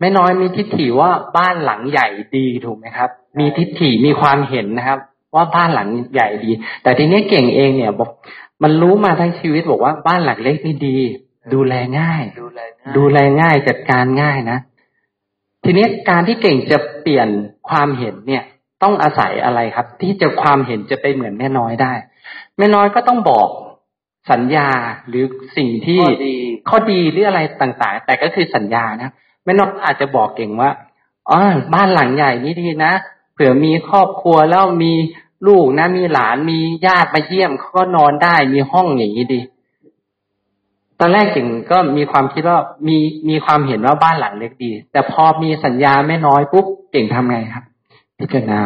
ไม่น้อยมีทิฏฐิว่าบ้านหลังใหญ่ดีถูกไหมครับ มีทิฏฐิมีความเห็นนะครับ ว่าบ้านหลังใหญ่ดี แต่ทีนี้เก่งเองเนี่ยบอกมันรู้มาทั้งชีวิตบอกว่าบ้านหลังเล็กนี่ดี ดูแลง่าย
ดูแลง่าย
ดูแลง่ายจัดการง่ายนะทีนี้การที่เก่งจะเปลี่ยนความเห็นเนี่ย ต้องอาศัยอะไรครับ ที่จะความเห็นจะไปเหมือนแม่น้อยได้ แม่น้อยก็ต้องบอกสัญญาหรือสิ่งที่
ข้อดี
ข้อดีหรืออะไรต่างๆ แต่ก็คือสัญญานะ แม่น้อยอาจจะบอกเก่งว่าอ๋อบ้านหลังใหญ่นี่ดีนะเผื่อมีครอบครัวแล้วมีลูกนะมีหลานมีญาติมาเยี่ยมเขาก็นอนได้มีห้องอย่างนี้ดี ตอนแรกเก่งก็มีความคิดว่ามีมีความเห็นว่าบ้านหลังเล็กดี แต่พอมีสัญญาไม่น้อยปุ๊บเก่งทำไงครับ พิจารณา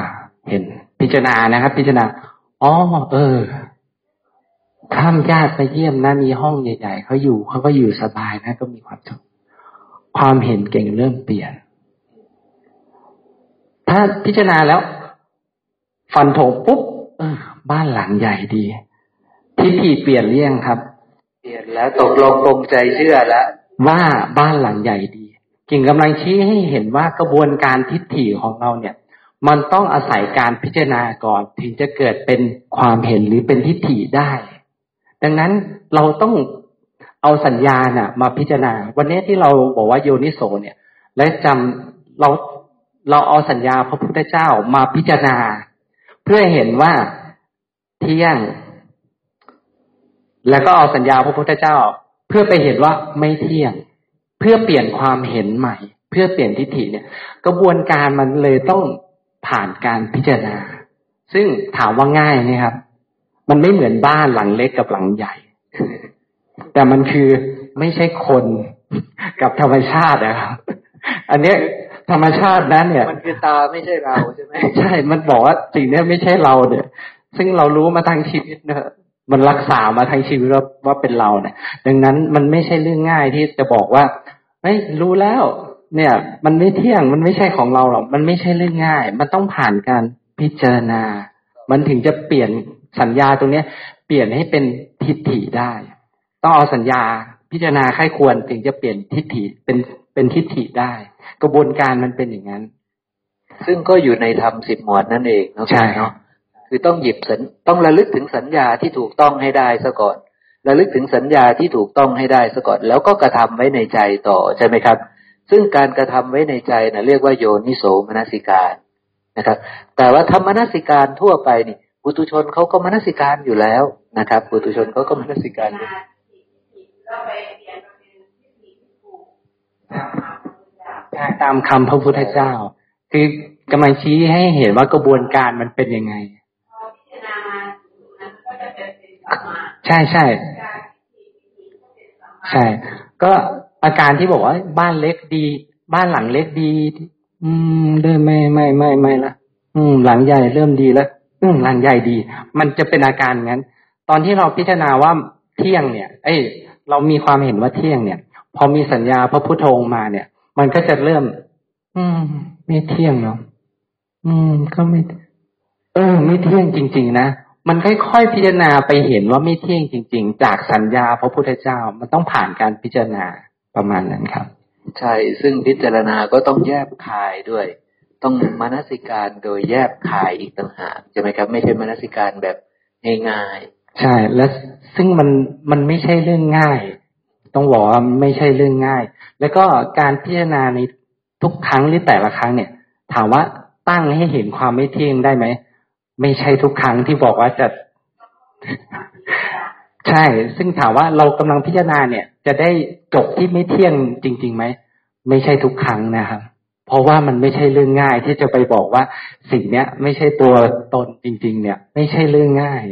เห็น พิจารณานะครับ พิจารณาอ๋อเออข้ามญาติไปเยี่ยมนะมีห้องใหญ่ ๆเขาอยู่เขาก็อยู่สบายนะ ก็มีความสุข ความเห็นเก่งเริ่มเปลี่ยน ถ้าพิจารณาแล้ว ฟันธงปุ๊บเออบ้านหลังใหญ่ดี ทิฏฐิเปลี่ยนเรี่ยงครับ
เปลี่ยนแล้วตกลงปรงใจเชื่อแล้ว
ว่าบ้านหลังใหญ่ดีกิ่งกำลังชี้ให้เห็นว่ากระบวนการทิฏฐิของเราเนี่ย มันต้องอาศัยการพิจารณาก่อนถึงจะเกิดเป็นความเห็นหรือเป็นทิฏฐิได้ ดังนั้นเราต้อง เอาสัญญาน่ะ มาพิจารณา วันนี้ที่เราบอกว่าโยนิโสเนี่ย และจำเราเราเอาสัญญาพระพุทธเจ้ามาพิจารณา เพื่อเห็นว่าเที่ยง แล้วก็เอาสัญญาพระพุทธเจ้า เพื่อไปเห็นว่าไม่เที่ยง เพื่อเปลี่ยนความเห็นใหม่ เพื่อเปลี่ยนทิฏฐิเนี่ย กระบวนการมันเลยต้องผ่านการพิจารณา ซึ่งถามว่าง่ายไหมครับ มันไม่เหมือนบ้านหลังเล็กกับหลังใหญ่ แต่มันคือไม่ใช่คนกับธรรมชาตินะครับอันเนี้ยธรรมชาตินั้นเนี่ย
มันคือตาไม่ใช่เราใช่ไหม
ใช่ มันบอกว่าสิ่งเนี้ยไม่ใช่เราเนี่ย ซึ่งเรารู้มาทั้งชีวิตเนอะมันรักษามาทั้งชีวิตว่าว่าเป็นเราเนี่ย ดังนั้นมันไม่ใช่เรื่องง่ายที่จะบอกว่าเฮ้ยรู้แล้ว เนี่ย มันไม่เที่ยงมันไม่ใช่ของเราหรอกมันไม่ใช่เรื่องง่าย มันต้องผ่านการพิจารณา มันถึงจะเปลี่ยนสัญญาตรงเนี้ย เปลี่ยนให้เป็นทิฏฐิได้ ต้องเอาสัญญา พิจารณาค่ายควรถึงจะเปลี่ยนทิฏฐิเป็นเป็นทิฏฐิได้ กระบวนการมันเป็นอย่างนั้น
ซึ่งก็อยู่ในธรรมสิบหมวดนั่นเองเนาะ
ใช่
เนาะคือต้องหยิบสัญต้องระลึกถึงสัญญาที่ถูกต้องให้ได้ซะก่อนระลึกถึงสัญญาที่ถูกต้องให้ได้ซะก่อนแล้วก็กระทำไว้ในใจต่อใช่ไหมครับ ซึ่งการกระทำไว้ในใจนะเรียกว่าโยนิโสมนสิการนะครับ แต่ว่าธรรมนสิการทั่วไปนี่ปุตุชนเขาก็มนสิการอยู่แล้วนะครับปุตุชนเขาก็มนสิการอยู่
แล้วไปเปลี่ยนมาเป็นทิฏฐิที่ถูกตามคำพระพุทธเจ้า
ตามคำพระพุทธเจ้า คือกำลังชี้ให้เห็นว่ากระบวนการมันเป็นยังไง
พอพิจารณามาถึงนั้นก็จะเป็นเป็นสัมมา
ใช่ใช่
การทิฏฐิทิฏฐิก็เป็นสัมมา
ใช่ ก็อาการที่บอกว่าบ้านเล็กดี บ้านหลังเล็กดี อืมเริ่มไม่ไม่ไม่ไม่ละอืม หลังใหญ่เริ่มดีแล้วอืมหลังใหญ่ดี มันจะเป็นอาการงั้น ตอนที่เราพิจารณาว่าเที่ยงเนี่ย เอ้ย เรามีความเห็นว่าเที่ยงเนี่ย พอมีสัญญาพระพุทโธมาเนี่ย มันก็จะเริ่ม อืม ไม่เที่ยงเนาะอืม ก็ไม่ เออ ไม่เที่ยงจริง ๆ นะมันค่อยๆพิจารณาไปเห็นว่าไม่เที่ยงจริง ๆ จากสัญญาพระพุทธเจ้ามันต้องผ่านการพิจารณาประมาณนั้นครับ
ใช่ ซึ่งพิจารณาก็ต้องแยบคายด้วย ต้องมนสิการโดยแยบคายอีกต่างหากใช่ไหมครับ ไม่ใช่มนสิการแบบง่าย
ใช่ และซึ่งมันมันไม่ใช่เรื่องง่าย ต้องบอกว่าไม่ใช่เรื่องง่าย แล้วก็การพิจารณาในทุกครั้งหรือแต่ละครั้งเนี่ย ถามว่าตั้งให้เห็นความไม่เที่ยงได้ไหมไม่ใช่ทุกครั้งที่บอกว่าจะ ใช่ ซึ่งถามว่าเรากำลังพิจารณาเนี่ย จะได้จบที่ไม่เที่ยงจริงๆไหมไม่ใช่ทุกครั้งนะครับเพราะว่ามันไม่ใช่เรื่องง่ายที่จะไปบอกว่าสิ่งเนี้ย ไม่ใช่ตัวตนจริง ๆ เนี่ย ไม่ใช่เรื่องง่าย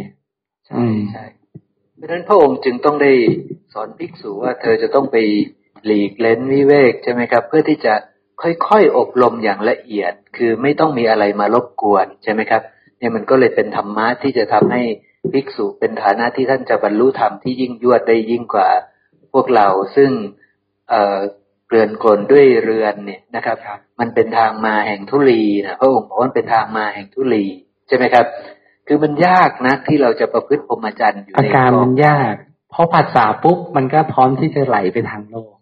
ใช่ใช่เพราะฉะนั้นพระองค์จึงต้องได้สอนภิกษุว่าเธอจะต้องไปหลีกเล้นวิเวกใช่ไหมครับ เพื่อที่จะค่อยๆอบรมอย่างละเอียด คือไม่ต้องมีอะไรมารบกวนใช่ไหมครับ เนี่ยมันก็เลยเป็นธรรมะที่จะทำให้ภิกษุเป็นฐานะที่ท่านจะบรรลุธรรมที่ยิ่งยวดได้ยิ่งกว่าพวกเราซึ่งเอ่อเรือนกลนด้วยเรือนเนี่ยนะครับ มันเป็นทางมาแห่งทุลีนะพระองค์บอกว่ามันเป็นทางมาแห่งทุลีใช่ไหมครับ คือมันยากนะที่เราจะประพฤติพรหมจรรย์อยู่
อา
ใน
การ
กร
มันยาก เพราะภาษาปุ๊บมันก็พร้อมที่จะไหลไปทางโลก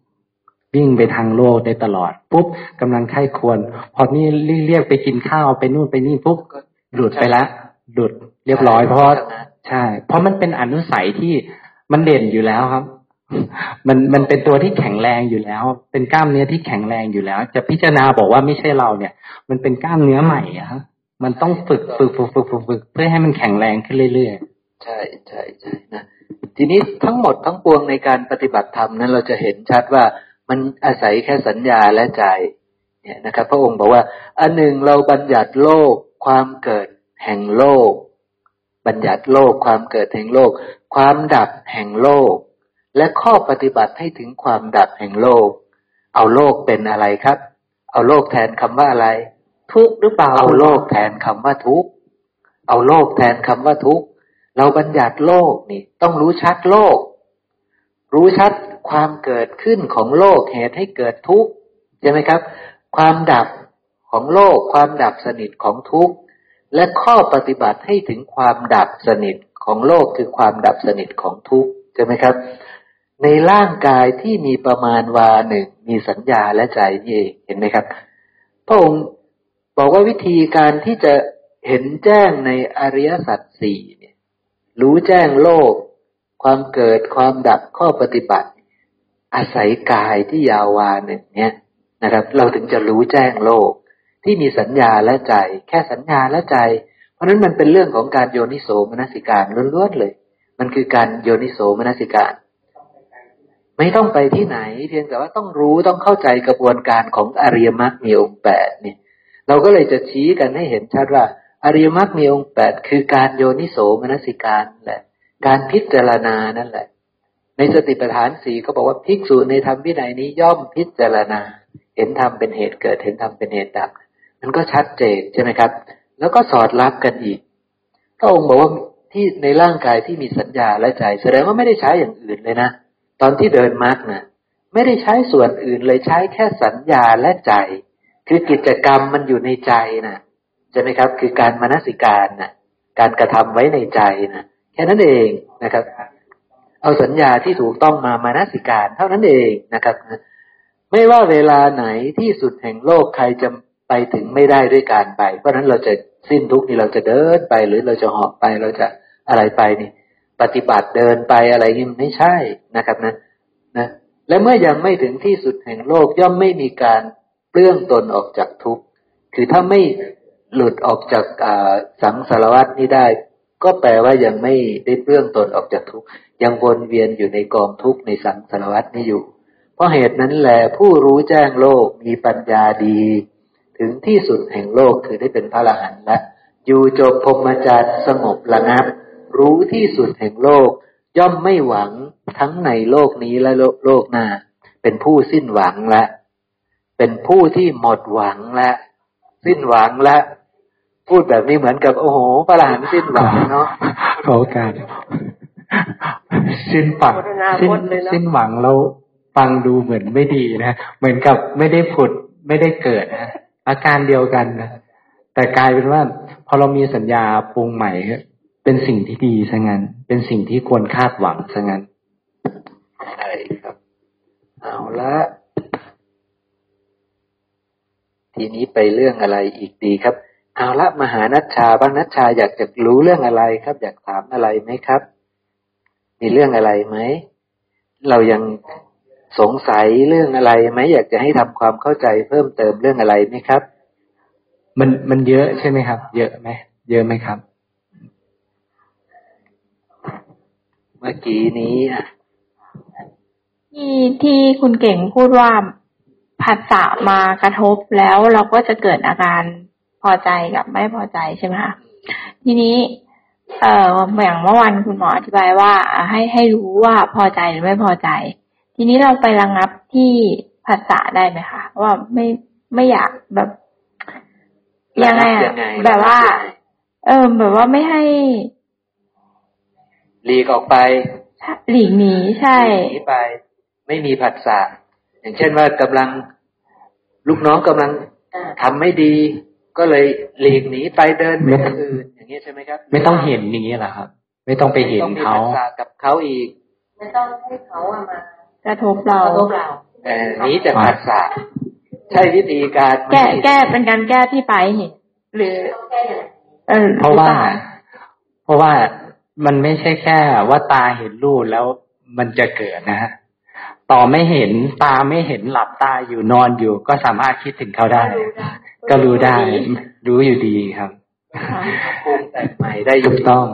วิ่งไปทางโลกได้ตลอด ปุ๊บกำลังไข้ควร พอนี่เรียกไปกินข้าวไปนู่นไปนี่ปุ๊บหลุดไปละหลุดเรียบร้อยเพราะว่าใช่ เพราะมันเป็นอนุสัยที่มันเด่นอยู่แล้วครับ มันมันเป็นตัวที่แข็งแรงอยู่แล้ว เป็นกล้ามเนื้อที่แข็งแรงอยู่แล้ว จะพิจารณาบอกว่าไม่ใช่เราเนี่ย มันเป็นกล้ามเนื้อใหม่อะ มันต้องฝึกฝึกฝึกฝึกฝึกฝึกเพื่อให้มันแข็งแรงขึ้นเรื่อยๆ
ใช่ใช่ใช่นะ ทีนี้ทั้งหมดทั้งปวงในการปฏิบัติธรรมนั้นเราจะเห็นชัดว่ามันอาศัยแค่สัญญาและใจ เนี่ยนะครับ พระองค์บอกว่า อันหนึ่งเราบัญญัติโลกความเกิดแห่งโลก บัญญัติโลกความเกิดแห่งโลก ความดับแห่งโลก และข้อปฏิบัติให้ถึงความดับแห่งโลก เอาโลกเป็นอะไรครับ เอาโลกแทนคำว่าอะไร
ทุกข์หรือเปล่า
เอาโลกแทนคำว่าทุกข์ เอาโลกแทนคำว่าทุกข์ เราบัญญัติโลกนี่ต้องรู้ชัดโลก รู้ชัดความเกิดขึ้นของโลกเหตุให้เกิดทุกข์ใช่ไหมครับ ความดับของโลก ความดับสนิทของทุกข์และข้อปฏิบัติให้ถึงความดับสนิทของโลกคือความดับสนิทของทุกข์ใช่ไหมครับ ในร่างกายที่มีประมาณวาหนึ่งมีสัญญาและใจนี่เองเห็นไหมครับ พระองค์ บอกว่าวิธีการที่จะเห็นแจ้งในอริยสัจสี่เนี่ยรู้แจ้งโลก ความเกิดความดับข้อปฏิบัติ อาศัยกายที่ยาววานหนึ่งเนี่ยนะครับ เราถึงจะรู้แจ้งโลก ที่มีสัญญาและใจ แค่สัญญาและใจ เพราะนั้นมันเป็นเรื่องของการโยนิโสมนสิการล้วนๆเลย มันคือการโยนิโสมนสิการ ไม่ต้องไปที่ไหน เพียงแต่ว่าต้องรู้ต้องเข้าใจกระบวนการของอริยมรรคมีองค์แปดเนี่ย เราก็เลยจะชี้กันให้เห็นชัดว่า อริยมรรคมีองค์แปดคือการโยนิโสมนสิการแหละ การพิจารณานั่นแหละ ในสติปัฏฐานสี่ก็บอกว่าภิกษุในธรรมวินัยนี้ย่อมพิจารณา เห็นธรรมเป็นเหตุเกิดเห็นธรรมเป็นเหตุดับ มันก็ชัดเจนใช่ไหมครับ แล้วก็สอดรับกันอีกพระองค์บอกว่าที่ในร่างกายที่มีสัญญาและใจแสดงว่าไม่ได้ใช้อย่างอื่นเลยนะตอนที่เดินมรรคนะไม่ได้ใช้ส่วนอื่นเลยใช้แค่สัญญาและใจ คือกิจกรรมมันอยู่ในใจนะใช่ไหมครับ คือการมนสิการนะการกระทำไว้ในใจนะแค่นั้นเองนะครับ เอาสัญญาที่ถูกต้องมามานสิการเท่านั้นเองนะครับไม่ว่าเวลาไหนที่สุดแห่งโลกใครจะไปถึงไม่ได้ด้วยการไป เพราะนั้นเราจะสิ้นทุกนี่เราจะเดินไปหรือเราจะหอบไปเราจะอะไรไปนี่ ปฏิบัติเดินไปอะไรนี่ไม่ใช่นะครับนะนะและเมื่อยังไม่ถึงที่สุดแห่งโลกย่อมไม่มีการ เปลื้องตนออกจากทุกข์ คือถ้าไม่หลุดออกจากสังสารวัตนี้ได้ ก็แปลว่ายังไม่ได้เปลื้องตนออกจากทุกข์ ยังวนเวียนอยู่ในกองทุกข์ในสังสารวัตนี้อยู่ เพราะเหตุนั้นแหละผู้รู้แจ้งโลกมีปัญญาดี ถึงที่สุดแห่งโลกคือได้เป็นพระอรหันต์ละอยู่จบพรมจรรย์สงบระงับ รู้ที่สุดแห่งโลก ย่อมไม่หวังทั้งในโลกนี้และโลกหน้า เป็นผู้สิ้นหวังและ เป็นผู้ที่หมดหวังและ สิ้นหวังและ พูดแบบนี้เหมือนกับโอ้โหพระอรหันต์สิ้นหวังเนาะ
ขอโอกาสสิ้นฝังสิ้นสิ้นหวังแล้วฟังดูเหมือนไม่ดีนะ เหมือนกับไม่ได้ผุดไม่ได้เกิดนะอาการเดียวกันนะแต่กลายเป็นว่า พอเรามีสัญญาปรุงใหม่เป็นสิ่งที่ดีซะงั้น เป็นสิ่งที่ควรคาดหวังซะงั้น
ใช่ครับ เอาละ ทีนี้ไปเรื่องอะไรอีกดีครับ เอาละมหานัชชาบ้างนัชชาอยากจะรู้เรื่องอะไรครับ อยากถามอะไรไหมครับ มีเรื่องอะไรไหมเรายังสงสัยเรื่องอะไรไหมอยากจะให้ทำความเข้าใจเพิ่มเติมเรื่องอะไรไหมครับ
มันมันเยอะใช่ไหมครับ เยอะไหมเยอะไหมครับ
เมื่อกี้นี้อะ
ที่ที่คุณเก่งพูดว่า ผัสสะมากระทบแล้วเราก็จะเกิดอาการพอใจกับไม่พอใจใช่ไหมคะทีนี้เอ่ออย่างเมื่อวันคุณหมออธิบายว่า ให้ให้รู้ว่าพอใจหรือไม่พอใจ ทีนี้เราไประงับที่ผัสสะได้ไหมคะว่าไม่ไม่อยากแบบยังไงอะแบบว่า เออแบบว่าไม่ให้
หลีกออกไป
หลีกหนีใช่
หนีไป ไม่มีผัสสะ อย่างเช่นว่ากำลังลูกน้องกำลังทำไม่ดี ก็เลยหลีกหนีไปเดินไปทางอื่นอย่างนี้ใช่ไหมครับ
ไม่ต้องเห็นอย่างนี้เหรอครับ ไม่ต้องไปเห็น
ต้องมี
เขา
ผัสสะกับเขาอีก
ไม่ต้องให้เขาอะมาก
ระทบเรา
กระทบเรา
เออหนีจากผัสสะใช่วิธีการไหม
แก้แก้เป็นการแก้ที่ไปเห็นหรือเออ
เพราะว่า
หอปล่
เพราะว่ามันไม่ใช่แค่ว่าตาเห็นรูปแล้วมันจะเกิดนะฮะ ต่อไม่เห็นตาไม่เห็นหลับตาอยู่นอนอยู่ ก็สามารถคิดถึงเขาได้ ก็รู้ได้ รู้อยู่ดีครับ
ค่ะ
ปรุงแต่งใหม่ได้อ
ถู
ยู่
กต้อง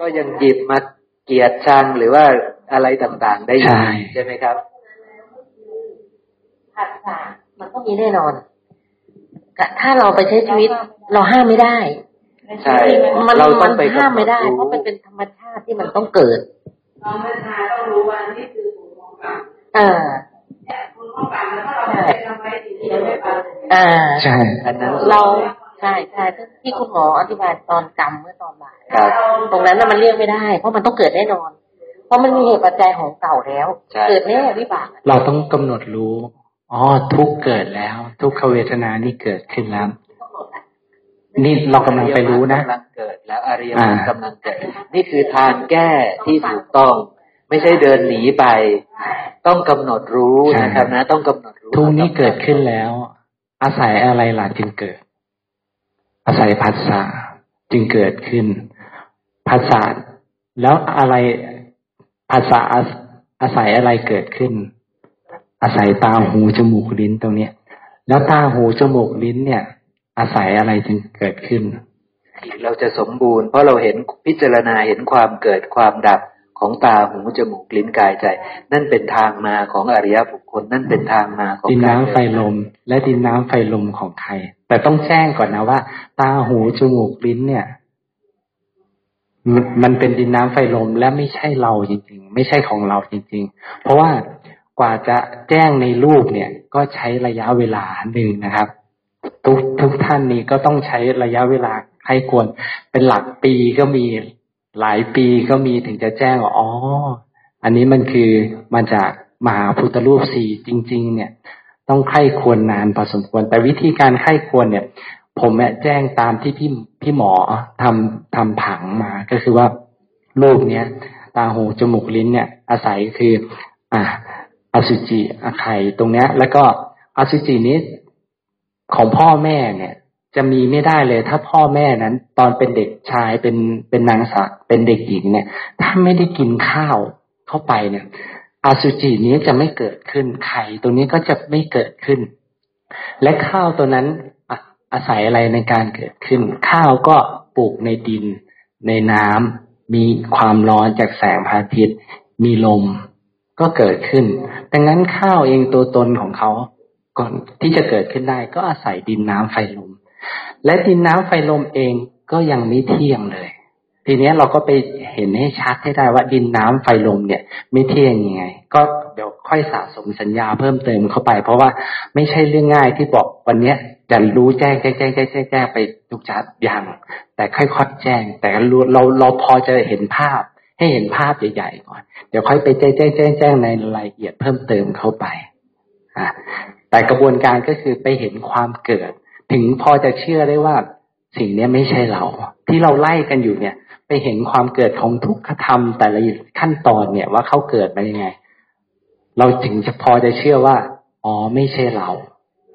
ก็ยังหยิบมาเกลียดชังหรือว่าอะไรต่างๆ ได้อยู่
ใช่
ใช่ไหมครับ
ผัสสะมันก็มีแน่นอนกะถ้าเราไปใช้ชีวิต เราห้ามไม่ได้
ใช่
มัน
เราต้
มั
อง
น
ไป
ห้ามไม่ได้
กำหนดรู้
เพราะมันเป็นธรรมชาติที่มันต้องเกิด
เราไม่ทาต้องรู้ว่านี่คือสูตรข องกรรม
อ่า
เนี่ยคุณของกรรมแล้วถ้าเราไม่ได้ทำไว้สิ่งที่เราไม่ทำ
อ่า
ใช่
อันนั้น
เราใช่ใช่ที่คุณหมออธิบายตอนกรรมเมื่อตอนบ่าย
ครับ
ตรงนั้นน่ะมันเลี่ยงไม่ได้ เพราะมันต้องเกิดแน่นอน เพราะมันมีเหตุปัจจัยของเก่าแล้ว
ใช่
เกิดแน่วิบาก
เราต้องกำหนดรู้อ๋อทุกข์เกิดแล้ว ทุกขเวทนานี่เกิดขึ้นแล้วนี่เรากำลังไปรู้นะ
กำลังเกิดแล้วอริยมรรค
อ่า
กำลังเกิด นี่คือทางแก้ที่ถูกต้อง ไม่ใช่เดินหนีไป ต้องกำหนดรู้นะครับนะ ต้องกำหนดรู้
ทุกข์นี้เกิดขึ้นแล้ว อาศัยอะไรล่ะจึงเกิด อาศัยผัสสะจึงเกิดขึ้นผัสสะแล้วอะไรผัสสะอาศัยอะไรเกิดขึ้น อาศัยตาหูจมูกลิ้นตรงเนี้ย แล้วตาหูจมูกลิ้นเนี่ย อาศัยอะไรจึงเกิดขึ้น
เราจะสมบูรณ์เพราะเราเห็นพิจารณาเห็นความเกิดความดับ ของตาหูจมูกลิ้นกายใจ นั่นเป็นทางมาของอริยบุคคล นั่นเป็นทางมาของ
ดินน้ำไฟลม และดินน้ำไฟลมของใคร แต่ต้องแจ้งก่อนนะว่า ตาหูจมูกลิ้นเนี่ย มันเป็นดินน้ำไฟลมและไม่ใช่เราจริง ๆ ไม่ใช่ของเราจริง ๆ เพราะว่ากว่าจะแจ้งในรูปเนี่ย ก็ใช้ระยะเวลาหนึ่งนะครับ ทุกทุกท่านนี้ก็ต้องใช้ระยะเวลาให้ควรเป็นหลักปีก็มี หลายปีก็มีถึงจะแจ้งว่าอ๋อ อันนี้มันคือมาจากมหาพุทธรูปสี่จริง ๆ เนี่ย ต้องไข้ควรนานพอสมควร แต่วิธีการไข้ควรเนี่ย ผมแจ้งตามที่พี่พี่หมอทำทำผังมา ก็คือว่ารูปเนี้ยตาหูจมูกลิ้นเนี่ย อาศัยคือ อ่าอสุจิอไข่ตรงเนี้ย แล้วก็อสุจินี้ของพ่อแม่เนี่ย จะมีไม่ได้เลย ถ้าพ่อแม่นั้น ตอนเป็นเด็กชายเป็นเป็นนางสาวเป็นเด็กหญิงเนี่ย ถ้าไม่ได้กินข้าวเข้าไปเนี่ยอสุจินี้จะไม่เกิดขึ้นไข่ตัวนี้ก็จะไม่เกิดขึ้น และข้าวตัวนั้นอาศัยอะไรในการเกิดขึ้น ข้าวก็ปลูกในดิน ในน้ำมีความร้อนจากแสงพระอาทิตย์ มีลมก็เกิดขึ้น ดังนั้นข้าวเองตัวตนของเขาก่อนที่จะเกิดขึ้นได้ก็อาศัยดินน้ำไฟลม และดินน้ำไฟลมเองก็ยังไม่เที่ยงเลย ทีนี้เราก็ไปเห็นให้ชัดให้ได้ว่าดินน้ำไฟลมเนี่ยไม่เที่ยงยังไง ก็เดี๋ยวค่อยสะสมสัญญาเพิ่มเติมเข้าไป เพราะว่าไม่ใช่เรื่องง่ายที่บอกวันนี้จะรู้แจ้งแจ้งแจ้งแจ้งแจ้งแจ้งไปทุกชัดอย่างแต่ค่อยๆแจ้ง แต่เราเราเราพอจะเห็นภาพให้เห็นภาพใหญ่ๆก่อน เดี๋ยวค่อยไปแจ้งแจ้งแจ้งแจ้งในรายละเอียดเพิ่มเติมเข้าไปอ่าแต่กระบวนการก็คือไปเห็นความเกิด ถึงพอจะเชื่อได้ว่าสิ่งนี้ไม่ใช่เรา ที่เราไล่กันอยู่เนี่ย ไปเห็นความเกิดของทุกขธรรมแต่ละขั้นตอนเนี่ยว่าเขาเกิดมายังไง เราถึงจะพอจะเชื่อว่า อ๋อไม่ใช่เรา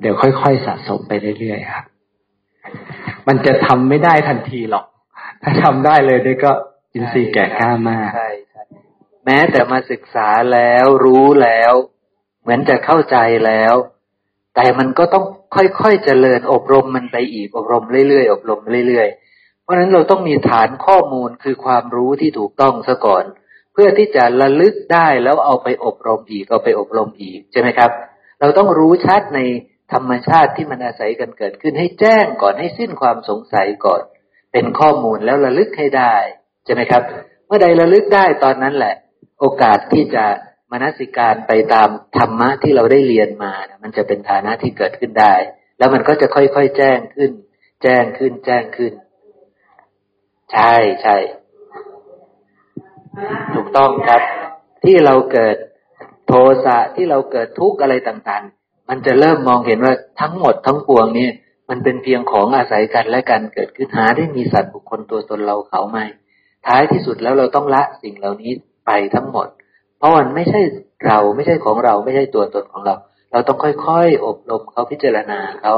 เดี๋ยวค่อยๆสะสมไปเรื่อยๆครับมันจะทำไม่ได้ทันทีหรอก ถ้าทำได้เลยนี่ก็อินทรีย์แก่กล้ามาก
ใช่ใช่แม้แต่มาศึกษาแล้วรู้แล้ว เหมือนจะเข้าใจแล้ว แต่มันก็ต้องค่อยๆเจริญอบรมมันไปอีกอบรมเรื่อยๆอบรมเรื่อยๆ เพราะฉะนั้นเราต้องมีฐานข้อมูลคือความรู้ที่ถูกต้องซะก่อน เพื่อที่จะระลึกได้แล้วเอาไปอบรมอีกเอาไปอบรมอีกใช่ไหมครับ เราต้องรู้ชัดในธรรมชาติที่มันอาศัยกันเกิดขึ้นให้แจ้งก่อนให้สิ้นความสงสัยก่อน เป็นข้อมูลแล้วระลึกให้ได้ใช่ไหมครับ เมื่อใดระลึกได้ตอนนั้นแหละ โอกาสที่จะ นสิการไปตามธรรมะที่เราได้เรียนมานะมันจะเป็นฐานะที่เกิดขึ้นได้ แล้วมันก็จะค่อยๆแจ้งขึ้น แจ้งขึ้น แจ้งขึ้น ใช่ใช่ถูกต้องครับ ที่เราเกิดโทสะที่เราเกิดทุกข์อะไรต่างๆ มันจะเริ่มมองเห็นว่าทั้งหมดทั้งปวงนี้มันเป็นเพียงของอาศัยกันและกันเกิดขึ้นหาได้มีสัตว์บุคคลตัวตนเราเขาไม่ ท้ายที่สุดแล้วเราต้องละสิ่งเหล่านี้ไปทั้งหมด เพราะมันไม่ใช่เราไม่ใช่ของเราไม่ใช่ตัวตนของเรา เราต้องค่อยๆ อบรมเขาพิจารณาเขา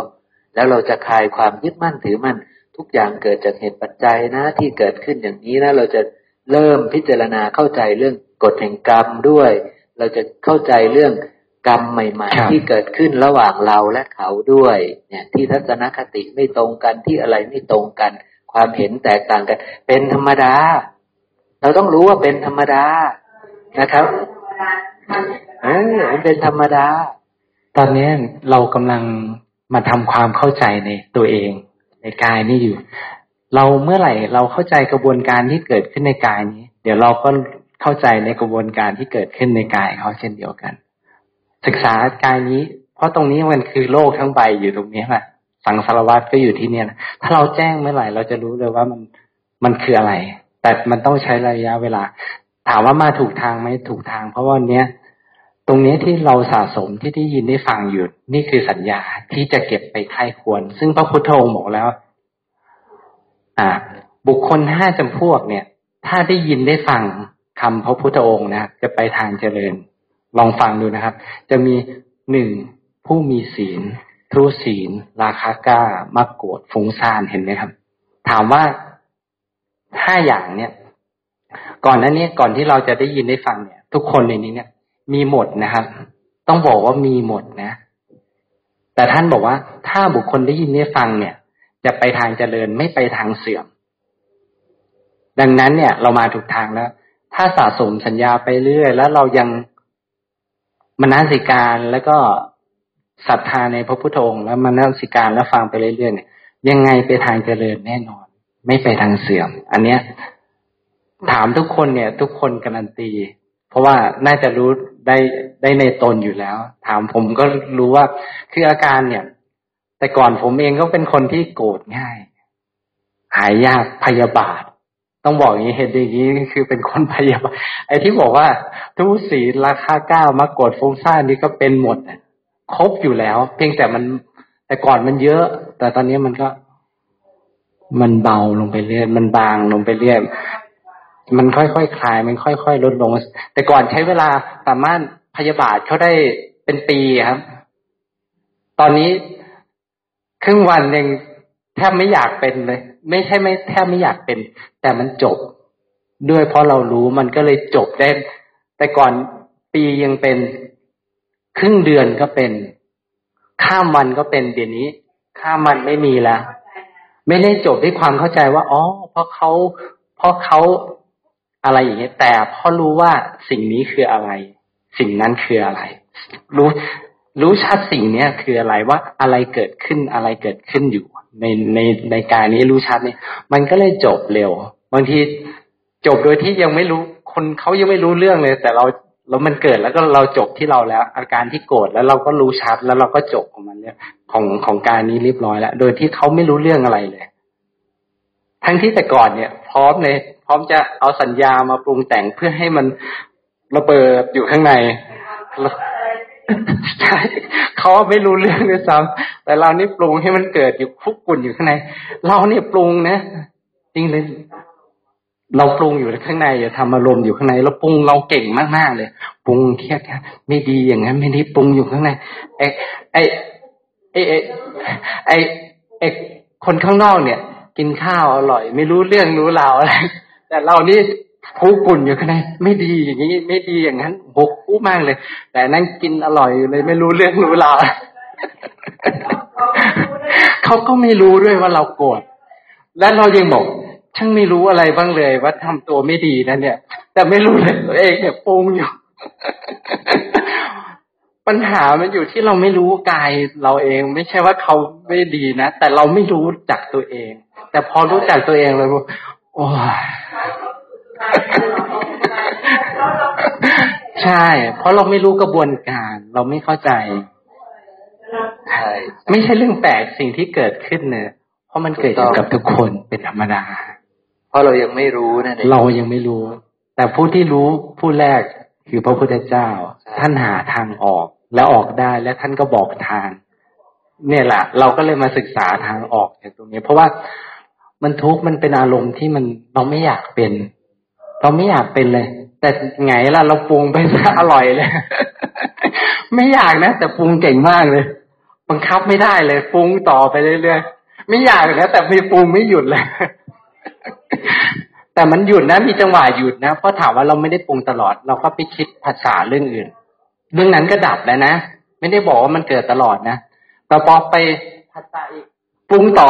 แล้วเราจะคลายความยึดมั่นถือมั่น ทุกอย่างเกิดจากเหตุปัจจัยนะ ที่เกิดขึ้นอย่างนี้นะ เราจะเริ่มพิจารณาเข้าใจเรื่องกฎแห่งกรรมด้วย เราจะเข้าใจเรื่องกรรมใหม่ ๆ ที่เกิดขึ้นระหว่างเราและเขาด้วย เนี่ย ที่ทัศนคติไม่ตรงกันที่อะไรไม่ตรงกัน ความเห็นแตกต่างกัน เป็นธรรมดา เราต้องรู้ว่าเป็นธรรมดา นะครับเออมันเป็นธรรมดา
ตอนนี้เรากำลังมาทำความเข้าใจในตัวเอง ในกายนี่อยู่ เราเมื่อไหร่เราเข้าใจกระบวนการที่เกิดขึ้นในกายนี้ เดี๋ยวเราก็เข้าใจในกระบวนการที่เกิดขึ้นในกายเขาเช่นเดียวกัน ศึกษากายนี้ เพราะตรงนี้มันคือโลกทั้งใบอยู่ตรงนี้แหละสังสารวัตรก็อยู่ที่เนี่ยนะถ้าเราแจ้งเมื่อไหร่เราจะรู้เลยว่ามันมันคืออะไร แต่มันต้องใช้ระยะเวลา ถามว่ามาถูกทางไหมถูกทาง เพราะว่าเนี้ยตรงนี้ที่เราสะสมที่ได้ยินได้ฟังอยู่ นี่คือสัญญาที่จะเก็บไปไข้ควร ซึ่งพระพุทธองค์บอกแล้ว อ่า บุคคลห้าจำพวกเนี่ย ถ้าได้ยินได้ฟังคำพระพุทธองค์นะจะไปทางเจริญ ลองฟังดูนะครับ จะมีหนึ่งผู้มีศีลทุศีล ราคาก้ามักโกรธฟุ้งซ่านเห็นไหมครับ ถามว่าห้าอย่างเนี่ย ก่อนหน้านี้ก่อนที่เราจะได้ยินได้ฟังเนี่ย ทุกคนในนี้เนี่ย มีหมดนะครับ ต้องบอกว่ามีหมดนะ แต่ท่านบอกว่า ถ้าบุคคลได้ยินได้ฟังเนี่ย จะไปทางเจริญไม่ไปทางเสื่อม ดังนั้นเนี่ย เรามาถูกทางแล้ว ถ้าสะสมสัญญาไปเรื่อย แล้วเรายังมนสิการแล้วก็ศรัทธาในพระพุทธองค์แล้วมนสิการแล้วฟังไปเรื่อยๆเนี่ยยังไงไปทางเจริญแน่นอน ไม่ไปทางเสื่อม อันเนี้ย ถามทุกคนเนี่ย ทุกคนการันตี เพราะว่าน่าจะรู้ได้ได้ในตนอยู่แล้ว ถามผมก็รู้ว่าคืออาการเนี่ย แต่ก่อนผมเองก็เป็นคนที่โกรธง่าย หายยากพยาบาท ต้องบอกอย่างนี้เหตุอย่างนี้คือเป็นคนพยาบาทไอ้ที่บอกว่า ทุศีราคาเก้ามากดฟุ้งซ่านนี่ก็เป็นหมดครบอยู่แล้ว เพียงแต่มัน แต่ก่อนมันเยอะ แต่ตอนนี้มันก็มันเบาลงไปเรื่อย มันบางลงไปเรื่อย มันค่อยๆคคลาย มันค่อยๆลดลง แต่ก่อนใช้เวลาสามารถพยาบาทเขาได้เป็นปีครับ ตอนนี้ครึ่งวันยังแทบไม่อยากเป็นเลย ไม่ใช่ไม่แทบไม่อยากเป็น แต่มันจบด้วยเพราะเรารู้มันก็เลยจบได้ แต่ก่อนปียังเป็นครึ่งเดือนก็เป็น ข้ามวันก็เป็นเดี๋ยวนี้ ข้ามวันไม่มีแล้ว ไม่ได้จบด้วยความเข้าใจว่า อ๋อ เพราะเขา เพราะเขา อะไรอย่างเงี้ยแต่พราะรู้ว่าสิ่งนี้คืออะไร สิ่งนั้นคืออะไร รู้รู้ชัดสิ่งเนี้ยคืออะไรว่าอะไรเกิดขึ้นอะไรเกิดขึ้นอยู่ ในในในกายนี้รู้ชัดเนี่ยมันก็เลยจบเร็ว บางทีจบโดยที่ยังไม่รู้ คนเขายังไม่รู้เรื่องเลย แต่เราแล้วมันเกิดแล้วก็เราจบที่เราแล้ว อาการที่โกรธแล้วเราก็รู้ชัดแล้วเราก็จบของมันเนี่ยของของการนี้เรียบร้อยแล้ว โดยที่เขาไม่รู้เรื่องอะไรเลย ทั้งที่แต่ก่อนเนี่ย พร้อมเลย พร้อมจะเอาสัญญามาปรุงแต่งเพื่อให้มันระเบิดอยู่ข้างในใช่เขาไม่รู้เรื่องด้วยซ้ำแต่เรานี่ปรุงให้มันเกิดอยู่คุกกุ่นอยู่ข้างใน เราเนี่ยปรุงนะจริงเลย เราปรุงอยู่ข้างในอย่าทำอารมณ์อยู่ข้างในเราปรุงเราเก่งมากๆเลยปรุงเครียดไม่ดีอย่างนั้นไม่ไดีปรุงอยู่ข้างในไอ้ไอ้ไอ้ไอ้ไอ้คนข้างนอกเนี่ย กินข้าวอร่อย ไม่รู้เรื่องรู้ราวอะไร แต่เรานี่คูกุ่นอยู่ข้างในไม่ดีอย่างนี้ไม่ดีอย่างนั้นบกคู่มากเลย แต่นั่งกินอร่อยเลยไม่รู้เรื่องรู้ราวเขาก็ไม่รู้ด้วยว่าเราโกรธและเรายังบอกช่างไม่รู้อะไรบ้างเลยว่าทำตัวไม่ดีนะเนี่ย แต่ไม่รู้เลยตัวเองเนี่ยปรุงอยู่ปัญหามันอยู่ที่เราไม่รู้กายเราเอง ไม่ใช่ว่าเขาไม่ดีนะแต่เราไม่รู้จักตัวเอง แต่พอรู้จักตัวเองเลย โอ้ยใช่ เพราะเราไม่รู้กระบวนการ เราไม่เข้าใจใช่ไม่ใช่เรื่องแปลกสิ่งที่เกิดขึ้นเนี่ยเพราะมันเกิดกับทุกคนเป็นธรรมดา
เพราะเรายังไม่รู้นั่นเอง
เรายังไม่รู้ แต่ผู้ที่รู้ผู้แรกคือพระพุทธเจ้า ท่านหาทางออก แล้วออกได้และท่านก็บอกทาง เนี่ยแหละเราก็เลยมาศึกษาทางออกจากตรงนี้ เพราะว่า มันทุกข์มันเป็นอารมณ์ที่มันเราไม่อยากเป็น เราไม่อยากเป็นเลย แต่ไงล่ะเราปรุงไปซะอร่อยเลย ไม่อยากนะแต่ปรุงเก่งมากเลย บังคับไม่ได้เลยปรุงต่อไปเรื่อยๆไม่อยากนะแต่ไม่ปรุงไม่หยุดเลยแต่มันหยุดนะมีจังหวะหยุดนะเพราะถามว่าเราไม่ได้ปรุงตลอด เราก็ไปคิดภาษาเรื่องอื่น เรื่องนั้นก็ดับแล้วนะไม่ได้บอกว่ามันเกิดตลอดนะแต่พอไปภาษาอีกปรุงต่อ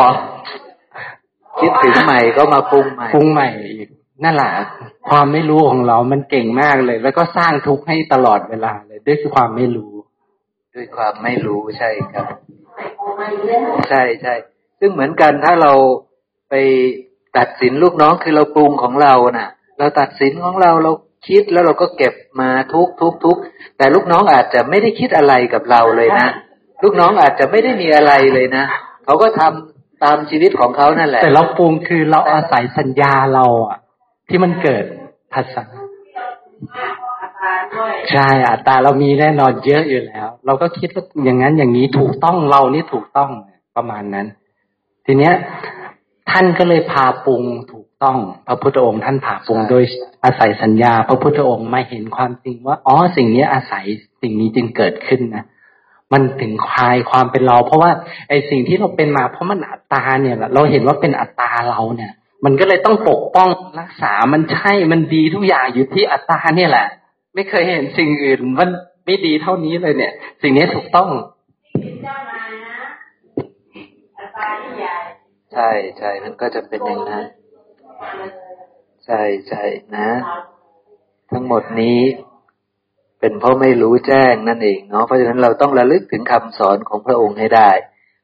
คิดถึงใหม่ก็มาปรุงใหม่
ปรุงใหม่อีกนั่นแหละความไม่รู้ของเรา มันเก่งมากเลย แล้วก็สร้างทุกข์ให้ตลอดเวลาเลยด้วยความไม่รู้
ด้วยความไม่รู้ใช่ครับ ใช่ใช่ซึ่งเหมือนกันถ้าเราไปตัดสินลูกน้องคือเราปรุงของเรานะ่ะ เราตัดสินของเราเราคิดแล้วเราก็เก็บมาทุกทุกทุกแต่ลูกน้องอาจจะไม่ได้คิดอะไรกับเราเลยนะลูกน้องอาจจะไม่ได้มีอะไรเลยนะเขาก็ทำ ตามชีวิตของเขานั่นแหละ
แต่เราปรุงคือเราอาศัยสัญญาเราอะ ที่มันเกิดภาษาใช่อัตราเรามีแน่นอนเยอะอยู่แล้ว เราก็คิดว่าอย่างนั้นอย่างนี้ถูกต้องเรานี่ถูกต้องประมาณนั้น ทีเนี้ย ท่านก็เลยพาปรุงถูกต้อง พระพุทธองค์ท่านพาปรุงโดยอาศัยสัญญา พระพุทธองค์มาเห็นความจริงว่าอ๋อสิ่งนี้อาศัยสิ่งนี้จึงเกิดขึ้นนะ มันถึงคลายความเป็นเรา เพราะว่าไอ้สิ่งที่เราเป็นมา เพราะมันอัตตาเนี่ยเราเห็นว่าเป็นอัตตาเราเนี่ย มันก็เลยต้องปกป้องรักษามันใช่มันดีทุกอย่างอยู่ที่อัตตาเนี่ยแหละ ไม่เคยเห็นสิ่งอื่นมันไม่ดีเท่านี้เลยเนี่ย สิ่งนี้ถูกต้อง
ใช่ใช่มันก็จะเป็นอย่างนั้นใช่ใช่นะ ทั้งหมดนี้ เป็นเพราะไม่รู้แจ้งนั่นเองเนาะเพราะฉะนั้นเราต้องระลึกถึงคำสอนของพระองค์ให้ได้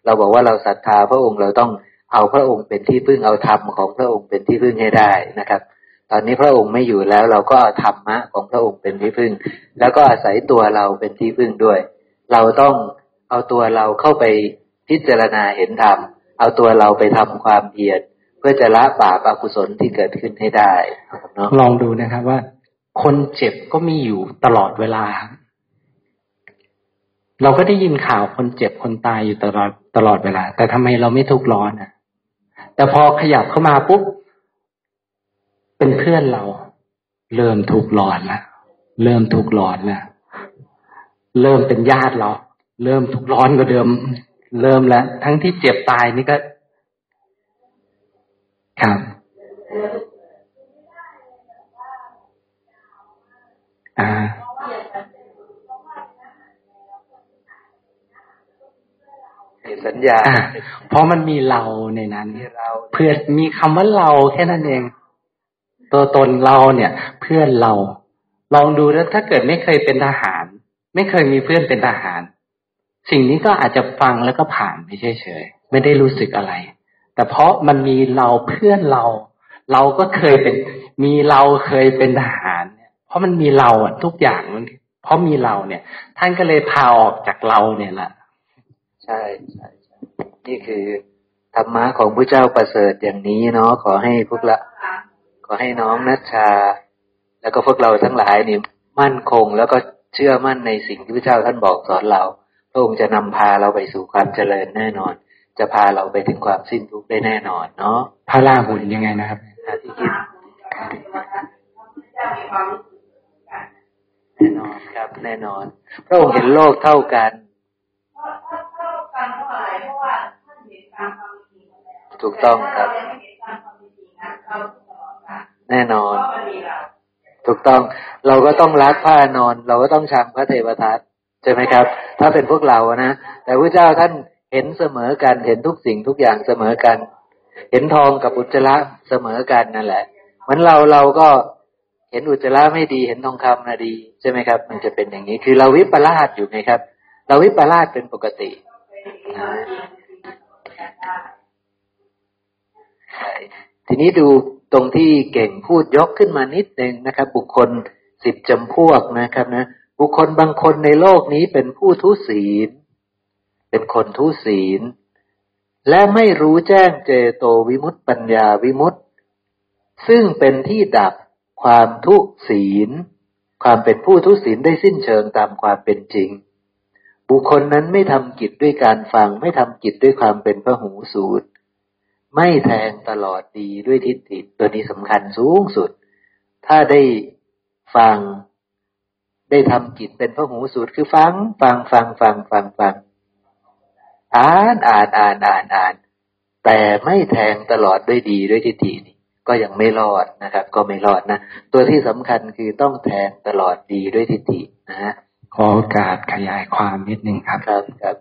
เราบอกว่าเราศรัทธาพระองค์เราต้องเอาพระองค์เป็นที่พึ่งเอาธรรมของพระองค์เป็นที่พึ่งให้ได้นะครับ ตอนนี้พระองค์ไม่อยู่แล้วเราก็เอาธรรมะของพระองค์เป็นที่พึ่ง แล้วก็อาศัยตัวเราเป็นที่พึ่งด้วย เราต้องเอาตัวเราเข้าไปพิจารณาเห็นธรรมเอาตัวเราไปทำความเพียรเพื่อจะละบาปอกุศลที่เกิดขึ้นให้ได้
ลองดูนะครับว่า คนเจ็บก็มีอยู่ตลอดเวลา เราก็ได้ยินข่าวคนเจ็บคนตายอยู่ตลอดตลอดเวลา แต่ทำไมเราไม่ทุกข์ร้อนอะ แต่พอขยับเข้ามาปุ๊บ เป็นเพื่อนเรา เริ่มทุกข์ร้อนละเริ่มทุกข์ร้อนละเริ่มเป็นญาติเรา เริ่มทุกข์ร้อนกว่าเดิม เริ่มแล้ว ทั้งที่เจ็บตายนี่ก็ ครับ อ่า
สัญญา
อ่าเพราะมันมีเราในนั้น
เรา
เพื่อนมีคำว่าเราแค่นั้นเอง ตัวตนเราเนี่ย เพื่อนเรา ลองดูแล้วถ้าเกิดไม่เคยเป็นทหาร ไม่เคยมีเพื่อนเป็นทหาร สิ่งนี้ก็อาจจะฟังแล้วก็ผ่านไปเฉยๆไม่ได้รู้สึกอะไร แต่เพราะมันมีเราเพื่อนเรา เราก็เคยเป็น มีเราเคยเป็นทหารเนี่ย เพราะมันมีเราอะทุกอย่างมันเพราะมีเราเนี่ย ท่านก็เลยพาออกจากเราเนี่ยแหละ
ใช่ใช่ใช่ นี่คือธรรมะของพระเจ้าประเสริฐอย่างนี้เนาะขอให้พวกละ ขอให้น้องนัชชา แล้วก็พวกเราทั้งหลายนี่มั่นคงแล้วก็เชื่อมั่นในสิ่งที่พระเจ้าท่านบอกสอนเราพระองค์จะนำพาเราไปสู่ความเจริญแน่นอน จะพาเราไปถึงความสิ้นทุกข์ได้แน่นอนเนาะ
พระราหุลยังไงนะครับ
ถ้าที่คิดแน่นอนครับ แน่นอนพระองค์เห็นโลกเท่ากัน ถูกต้องครับ แน่นอน ถูกต้อง เราก็ต้องรักพระอานนท์เราก็ต้องชังพระเทวทัตใช่ไหมครับ ถ้าเป็นพวกเรานะแต่พระเจ้าท่านเห็นเสมอกันเห็นทุกสิ่งทุกอย่างเสมอกัน เห็นทองกับอุจจาระเสมอกันนั่นแหละเหมือนเราเราก็เห็นอุจจาระไม่ดีเห็นทองคำนะดีใช่ไหมครับ มันจะเป็นอย่างนี้ คือเราวิปลาสอยู่ไงครับ เราวิปลาสเป็นปกตินะใช่ ทีนี้ดูตรงที่เก่งพูดยกขึ้นมานิดนึงนะครับ บุคคลสิบจำพวกนะครับนะบุคคลบางคนในโลกนี้เป็นผู้ทุศีล เป็นคนทุศีล และไม่รู้แจ้งเจโตวิมุตติปัญญาวิมุตติซึ่งเป็นที่ดับความทุศีล ความเป็นผู้ทุศีลได้สิ้นเชิงตามความเป็นจริง บุคคลนั้นไม่ทำกิจด้วยการฟัง ไม่ทำกิจด้วยความเป็นพระหูสูตร ไม่แทงตลอดดีด้วยทิฏฐิตัวนี้สำคัญสูงสุด ถ้าได้ฟังได้ทำกิจเป็นพระหูสูตรคือฟัง ฟังฟังฟังฟังฟังอ่านอ่านอ่านอ่านอ่าน แต่ไม่แทงตลอดด้วยดีด้วยทิฏฐินี่ก็ยังไม่รอดนะครับ ก็ไม่รอดนะ ตัวที่สำคัญคือต้องแทงตลอดดีด้วยทิฏฐินะฮะ
ขอโอกาสขยายความนิดนึงครับ
ครับครับ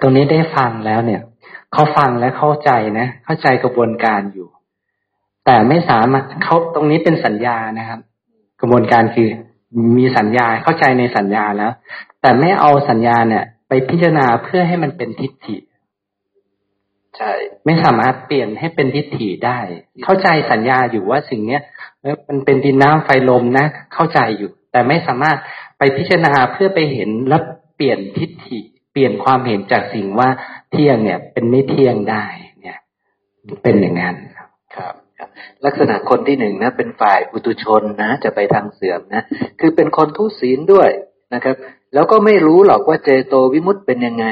ตรงนี้ได้ฟังแล้วเนี่ย เขาฟังและเข้าใจนะ เข้าใจกระบวนการอยู่ แต่ไม่สามารถเขาตรงนี้เป็นสัญญานะครับ กระบวนการคือมีสัญญาเข้าใจในสัญญาแล้ว แต่ไม่เอาสัญญาเนี่ย ไปพิจารณาเพื่อให้มันเป็นทิฏฐิ
ใช่
ไม่สามารถเปลี่ยนให้เป็นทิฏฐิได้ เข้าใจสัญญาอยู่ว่าสิ่งเนี้ยเอ้ยมันเป็นดินน้ำไฟลมนะ เข้าใจอยู่ แต่ไม่สามารถไปพิจารณาเพื่อไปเห็นและเปลี่ยนทิฏฐิเปลี่ยนความเห็นจากสิ่งว่าเที่ยงเนี่ยเป็นไม่เที่ยงได้เนี่ยเป็นอย่างนั้นครับ
ครับ ลักษณะคนที่หนึ่งนะเป็นฝ่ายปุตุชนนะ จะไปทางเสื่อมนะ คือเป็นคนทุศีลด้วยนะครับ แล้วก็ไม่รู้หรอกว่าเจโตวิมุตต์เป็นยังไง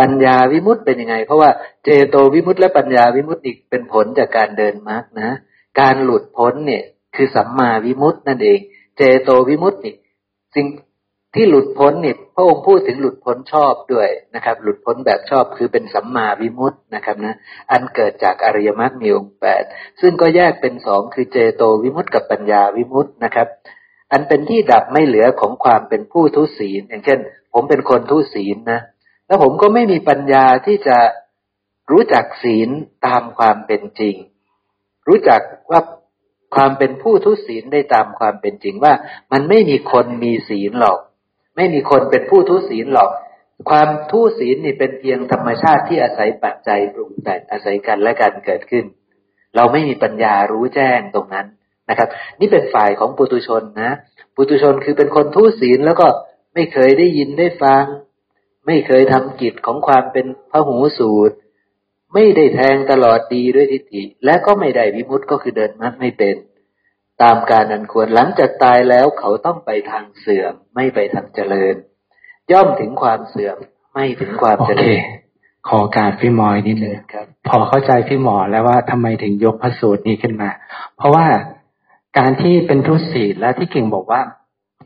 ปัญญาวิมุตต์เป็นยังไง เพราะว่าเจโตวิมุตต์และปัญญาวิมุตต์อีกเป็นผลจากการเดินมรรคนะ การหลุดพ้นเนี่ย คือสัมมาวิมุตต์นั่นเอง เจโตวิมุตต์นี่สิ่ง ที่หลุดพ้นเนี่ยพระองค์พูดถึงหลุดพ้นชอบด้วยนะครับ หลุดพ้นแบบชอบคือเป็นสัมมาวิมุตตินะครับนะอันเกิดจากอริยมรรคมีองค์แปดซึ่งก็แยกเป็นสองคือเจโตวิมุตติกับปัญญาวิมุตตินะครับ อันเป็นที่ดับไม่เหลือของความเป็นผู้ทุศีล อย่างเช่น ผมเป็นคนทุศีลนะแล้วผมก็ไม่มีปัญญาที่จะรู้จักศีลตามความเป็นจริง รู้จักว่าความเป็นผู้ทุศีลได้ตามความเป็นจริงว่า มันไม่มีคนมีศีลหรอก ไม่มีคนเป็นผู้ทุศีลหรอก ความทุศีลนี่เป็นเพียงธรรมชาติที่อาศัยปัจจัยปรุงแต่งอาศัยกันและกันเกิดขึ้น เราไม่มีปัญญารู้แจ้งตรงนั้นนะครับ นี่เป็นฝ่ายของปุตุชนนะปุตุชนคือเป็นคนทุศีลแล้วก็ไม่เคยได้ยินได้ฟัง ไม่เคยทำกิจของความเป็นพระหูสูตร ไม่ได้แทงตลอดดีด้วยทิฏฐิและก็ไม่ได้วิมุตต์ก็คือเดินมรรคไม่เป็น ตามการอันควรหลังจากตายแล้วเขาต้องไปทางเสื่อม ไม่ไปทางเจริญ ย่อมถึงความเสื่อม ไม่ถึงความเจริญ
ขอการพี่มอยนิดนึง
ครับ
พอเข้าใจพี่หมอแล้วว่าทำไมถึงยกพระสูตรนี้ขึ้นมา เพราะว่าการที่เป็นทุศีลและที่เก่งบอกว่า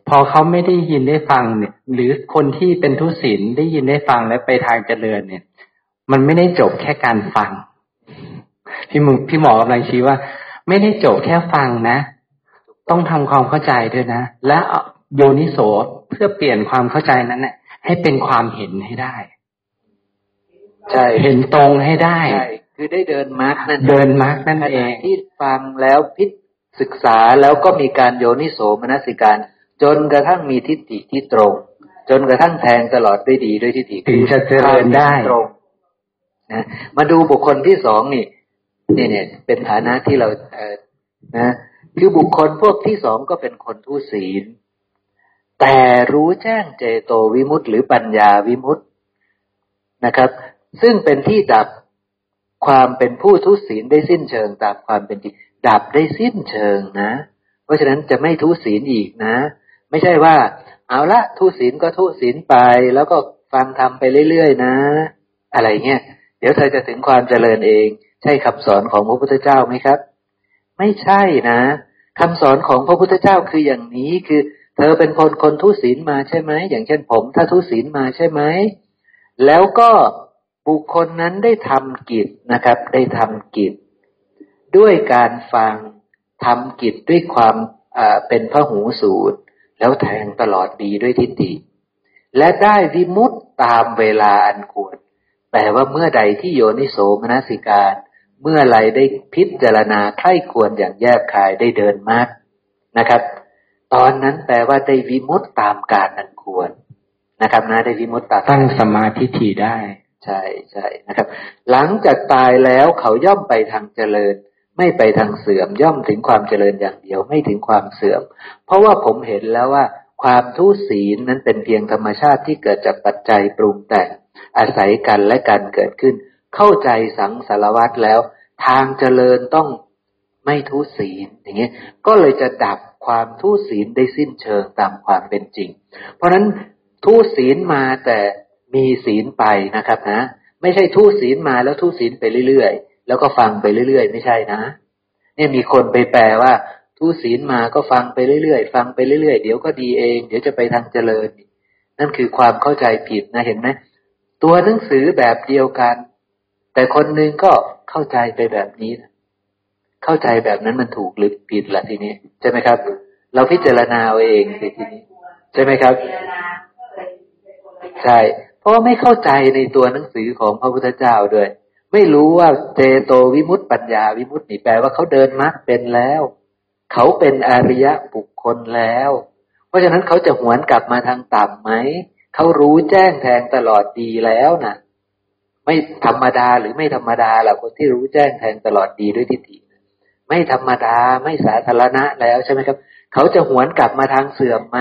พอเขาไม่ได้ยินได้ฟังเนี่ย หรือคนที่เป็นทุศีลได้ยินได้ฟังและไปทางเจริญเนี่ย มันไม่ได้จบแค่การฟัง พี่มึงพี่หมอกำลังชี้ว่า ไม่ได้จบแค่ฟังนะ ต้องทำความเข้าใจด้วยนะ และโยนิโสเพื่อเปลี่ยนความเข้าใจนั้นเนี่ยให้เป็นความเห็นให้ได้
ใช่
เห็นตรงให้ได้
ใช่คือได้เดินมรรคนั่น
เดินมรรคนั่น
ข
เอ
ณะ
ง
ที่ฟังแล้วพิศึกษาแล้วก็มีการโยนิโสมนสิการ จนกระทั่งมีทิฏฐิที่ตรง จนกระทั่งแทงตลอดด้วยดีด้วยทิฏฐิ
ถึงจะเจริญได้
ตรงนะมาดูบุคคลที่สองนี่นี่เนี่ยเป็นฐานะที่เราเออนะ คือบุคคลพวกที่สองก็เป็นคนทุศีล แต่รู้แจ้งเจโตวิมุตติหรือปัญญาวิมุตตินะครับ ซึ่งเป็นที่ดับความเป็นผู้ทุศีลได้สิ้นเชิงตามความเป็นจริงดับได้สิ้นเชิงนะ เพราะฉะนั้นจะไม่ทุศีลอีกนะ ไม่ใช่ว่า เอาละทุศีลก็ทุศีลไป แล้วก็ฟังทำไปเรื่อยๆนะ อะไรเงี้ยเดี๋ยวเธอจะถึงความเจริญเอง ใช่คำสอนของพระพุทธเจ้าไหมครับ ไม่ใช่นะคำสอนของพระพุทธเจ้าคืออย่างนี้คือ เธอเป็นคนคนทุศีลมาใช่ไหมอย่างเช่นผม ถ้าทุศีลมาใช่ไหมแล้วก็บุคคลนั้นได้ทำกิจนะครับ ได้ทำกิจ ด้วยการฟังทำกิจด้วยความเป็นพระหูสูตร แล้วแทงตลอดดีด้วยทิฏฐิและได้วิมุตตามเวลาอันควรแปลว่าเมื่อใดที่โยนิโสมนสิการ เมื่อไรได้พิจารณาใคร่ควรอย่างแยบคายได้เดินมากนะครับ ตอนนั้นแปลว่าได้วิมุตตตามการอันควรนะครับนะได้วิมุตตตาม
ตั้งสมาธิถี่ได้
ใช่ใช่นะครับ หลังจากตายแล้วเขาย่อมไปทางเจริญ ไม่ไปทางเสื่อมย่อมถึงความเจริญอย่างเดียวไม่ถึงความเสื่อม เพราะว่าผมเห็นแล้วว่า ความทุศีลนั้นเป็นเพียงธรรมชาติที่เกิดจากปัจจัยปรุงแต่งอาศัยกันและกันเกิดขึ้น เข้าใจสังสารวัตรแล้ว ทางเจริญต้องไม่ทุศีลอย่างเงี้ยก็เลยจะดับความทุศีลได้สิ้นเชิงตามความเป็นจริง เพราะฉะนั้นทุศีลมาแต่มีศีลไปนะครับนะ ไม่ใช่ทุศีลมาแล้วทุศีลไปเรื่อยๆ แล้วก็ฟังไปเรื่อยๆ ไม่ใช่นะ เนี่ยมีคนไปแปลว่าทุศีลมาก็ฟังไปเรื่อยๆ ฟังไปเรื่อยๆ เดี๋ยวก็ดีเอง เดี๋ยวจะไปทางเจริญ นั่นคือความเข้าใจผิดนะเห็นไหมตัวหนังสือแบบเดียวกัน แต่คนหนึ่งก็เข้าใจไปแบบนี้นะเข้าใจแบบนั้นมันถูกหรือผิดล่ะทีนี้ใช่ไหมครับ เราพิจารณาเองทีนี้ ใช่ไหมครับ ใช่ เพราะว่าไม่เข้าใจในตัวหนังสือของพระพุทธเจ้าด้วย ไม่รู้ว่าเจโตวิมุตติปัญญาวิมุตตินี่แปลว่าเขาเดินมรรคเป็นแล้ว เขาเป็นอริยะบุคคลแล้ว เพราะฉะนั้นเขาจะหวนกลับมาทางต่ำไหมเขารู้แจ้งแทงตลอดดีแล้วนะ ไม่ธรรมดาหรือไม่ธรรมดาหรอกคนที่รู้แจ้งแทงตลอดดีด้วยทิฏฐิไม่ธรรมดาไม่สาธารณะแล้วใช่ไหมครับ เขาจะหวนกลับมาทางเสื่อมไหม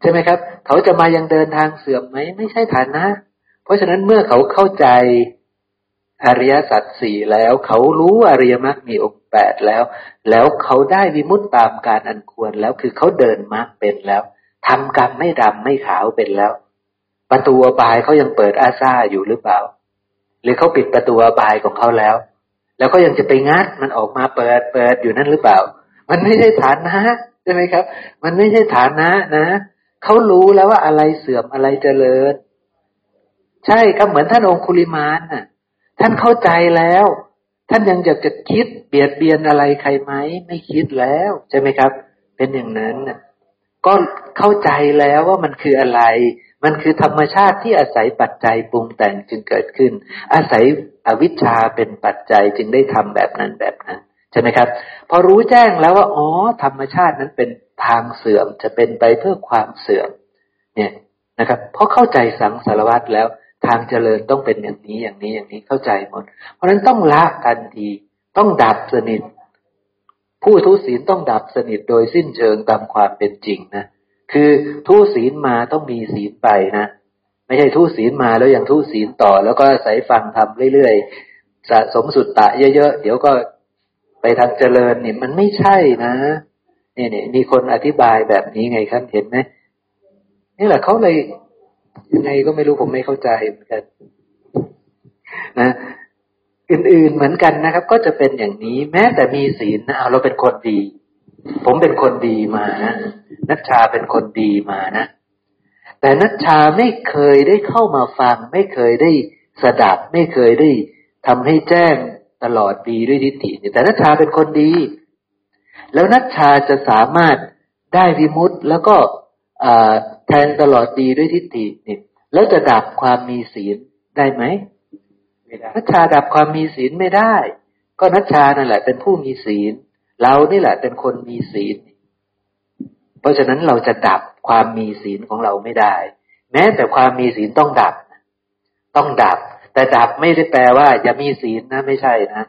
ใช่ไหมครับ เขาจะมายังเดินทางเสื่อมไหมไม่ใช่ฐานะ เพราะฉะนั้นเมื่อเขาเข้าใจอริยสัจสี่แล้ว เขารู้อริยมรรคมีองค์แปดแล้ว แล้วเขาได้วิมุตตตามการอันควรแล้วคือเขาเดินมรรคเป็นแล้วทำกรรมไม่ดำไม่ขาวเป็นแล้ว ประตูอบายเขายังเปิดอาซาอยู่หรือเปล่า หรือเขาปิดประตูอบายของเขาแล้ว แล้วก็ยังจะไปงัดมันออกมาเปิดเปิดอยู่นั่นหรือเปล่า มันไม่ใช่ฐานะใช่ไหมครับ มันไม่ใช่ฐานะนะเขารู้แล้วว่าอะไรเสื่อมอะไรเจริญ ใช่ก็เหมือนท่านองคุลิมานน่ะ ท่านเข้าใจแล้ว ท่านยังอยากจะคิดเบียดเบียนอะไรใครไหมไม่คิดแล้วใช่ไหมครับ เป็นอย่างนั้นน่ะก็เข้าใจแล้วว่ามันคืออะไร มันคือธรรมชาติที่อาศัยปัจจัยปรุงแต่งจึงเกิดขึ้น อาศัยอวิชชาเป็นปัจจัยจึงได้ทำแบบนั้นแบบนั้นใช่ไหมครับ พอรู้แจ้งแล้วว่าอ๋อธรรมชาตินั้นเป็นทางเสื่อมจะเป็นไปเพื่อความเสื่อม เนี่ยนะครับเพราะเข้าใจสังสารวัตรแล้วทางเจริญต้องเป็นอย่างนี้อย่างนี้อย่างนี้เข้าใจหมด เพราะฉะนั้นต้องละกันทีต้องดับสนิท ผู้ทุศีลต้องดับสนิทโดยสิ้นเชิงตามความเป็นจริงนะ คือทุศีลมาต้องมีศีลไปนะไม่ใช่ทุศีลมาแล้วยังทุศีลต่อ แล้วก็ใส่ฟังทำเรื่อยๆสะสมสุดตะเยอะๆเดี๋ยวก็ไปทางเจริญนี่มันไม่ใช่นะนี่นี่มีคนอธิบายแบบนี้ไงครับเห็นไหมนี่แหละเขาเลยยังไงก็ไม่รู้ผมไม่เข้าใจเหมือนกันนะอื่นๆเหมือนกันนะครับ ก็จะเป็นอย่างนี้ แม้แต่มีศีลนะเอาเราเป็นคนดี ผมเป็นคนดีมานะนัชชาเป็นคนดีมานะ แต่นัชชาไม่เคยได้เข้ามาฟัง ไม่เคยได้สดับ ไม่เคยได้ทำให้แจ้งตลอดดีด้วยทิฏฐิแต่นัชชาเป็นคนดี แล้วนัชชาจะสามารถได้วิมุตต์แล้วก็แทนตลอดดีด้วยทิฏฐินี่แล้วจะดับความมีศีลได้ไหมนัชชาดับความมีศีลไม่ได้ ก็นัชชานั่นแหละเป็นผู้มีศีล เรานี่แหละเป็นคนมีศีล เพราะฉะนั้นเราจะดับความมีศีลของเราไม่ได้ แม้แต่ความมีศีลต้องดับ ต้องดับ แต่ดับไม่ได้แปลว่าอย่ามีศีลนะไม่ใช่นะ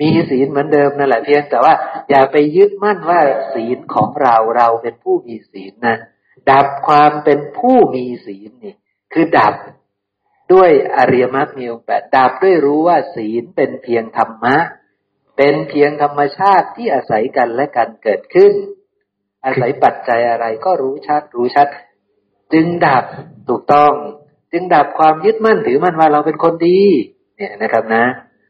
มีศีลเหมือนเดิมนั่นแหละเพียงแต่ว่าอย่าไปยึดมั่นว่าศีลของเราเราเป็นผู้มีศีลนะดับความเป็นผู้มีศีลนี่ คือดับด้วยอริยมรรคมีองค์แปดดับด้วยรู้ว่าศีลเป็นเพียงธรรมะ เป็นเพียงธรรมชาติที่อาศัยกันและกันเกิดขึ้น อาศัยปัจจัยอะไรก็รู้ชัดรู้ชัด จึงดับถูกต้อง จึงดับความยึดมั่นถือมั่นว่าเราเป็นคนดี เนี่ยนะครับนะ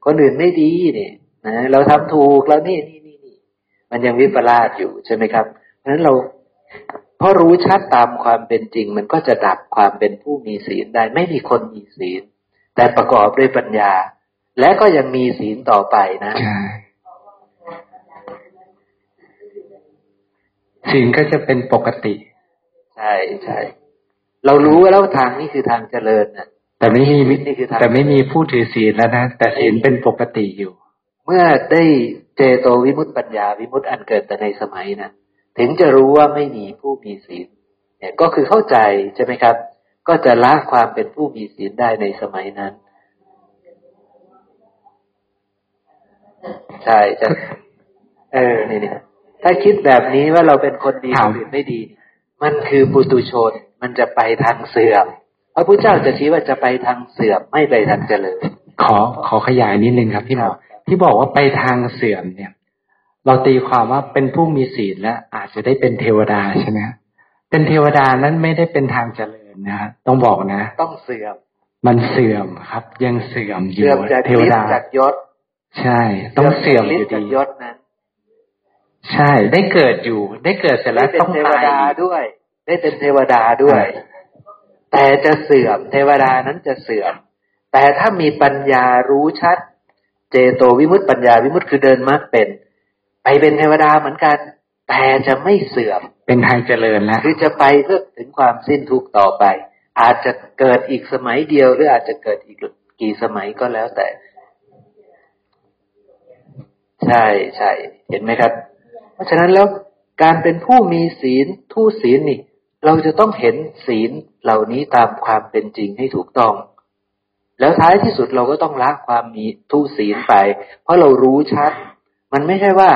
คนอื่นไม่ดีเนี่ยนะเราทำถูกแล้วนี่นี่นี่นี่มันยังวิปลาสอยู่ใช่ไหมครับ เพราะฉะนั้นเราเพราะรู้ชัดตามความเป็นจริง มันก็จะดับความเป็นผู้มีศีลได้ ไม่มีคนมีศีลแต่ประกอบด้วยปัญญา และก็ยังมีศีลต่อไปนะ
ศีลก็จะเป็นปกติ
ใช่ใช่เรารู้แล้วทางนี้คือทางเจริญนะ
แต่ไม่มีนี่คือทางแต่ไม่มีผู้ถือศีลแล้วนะแต่ศีลเป็นปกติอยู่
เมื่อได้เจโตวิมุตติปัญญาวิมุตติอันเกิดแต่ในสมัยนะั้นถึงจะรู้ว่าไม่มีผู้มีศีลเนี่ยก็คือเข้าใจใช่ไหมครับ ก็จะละความเป็นผู้มีศีลได้ในสมัยนั้น ใช่จะเออนี่นี่ถ้าคิดแบบนี้ว่าเราเป็นคนดีคนอื่นไม่ดี มันคือปุตุชน มันจะไปทางเสื่อมพระพุทธเจ้าจะชี้ว่าจะไปทางเสื่อมไม่ไปทางเจริญ
ขอขอขยายนิดนึงครับ พี่หมอที่บอกว่าไปทางเสื่อมเนี่ย เราตีความว่าเป็นผู้มีศีลแล้วอาจจะได้เป็นเทวดาใช่ไหมเป็นเทวดานั้นไม่ได้เป็นทางเจริญนะต้องบอกนะ
ต้องเสื่อม
มันเสื่อมครับ ยังเสื่อมอยู่
เทวดาจากยศ
ใช่ ต้องเสื่อมอยู่ดี
ยศนั้น
ใช่ ได้เกิดอยู่ ได้เกิดเสร็จแล้วต้อง
ตายด้วย ได้เป็นเทวดาด้วย แต่จะเสื่อม เทวดานั้นจะเสื่อม แต่ถ้ามีปัญญารู้ชัด เจโตวิมุตติปัญญาวิมุตติคือเดินมรรคเป็น ไปเป็นเทวดาเหมือนกัน แต่จะไม่เสื่อม
เป็นทางเจริญนะ
คือจะไปเพื่อถึงความสิ้นทุกข์ต่อไป อาจจะเกิดอีกสมัยเดียวหรืออาจจะเกิดอีกกี่สมัยก็แล้วแต่ ใช่ใช่เห็นไหมครับ เพราะฉะนั้นแล้วการเป็นผู้มีศีลทูศีลนี่ เราจะต้องเห็นศีลเหล่านี้ตามความเป็นจริงให้ถูกต้อง แล้วท้ายที่สุดเราก็ต้องละความมีทูศีลไป เพราะเรารู้ชัด มันไม่ใช่ว่า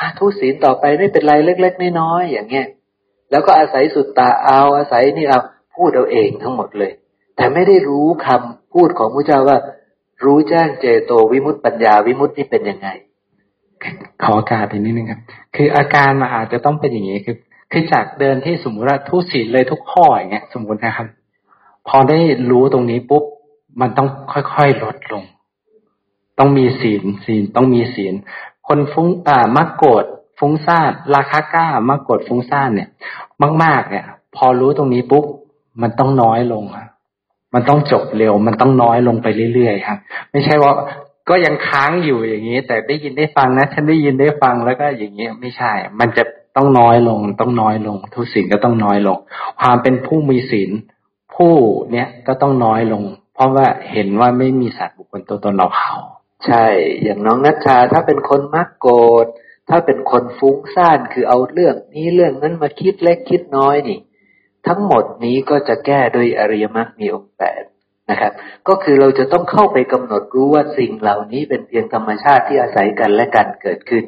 อาทุศีลต่อไปไม่เป็นไรเล็กๆน้อยๆอย่างเงี้ยแล้วก็อาศัยสุดตาเอาอาศัยนี่เอาพูดเอาเองทั้งหมดเลย แต่ไม่ได้รู้คำพูดของพระเจ้าว่า รู้แจ้งเจโตวิมุตติปัญญาวิมุตตินี่เป็นยังไง
ขอการอีกนิดนึงครับ คืออาการมาอาจจะต้องเป็นอย่างนี้คือคือจากเดินที่สมมติว่าทุศีลเลยทุกข้ออย่างเงี้ย สมมตินะครับ พอได้รู้ตรงนี้ปุ๊บมันต้องค่อยๆลดลง ต้องมีศีลศีลต้องมีศีล คนฟุ้งอ่ามักโกรธฟุ้งซ่านราคาก้ามักโกรธฟุ้งซ่านเนี่ย มาก ๆ เนี่ยพพอรู้ตรงนี้ปุ๊บมันต้องน้อยลงอะมันต้องจบเร็ว มันต้องน้อยลงไปเรื่อยๆครับ ไม่ใช่ว่า ก็ยังค้างอยู่อย่างนี้ แต่ได้ยินได้ฟังนะ ฉันได้ยินได้ฟังแล้วก็อย่างนี้ไม่ใช่ มันจะต้องน้อยลง ต้องน้อยลง ทุกสิ่งก็ต้องน้อยลง ความเป็นผู้มีศีลผู้เนี้ยก็ต้องน้อยลง เพราะว่าเห็นว่าไม่มีสัตว์บุคคลตัวตนเราเขา
ใช่ อย่างน้องนัชชาถ้าเป็นคนมักโกรธถ้าเป็นคนฟุ้งซ่านคือเอาเรื่องนี้เรื่องนั้นมาคิดเล็กคิดน้อยนี่ ทั้งหมดนี้ก็จะแก้โดยอริยมรรคมีองค์แปด นะครับ ก็คือเราจะต้องเข้าไปกำหนดรู้ว่าสิ่งเหล่านี้เป็นเพียงธรรมชาติที่อาศัยกันและกันเกิดขึ้น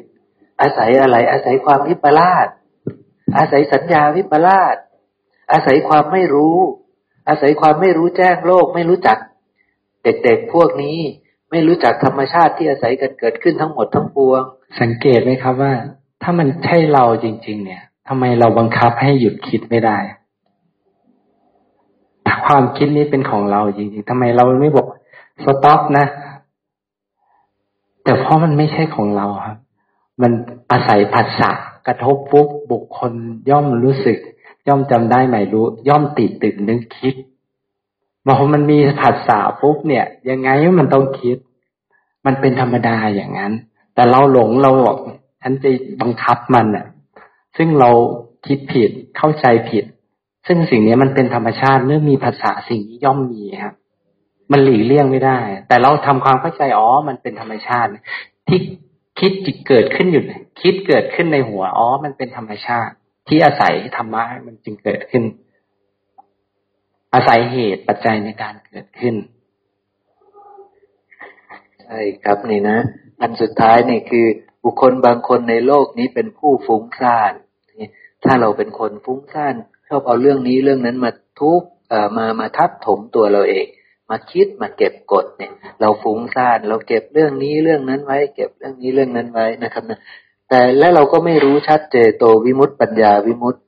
อาศัยอะไรอาศัยความวิปลาสอาศัยสัญญาวิปลาสอาศัยความไม่รู้ อาศัยความไม่รู้แจ้งโลก ไม่รู้จัก เด็กๆพวกนี้ไม่รู้จักธรรมชาติที่อาศัยกันเกิดขึ้นทั้งหมดทั้งปวง
สังเกตไหมครับว่า ถ้ามันใช่เราจริง ๆ เนี่ยทำไมเราบังคับให้หยุดคิดไม่ได้ ความคิดนี้เป็นของเราจริงๆทำไมเราไม่บอกสต็อปนะ แต่เพราะมันไม่ใช่ของเราครับ มันอาศัยผัสสะกระทบปุ๊บบุคคลย่อมรู้สึก ย่อมจำได้หมายรู้ ย่อมติดตึกนึกคิดพอมันมีผัสสะปุ๊บเนี่ย ยังไงมันต้องคิด มันเป็นธรรมดาอย่างนั้น แต่เราหลงเราบอกฉันจะบังคับมันอะ ซึ่งเราคิดผิดเข้าใจผิด ซึ่งสิ่งนี้มันเป็นธรรมชาติเมื่อมีภาษาสิ่งนี้ย่อมมีครับ มันหลีกเลี่ยงไม่ได้ แต่เราทำความเข้าใจอ๋อมันเป็นธรรมชาติ ที่คิดจิตเกิดขึ้นอยู่คิดเกิดขึ้นในหัวอ๋อมันเป็นธรรมชาติ ที่อาศัยธรรมะมันจึงเกิดขึ้น อาศัยเหตุปัจจัยในการเกิดขึ้น
ใช่ครับนี่นะอันสุดท้ายนี่คือ บุคคลบางคนในโลกนี้เป็นผู้ฟุ้งซ่านถ้าเราเป็นคนฟุ้งซ่าน ชอบเอาเรื่องนี้เรื่องนั้นมาทุกเอ่อมามาทับถมตัวเราเอง มาคิดมาเก็บกดเนี่ย เราฟุ้งซ่านเราเก็บเรื่องนี้เรื่องนั้นไว้ เก็บเรื่องนี้เรื่องนั้นไว้นะครับนะแต่และเราก็ไม่รู้ชัดเจโตวิมุตติปัญญาวิมุตติ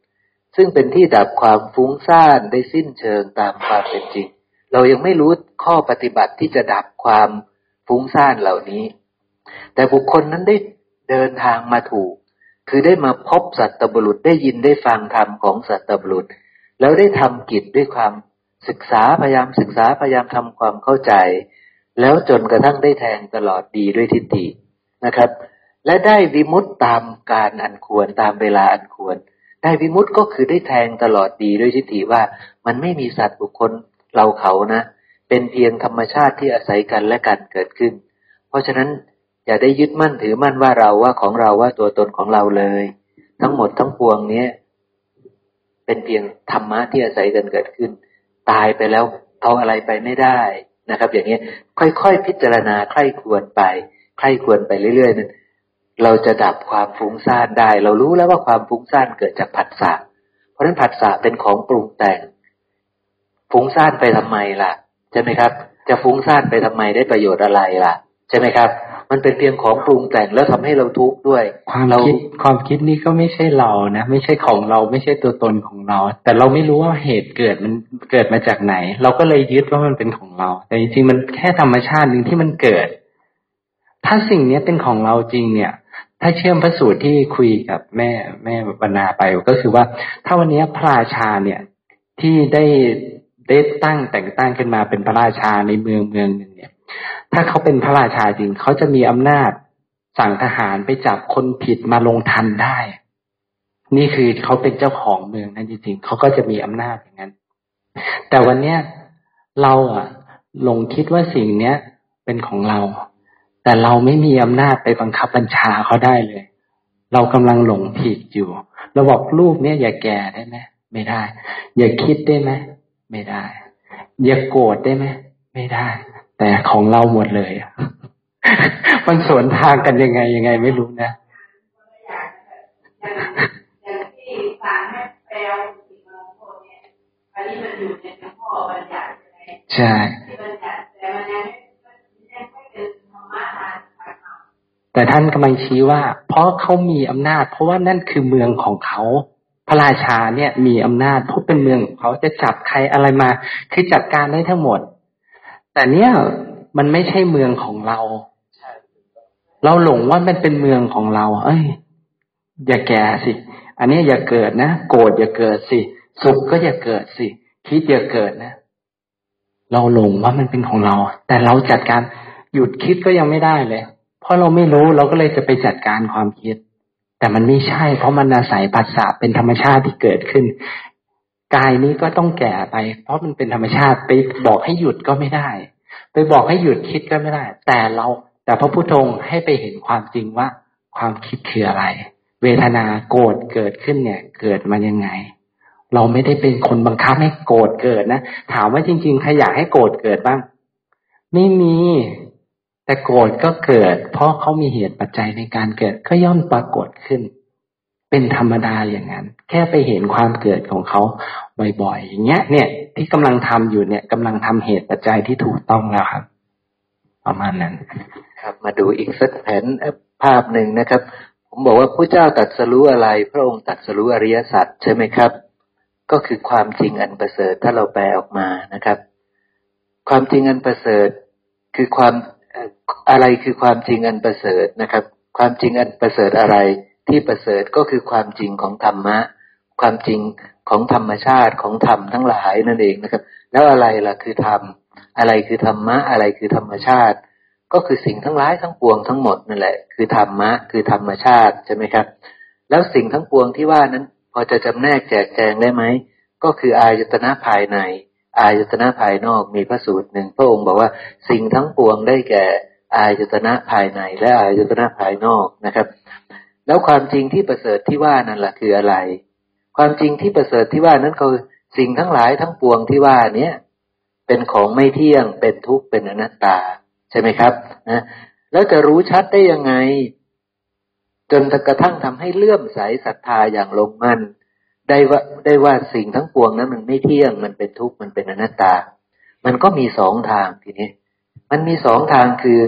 ซึ่งเป็นที่ดับความฟุ้งซ่านได้สิ้นเชิงตามความเป็นจริง เรายังไม่รู้ข้อปฏิบัติที่จะดับความฟุ้งซ่านเหล่านี้ แต่บุคคลนั้นได้เดินทางมาถูก คือได้มาพบสัตบุรุษได้ยินได้ฟังธรรมของสัตบุรุษ แล้วได้ทำกิจด้วยความศึกษาพยายามศึกษาพยายามทำความเข้าใจ แล้วจนกระทั่งได้แทงตลอดดีด้วยทิฏฐินะครับ และได้วิมุตตามการอันควรตามเวลาอันควร ได้วิมุตต์ก็คือได้แทงตลอดดีด้วยทิฏฐิว่ามันไม่มีสัตว์บุคคลเราเขานะ เป็นเพียงธรรมชาติที่อาศัยกันและกันเกิดขึ้น เพราะฉะนั้น อย่าได้ยึดมั่นถือมั่นว่าเราว่าของเราว่าตัวตนของเราเลย ทั้งหมดทั้งปวงเนี้ยเป็นเพียงธรรมะที่อาศัยกันเกิดขึ้น ตายไปแล้วเอาอะไรไปไม่ได้นะครับ อย่างนี้ค่อยๆพิจารณาใคร่ควรไปใคร่ควรไปเรื่อยๆนั้นเราจะดับความฟุ้งซ่านได้ เรารู้แล้วว่าความฟุ้งซ่านเกิดจากผัสสะเพราะฉะนั้นผัสสะเป็นของปรุงแต่งฟุ้งซ่านไปทำไมล่ะใช่ไหมครับ จะฟุ้งซ่านไปทำไมได้ประโยชน์อะไรล่ะใช่ไหมครับ มันเป็นเพียงของปรุงแต่งแล้วทำให้เราทุกข์ด้วย
ความคิดความคิดนี้ก็ไม่ใช่เรานะ ไม่ใช่ของเราไม่ใช่ตัวตนของเรา แต่เราไม่รู้ว่าเหตุเกิดมันเกิดมาจากไหน เราก็เลยยึดว่ามันเป็นของเรา แต่จริงๆมันแค่ธรรมชาติหนึ่งที่มันเกิด ถ้าสิ่งนี้เป็นของเราจริงเนี่ย ถ้าเชื่อมพระสูตรที่คุยกับแม่แม่บรรณาไปก็คือว่า ถ้าวันนี้พระราชาเนี่ยที่ได้ได้ตั้งแต่งตั้งขึ้นมาเป็นพระราชาในเมืองเมืองหนึ่งเนี่ย ถ้าเขาเป็นพระราชาจริง เขาจะมีอำนาจสั่งทหารไปจับคนผิดมาลงทันได้ นี่คือเขาเป็นเจ้าของเมืองนั้นจริงๆเขาก็จะมีอำนาจอย่างนั้น แต่วันเนี้ยเราอะลงคิดว่าสิ่งเนี้ยเป็นของเรา แต่เราไม่มีอำนาจไปบังคับบัญชาเขาได้เลย เรากำลังหลงผิดอยู่เราบอกลูกเนี่ยอย่าแก่ได้ไหมไม่ได้ อย่าคิดได้ไหมไม่ได้ อย่าโกรธได้ไหมไม่ได้ แต่ของเราหมดเลย มันสวนทางกันยังไงยังไงไม่รู้นะ
อย่างที่สารแม่แปลวสิ่งมงคลเนี่ยอันนี้มันอยู่ในพ่อบัญญัติใช่ไหมใช่ที่บัญญัติแต่มันยัง
แต่ท่านกำลังชี้ว่า เพราะเขามีอำนาจ เพราะว่านั่นคือเมืองของเขาพระราชาเนี่ยมีอำนาจเพราะเป็นเมืองของเขาจะจับใครอะไรมา คือจัดการได้ทั้งหมด แต่เนี้ยมันไม่ใช่เมืองของเรา เราหลงว่ามันเป็นเมืองของเรา เอ้ย อย่าแก่สิ อันนี้อย่าเกิดนะ โกรธอย่าเกิดสิ สุขก็อย่าเกิดสิ คิดอย่าเกิดนะ เราหลงว่ามันเป็นของเรา แต่เราจัดการหยุดคิดก็ยังไม่ได้เลย เพราะเราไม่รู้เราก็เลยจะไปจัดการความคิด แต่มันไม่ใช่ เพราะมันอาศัยปัสสะเป็นธรรมชาติที่เกิดขึ้น กายนี้ก็ต้องแก่ไป เพราะมันเป็นธรรมชาติไปบอกให้หยุดก็ไม่ได้ ไปบอกให้หยุดคิดก็ไม่ได้ แต่เราแต่พระพุทธองค์ให้ไปเห็นความจริงว่า ความคิดคืออะไร เวทนาโกรธเกิดขึ้นเนี่ย เกิดมายังไง เราไม่ได้เป็นคนบังคับให้โกรธเกิดนะถามว่าจริงๆใครอยากให้โกรธเกิดบ้าง ไม่มี แต่โกรธก็เกิด เพราะเขามีเหตุปัจจัยในการเกิดก็ย่อมปรากฏขึ้น เป็นธรรมดาอย่างนั้น แค่ไปเห็นความเกิดของเขาบ่อยๆอย่างเงี้ย เนี่ย ที่กำลังทำอยู่เนี่ยกำลังทำเหตุปัจจัยที่ถูกต้องแล้วครับ ประมาณนั้น
ครับ มาดูอีกสักแผนภาพหนึ่งนะครับ ผมบอกว่าพระเจ้าตัดสรู้อะไร พระองค์ตัดสรู้อริยสัจใช่ไหมครับ ก็คือความจริงอันประเสริฐถ้าเราแปลออกมานะครับ ความจริงอันประเสริฐคือความอะไรคือความจริงอันประเสริฐนะครับ ความจริงอันประเสริฐอะไร ที่ประเสริฐก็คือความจริงของธรรมะ ความจริงของธรรมชาติของธรรมทั้งหลายนั่นเองนะครับ แล้วอะไรล่ะคือธรรม อะไรคือธรรมะ อะไรคือธรรมชาติ ก็คือสิ่งทั้งหลายทั้งปวงทั้งหมดนั่นแหละ คือธรรมะ คือธรรมชาติใช่ไหมครับ แล้วสิ่งทั้งปวงที่ว่านั้น พอจะจำแนกแจกแจงได้ไหม ก็คืออายตนะภายใน อายตนะภายนอกมีพระสูตรหนึ่งพระองค์บอกว่าสิ่งทั้งปวงได้แก่อายตนะภายในและอายตนะภายนอกนะครับ แล้วความจริงที่ประเสริฐที่ว่านั่นแหละคืออะไร ความจริงที่ประเสริฐที่ว่านั้นคือสิ่งทั้งหลายทั้งปวงที่ว่าเนี้ยเป็นของไม่เที่ยงเป็นทุกข์เป็นอนัตตา ใช่ไหมครับนะแล้วจะรู้ชัดได้ยังไง จนกระทั่งทำให้เลื่อมใสศรัทธาอย่างลงมั่นได้ว่าได้ว่าสิ่งทั้งปวงนั้นมันไม่เที่ยงมันเป็นทุกข์มันเป็นอนัตตา มันก็มีสองทางทีนี้ มันมีสองทางคือ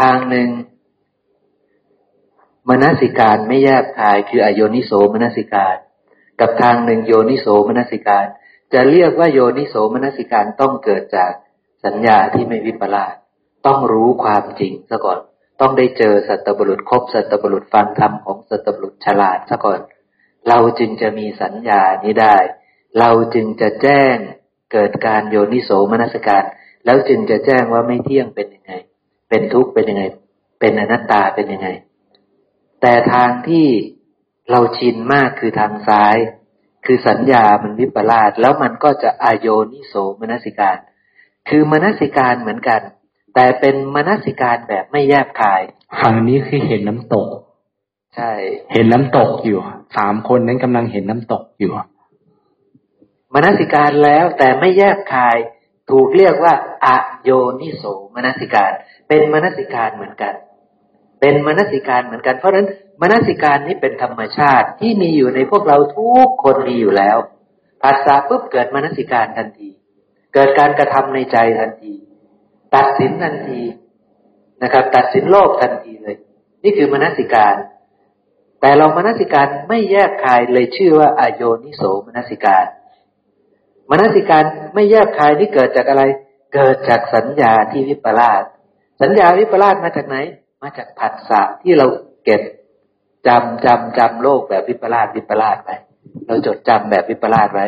ทางหนึ่ง มนสิการไม่แยบคายคืออโยนิโสมนสิการ กับทางหนึ่งโยนิโสมนสิการ จะเรียกว่าโยนิโสมนสิการต้องเกิดจากสัญญาที่ไม่วิปลาสต้องรู้ความจริงซะก่อน ต้องได้เจอสัตบุรุษครบสัตบุรุษฟังธรรมของสัตบุรุษฉลาดซะก่อน เราจึงจะมีสัญญานี้ได้ เราจึงจะแจ้งเกิดการโยนิโสมนสิการ แล้วจึงจะแจ้งว่าไม่เที่ยงเป็นยังไง เป็นทุกข์เป็นยังไง เป็นอนัตตาเป็นยังไง แต่ทางที่เราชินมากคือทางซ้าย คือสัญญามันวิปลาสแล้วมันก็จะอโยนิโสมนสิการ คือมนสิการเหมือนกัน แต่เป็นมนสิการแบบไม่แยบคาย
ฝั่งนี้คือเห็นน้ำตก
ใช่
เห็นน้ำตกอยู่สามคนนั้นกำลังเห็นน้ำตกอยู่
มนสิการแล้วแต่ไม่แยบคาย ถูกเรียกว่าอโยนิโสมนสิการ เป็นมนสิการเหมือนกัน เป็นมนสิการเหมือนกัน เพราะฉะนั้นมนสิการนี้เป็นธรรมชาติที่มีอยู่ในพวกเราทุกคนมีอยู่แล้วภาษาปุ๊บเกิดมนสิการทันที เกิดการกระทำในใจทันที ตัดสินทันทีนะครับ ตัดสินโลกทันทีเลย นี่คือมนสิการ แต่เรามนสิการไม่แยกคายเลยชื่อว่าอโยนิโสมนสิการมนสิการไม่แยกคายนี่เกิดจากอะไร เกิดจากสัญญาที่วิปลาสสัญญาวิปลาสมาจากไหน มาจากผัสสะที่เราเก็บจำจำจำโลกแบบวิปลาสวิปลาสไปเราจดจำแบบวิปลาสไว้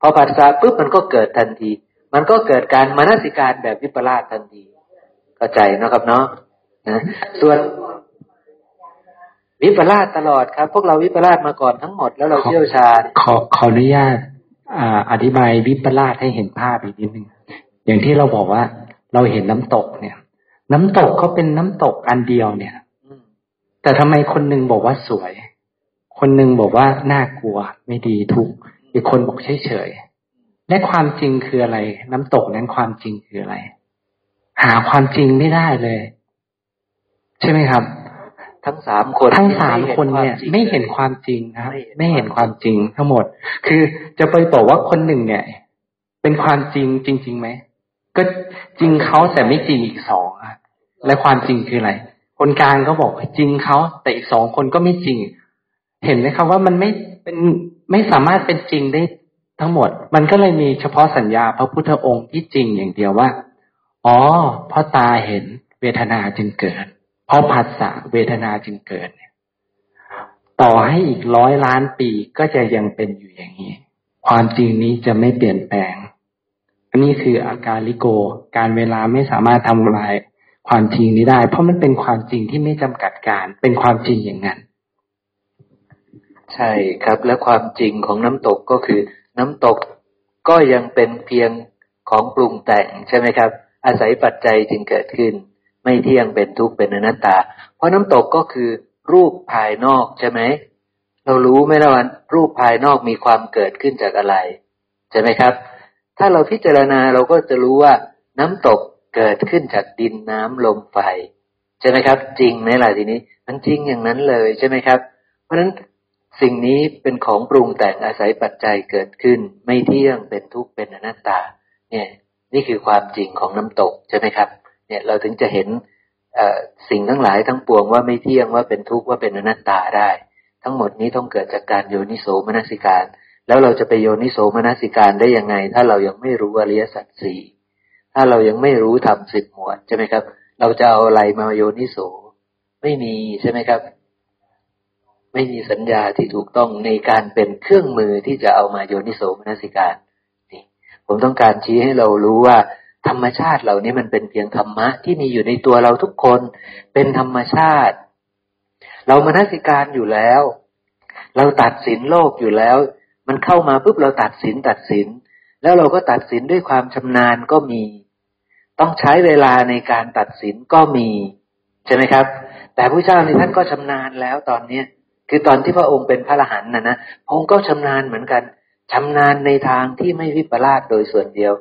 พอผัสสะปุ๊บมันก็เกิดทันที มันก็เกิดการมนสิการแบบวิปลาสทันที เข้าใจนะครับเนาะนะส่วนวิปลาสตลอดครับ พวกเราวิปลาสมาก่อนทั้งหมดแล้วเราเชี่ยวชาญ
ขอขออนุญาตอ่าอธิบายวิปลาสให้เห็นภาพอีกนิดนึงอย่างที่เราบอกว่า เราเห็นน้ำตกเนี่ย น้ำตกเขาเป็นน้ำตกอันเดียวเนี่ยแต่ทำไมคนหนึ่งบอกว่าสวย คนหนึ่งบอกว่าน่ากลัว ไม่ดีทุกอีกคนบอกเฉยเฉยและความจริงคืออะไร น้ำตกนั้นความจริงคืออะไร หาความจริงไม่ได้เลย ใช่ไหมครับ
ทั้งสามคน
ทั้งสามคนเนี่ย ไม่เห็นความจริงนะไม่เห็นความจริงทั้งหมด คือจะไปบอกว่าคนหนึ่งเนี่ย เป็นความจริงจริงๆไหมก็จริงเขาแต่ไม่จริงอีกสองอะ และความจริงคืออะไร คนกลางก็บอกจริงเขาแต่อีกสองคนก็ไม่จริง เห็นไหมครับว่ามันไม่เป็นไม่สามารถเป็นจริงได้ทั้งหมด มันก็เลยมีเฉพาะสัญญาพระพุทธองค์ที่จริงอย่างเดียวว่า อ๋อเพราะตาเห็นเวทนาจึงเกิด เพราะผัสสะเวทนาจึงเกิดเนี่ยต่อให้อีกร้อยล้านปีก็จะยังเป็นอยู่อย่างนี้ ความจริงนี้จะไม่เปลี่ยนแปลง อันนี้คืออาการลิโก การเวลาไม่สามารถทำลาย ความจริงนี้ได้ เพราะมันเป็นความจริงที่ไม่จำกัดการ เป็นความจริงอย่างนั้น
ใช่ครับ และความจริงของน้ำตกก็คือ น้ำตกก็ยังเป็นเพียงของปรุงแต่งใช่ไหมครับ อาศัยปัจจัยจึงเกิดขึ้น ไม่เที่ยงเป็นทุกข์เป็นอนัตตา เพราะน้ำตกก็คือรูปภายนอกใช่ไหมเรารู้ไหมล่ะว่ารูปภายนอกมีความเกิดขึ้นจากอะไร ใช่ไหมครับ ถ้าเราพิจารณาเราก็จะรู้ว่าน้ำตก เกิดขึ้นจากดินน้ำลมไฟใช่ไหมครับ จริงไหมล่ะทีนี้ มันจริงอย่างนั้นเลยใช่ไหมครับ เพราะฉะนั้นสิ่งนี้เป็นของปรุงแต่งอาศัยปัจจัยเกิดขึ้น ไม่เที่ยงเป็นทุกข์เป็นอนัตตา เนี่ย นี่คือความจริงของน้ำตกใช่ไหมครับ เนี่ยเราถึงจะเห็นสิ่งทั้งหลายทั้งปวงว่าไม่เที่ยงว่าเป็นทุกข์ว่าเป็นอนัตตาได้ ทั้งหมดนี้ต้องเกิดจากการโยนิโสมนสิการ แล้วเราจะไปโยนิโสมนสิการได้ยังไง ถ้าเรายังไม่รู้อริยสัจสี่ ถ้าเรายังไม่รู้ทำสิบหมวดใช่ไหมครับ เราจะเอาอะไรมาโยนิโสไม่มีใช่ไหมครับ ไม่มีสัญญาที่ถูกต้องในการเป็นเครื่องมือที่จะเอามาโยนิโสมนสิการนี่ผมต้องการชี้ให้เรารู้ว่าธรรมชาติเหล่านี้มันเป็นเพียงธรรมะที่มีอยู่ในตัวเราทุกคน เป็นธรรมชาติ เรามนสิการอยู่แล้ว เราตัดสินโลกอยู่แล้ว มันเข้ามาปุ๊บเราตัดสินตัดสิน แล้วเราก็ตัดสินด้วยความชำนาญก็มี ต้องใช้เวลาในการตัดสินก็มี ใช่ไหมครับ แต่พระเจ้าในท่านก็ชำนาญแล้วตอนเนี้ยคือตอนที่พระองค์เป็นพระอรหันต์นะนะพระองค์ก็ชำนาญเหมือนกันชำนาญในทางที่ไม่วิปลาสโดยส่วนเดียว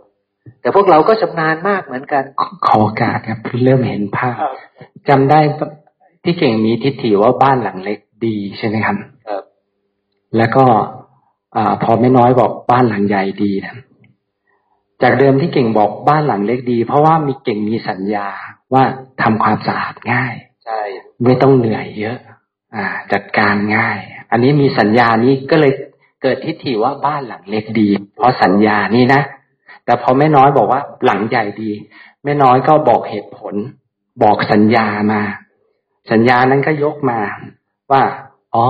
แต่พวกเราก็ชำนาญมากเหมือนกัน
ขอโอกาสครับเริ่มเห็นภาพจำได้ที่เก่งมีทิฏฐิว่าบ้านหลังเล็กดีใช่ไหมครับครับ แล้วก็อพอไม่น้อยบอกบ้านหลังใหญ่ดีนะ จากเดิมที่เก่งบอกบ้านหลังเล็กดี เพราะว่ามีเก่งมีสัญญาว่าทำความสะอาดง่าย
ใช่
ไม่ต้องเหนื่อยเยอะ อ่า จัดการง่าย อันนี้มีสัญญานี้ก็เลยเกิดทิฏฐิว่าบ้านหลังเล็กดี เพราะสัญญานี้นะแต่พอแม่น้อยบอกว่าหลังใหญ่ดี แม่น้อยก็บอกเหตุผล บอกสัญญามา สัญญานั้นก็ยกมา ว่าอ๋อ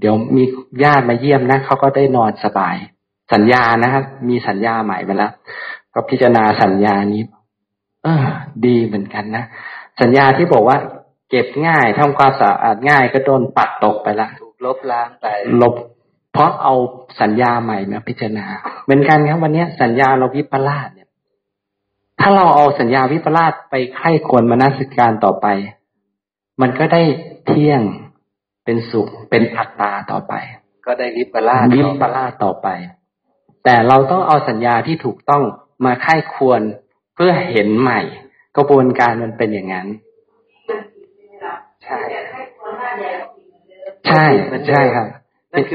เดี๋ยวมีญาติมาเยี่ยมนะเขาก็ได้นอนสบาย สัญญานะครับ มีสัญญาใหม่มาแล้ว ก็พิจารณาสัญญานี้เออดีเหมือนกันนะสัญญาที่บอกว่า เก็บง่ายทำความสะอาดง่ายก็โดนปัดตกไปละ
ถูกลบล้างไป
ลบ เพราะเอาสัญญาใหม่มาพิจารณา เหมือนกันครับวันนี้สัญญาเราวิปลาสเนี่ย ถ้าเราเอาสัญญาวิปลาสไปไข้ควรมานาสิการต่อไป มันก็ได้เที่ยงเป็นสุขเป็นอัตตาต่อไป
ก็ได้วิปลาส
วิปลาสต่อไป แต่เราต้องเอาสัญญาที่ถูกต้อง มาไข้ควรเพื่อเห็นใหม่ กระบวนการมันเป็นอย่างนั้น ใช่ใช่ใช่ครับ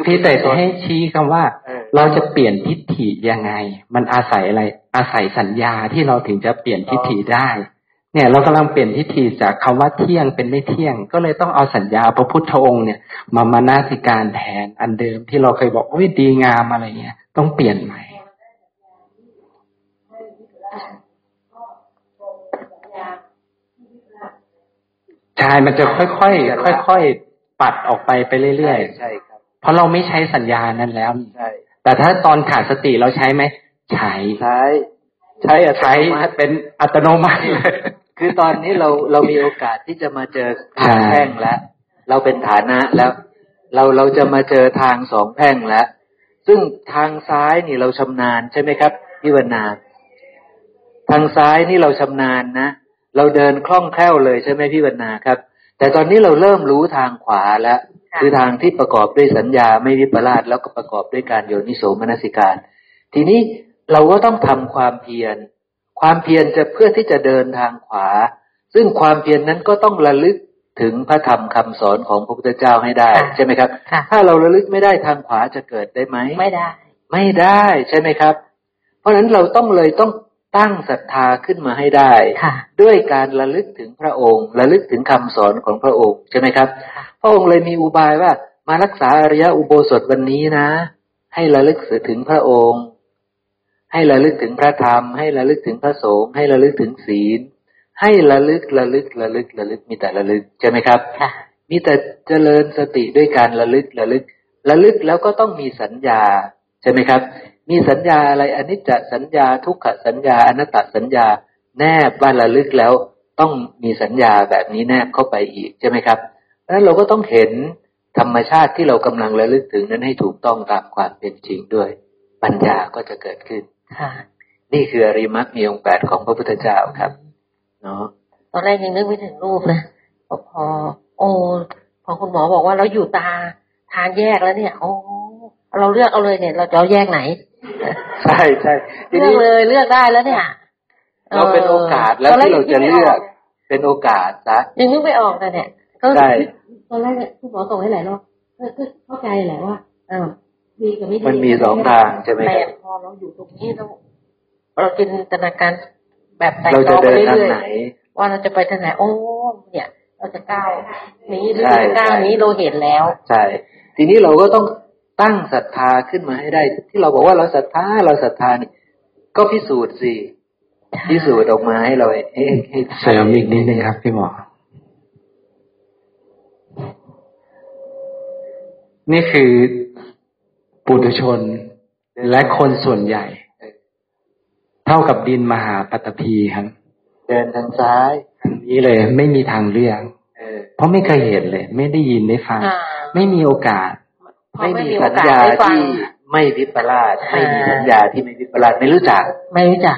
พี่แต่ให้ชี้คำว่า เราจะเปลี่ยนทิฏฐิยังไง มันอาศัยอะไร อาศัยสัญญาที่เราถึงจะเปลี่ยนทิฏฐิได้ เนี่ยเรากำลังเปลี่ยนทิฏฐิจากคำว่าเที่ยงเป็นไม่เที่ยง ก็เลยต้องเอาสัญญาพระพุทธองค์เนี่ย มามานาสิการแทนอันเดิมที่เราเคยบอกโอ้ยดีงามอะไรเงี้ยต้องเปลี่ยนใหม่ ใช่มันจะค่อยๆค่อยๆปัดออกไปไปเรื่อย
ๆใช่
เพราะเราไม่ใช้สัญญานั้นแล้ว
ใช่
แต่ถ้าตอนขาดสติเราใช้ไหมใช้
ใช้
ใช้ใช้เป็นอัตโนมัติ
คือตอนนี้เราเรามีโอกาสที่จะมาเจอทางแพ่งแล้ว เราเป็นฐานะแล้ว เราเราจะมาเจอทางสองแพ่งแล้ว ซึ่งทางซ้ายนี่เราชำนาญใช่ไหมครับพี่วรรณาทางซ้ายนี่เราชำนาญนะ เราเดินคล่องแคล่วเลยใช่ไหมพี่วรรณาครับ แต่ตอนนี้เราเริ่มรู้ทางขวาแล้วคือทางที่ประกอบด้วยสัญญาไม่วิปลาสแล้วก็ประกอบด้วยการโยนิโสมนสิการ ทีนี้เราก็ต้องทำความเพียร ความเพียรจะเพื่อที่จะเดินทางขวา ซึ่งความเพียรนนั้นก็ต้องระลึกถึงพระธรรมคำสอนของพระพุทธเจ้าให้ได้ ใช่ไหมครับ ถ้าเราระลึกไม่ได้ทางขวาจะเกิดได้ไหม
ไม่ได้
ไม่ได้ใช่ไหมครับ เพราะฉะนั้นเราต้องเลยต้อง ตั้งศรัทธาขึ้นมาให้ได้ ด้วยการระลึกถึงพระองค์ ระลึกถึงคำสอนของพระองค์ใช่ไหมครับ พระองค์เลยมีอุบายว่า มารักษาอริยอุโบสถวันนี้นะ ให้ระลึกถึงพระองค์ ให้ระลึกถึงพระธรรม ให้ระลึกถึงพระสงฆ์ให้ระลึกถึงศีล ให้ระลึกระลึกระลึกระลึกมีแต่ระลึกใช่ไหมครับมีแต่เจริญสติด้วยการระลึกระลึก ระลึกแล้วก็ต้องมีสัญญาใช่ไหมครับ มีสัญญาอะไรอนิจจสัญญาทุกขสัญญาอนัตตสัญญา แนบว่าระลึกแล้วต้องมีสัญญาแบบนี้แนบเข้าไปอีกใช่ไหมครับแล้วเราก็ต้องเห็นธรรมชาติที่เรากำลังระลึกถึงนั้นให้ถูกต้องตามความเป็นจริงด้วย ปัญญาก็จะเกิดขึ้น
ค่ะ
นี่คืออริมักมีองค์แปดของพระพุทธเจ้าครับเนาะ
ตอนแรกยังนึกไม่ถึงรูปนะพอพอโอ้พอคุณหมอบอกว่าเราอยู่ตาทานแยกแล้วเนี่ย โอ้เราเลือกเอาเลยเนี่ย เราจะเอาแยกไหน
ใช่ใช่
เลือกเลยเลือกได้แล้วเนี่ย
เราเป็นโอกาสแล้วที่เราจะเลือกเป็นโอกาสซะ
ยังนึกไม่ออกแต่เนี่ยใช่ตอนแรกคุณหมอส่งให้หลายรอบเข้าใจแหละว่าอ่าดีกับไม่ดี
มันมีสองทางใช่ไหม
แต่พอเราอยู่ตรงนี้เราเราจินตนาการแบบแต่
งเราจะเดินทางไหน
ว่าเราจะไปทางไหนโอ้เนี่ย เราจะก้าวนี้หรือจะก้าวนี้เราเห็นแล้ว
ใช่ ทีนี้เราก็ต้อง ตั้งศรัทธาขึ้นมาให้ได้ ที่เราบอกว่าเราศรัทธาเราศรัทธานี่ก็พิสูจน์สิพิสูจน์ออกมาให้เราให้
เสริมอีกนิดนึงครับพี่หมอนี่คือปุถุชนและคนส่วนใหญ่ เท่ากับดินมหาปัตภีครับ
เดินทางซ้าย
ทางนี้เลย ไม่มีทางเลือกเพราะไม่เคยเห็นเลย ไม่ได้ยินได้ฟัง ไม่มีโอกาส
ไม่มีสัญญาที่ไม่วิปลาสไม่มีสัญญาที่ไม่วิปลาสไม่รู้จัก
ไม่รู้จัก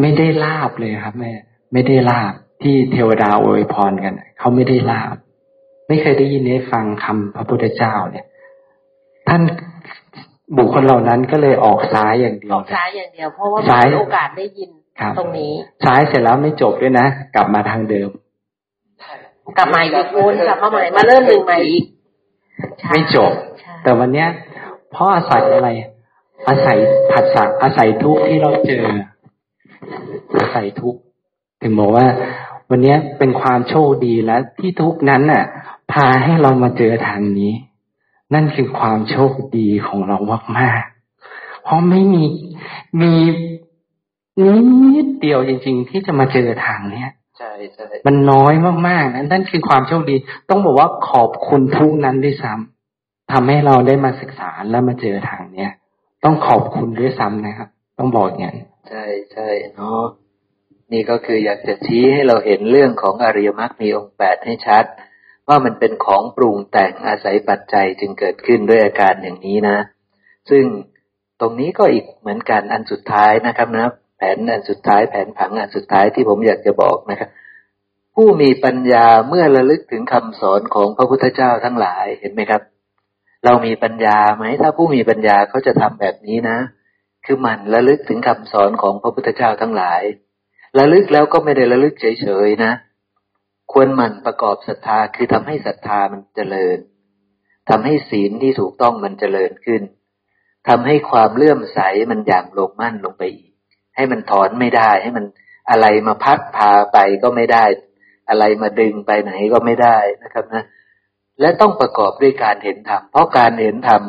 ไม่ได้ลาบเลยครับแม่ไม่ได้ลาบที่เทวดาอวยพรกันเขาไม่ได้ลาบ ไม่เคยได้ยินได้ฟังคำพระพุทธเจ้าเนี่ย ท่านบุคคลเหล่านั้นก็เลยออกซ้ายอย่างเดียว
ออกซ้ายอย่างเดียวเพราะว่ามีโอกาสได้ยินตรงนี้
ซ้ายเสร็จแล้วไม่จบด้วยนะ กลับมาทางเดิม
กลับมาอีกวนกลับมาใหม่มาเริ่มหนึ่งใหม่อีก
ไม่จบ แต่วันเนี้ยเพราะอาศัยอะไร อาศัยผัสสะอาศัยทุกที่เราเจอ อาศัยทุกถึงบอกว่า วันนี้เป็นความโชคดีแล้วที่ทุกนั้นน่ะ พาให้เรามาเจอทางนี้ นั่นคือความโชคดีของเรามากๆเพราะไม่มีมีนิดเดียวจริง ๆ ที่จะมาเจอทางเนี้ย
ใช่ใช่
มันน้อยมากๆนะนั่นคือความโชคดี ต้องบอกว่าขอบคุณทุกนั้นด้วยซ้ำทำให้เราได้มาศึกษาแล้วมาเจอทางเนี้ยต้องขอบคุณด้วยซ้ำนะครับ ต้องบอกอย่างนี้
ใช่ใช่เนาะนี่ก็คืออยากจะชี้ให้เราเห็นเรื่องของอริยมรรคมีองค์แปดให้ชัด ว่ามันเป็นของปรุงแต่งอาศัยปัจจัยจึงเกิดขึ้นด้วยอาการอย่างนี้นะ ซึ่งตรงนี้ก็อีกเหมือนกันอันสุดท้ายนะครับนะแผนอันสุดท้ายแผนผังอันสุดท้ายที่ผมอยากจะบอกนะครับ ผู้มีปัญญาเมื่อระลึกถึงคำสอนของพระพุทธเจ้าทั้งหลายเห็นไหมครับ เรามีปัญญาไหมถ้าผู้มีปัญญาเขาจะทำแบบนี้นะ คือมันระลึกถึงคำสอนของพระพุทธเจ้าทั้งหลาย ระลึกแล้วก็ไม่ได้ระลึกเฉยๆนะ ควรมันประกอบศรัทธาคือทำให้ศรัทธามันเจริญทำให้ศีลที่ถูกต้องมันเจริญขึ้นทำให้ความเลื่อมใสมันอย่างลงมั่นลงไปอีก ให้มันถอนไม่ได้ให้มันอะไรมาพัดพาไปก็ไม่ได้ อะไรมาดึงไปไหนก็ไม่ได้นะครับนะ และต้องประกอบด้วยการเห็นธรรม เพราะการเห็นธรรม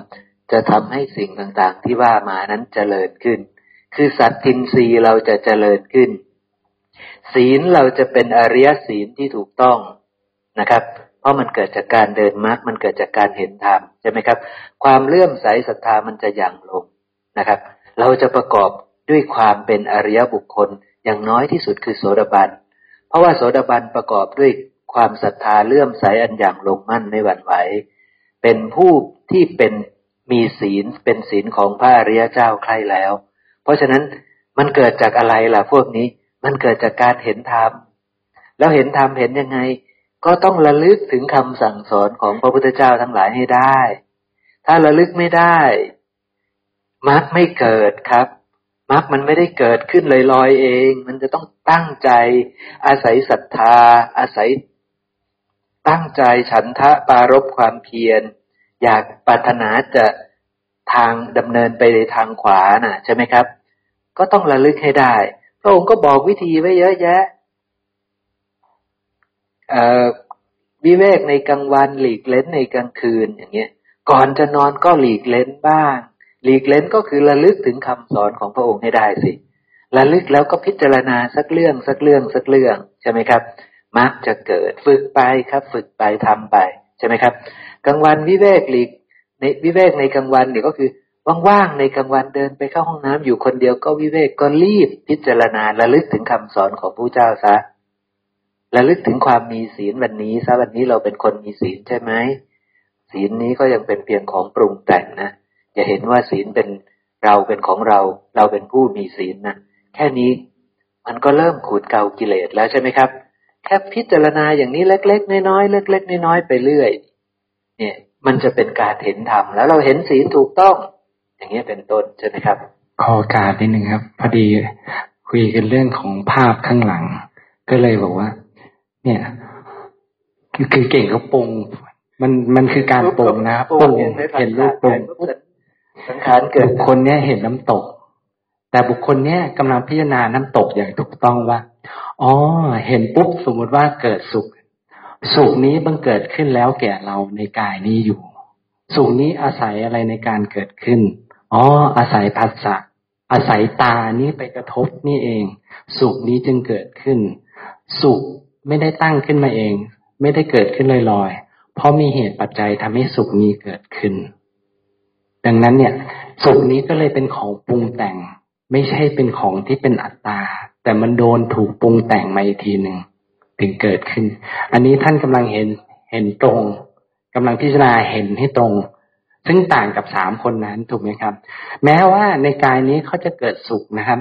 จะทำให้สิ่งต่างๆ ที่ว่ามานั้นเจริญขึ้น คือสัตทินรีเราจะเจริญขึ้น ศีลเราจะเป็นอริยศีลที่ถูกต้องนะครับ เพราะมันเกิดจากการเดินมรรค มันเกิดจากการเห็นธรรมใช่ไหมครับ ความเลื่อมใสศรัทธามันจะยั่งลงนะครับ เราจะประกอบด้วยความเป็นอริยบุคคลอย่างน้อยที่สุดคือโสดาบัน เพราะว่าโสดาบันประกอบด้วยความศรัทธาเลื่อมใสอันอย่างลงมั่นไม่หวั่นไหว เป็นผู้ที่เป็นมีศีลเป็นศีลของพระอริยเจ้าใครแล้ว เพราะฉะนั้นมันเกิดจากอะไรล่ะพวกนี้ มันเกิดจากการเห็นธรรม แล้วเห็นธรรมเห็นยังไง ก็ต้องระลึกถึงคำสั่งสอนของพระพุทธเจ้าทั้งหลายให้ได้ ถ้าระลึกไม่ได้มรรคไม่เกิดครับ มรรคมันไม่ได้เกิดขึ้นลอยๆเอง มันจะต้องตั้งใจ อาศัยศรัทธา อาศัย ตั้งใจฉันทะปารบความเพียร อยากปรารถนาจะทางดำเนินไปในทางขวาน่ะ ใช่ไหมครับ ก็ต้องระลึกให้ได้ พระองค์ก็บอกวิธีไว้เยอะแยะวิเวกในกลางวันหลีกเล้นในกลางคืนอย่างเงี้ย ก่อนจะนอนก็หลีกเล้นบ้าง หลีกเล้นก็คือระลึกถึงคำสอนของพระองค์ให้ได้สิระลึกแล้วก็พิจารณาสักเรื่องสักเรื่องสักเรื่องใช่ไหมครับมักจะเกิดฝึกไปครับ ฝึกไปทำไปใช่ไหมครับกลางวันวิเวกหลีกในวิเวกในกลางวันเนี่ยก็คือว่างๆในกลางวันเดินไปเข้าห้องน้ำอยู่คนเดียวก็วิเวกก็รีบพิจารณาระลึกถึงคำสอนของผู้เจ้าซะระลึกถึงความมีศีลวันนี้ซะวันนี้เราเป็นคนมีศีลใช่ไหมศีลนี้ก็ยังเป็นเพียงของปรุงแต่งนะ อย่าเห็นว่าศีลเป็นเราเป็นของเรา เราเป็นผู้มีศีลนะแค่นี้มันก็เริ่มขูดเกากิเลสแล้วใช่ไหมครับ แค่พิจารณาอย่างนี้เล็ก ๆ น้อยๆเล็กๆน้อยๆไปเรื่อย เนี่ย มันจะเป็นการเห็นธรรมแล้วเราเห็นศีลถูกต้อง อย่างนี้เป็นต้นใช่ไหมครับ
ขอการนิดนึงครับ พอดีคุยกันเรื่องของภาพข้างหลัง ก็เลยบอกว่า เนี่ยคือเก่งเขาปงมันมันคือการปงนะปงเห็นรูปปง
สังขารเกิ
ดคนเนี้ยเห็นน้ำตก แต่บุคคลเนี้ยกำลังพิจารณาน้ำตกอย่างถูกต้องว่าอ๋อเห็นปุ๊บสมมติว่าเกิดสุข สุขนี้บังเกิดขึ้นแล้วแก่เราในกายนี้อยู่ สุขนี้อาศัยอะไรในการเกิดขึ้นอ๋ออาศัยภาษะอาศัยตานี้ไปกระทบนี่เอง สุขนี้จึงเกิดขึ้น สุขไม่ได้ตั้งขึ้นมาเอง ไม่ได้เกิดขึ้นลอยๆเพราะมีเหตุปัจจัยทำให้สุขนี้เกิดขึ้น ดังนั้นเนี่ยสุขนี้ก็เลยเป็นของปรุงแต่ง ไม่ใช่เป็นของที่เป็นอัตตา แต่มันโดนถูกปรุงแต่งมาอีกทีหนึ่งถึงเกิดขึ้น อันนี้ท่านกำลังเห็นเห็นตรงกำลังพิจารณาเห็นให้ตรง ซึ่งต่างกับสามคนนั้นถูกไหมครับ แม้ว่าในกายนี้เขาจะเกิดสุขนะครับ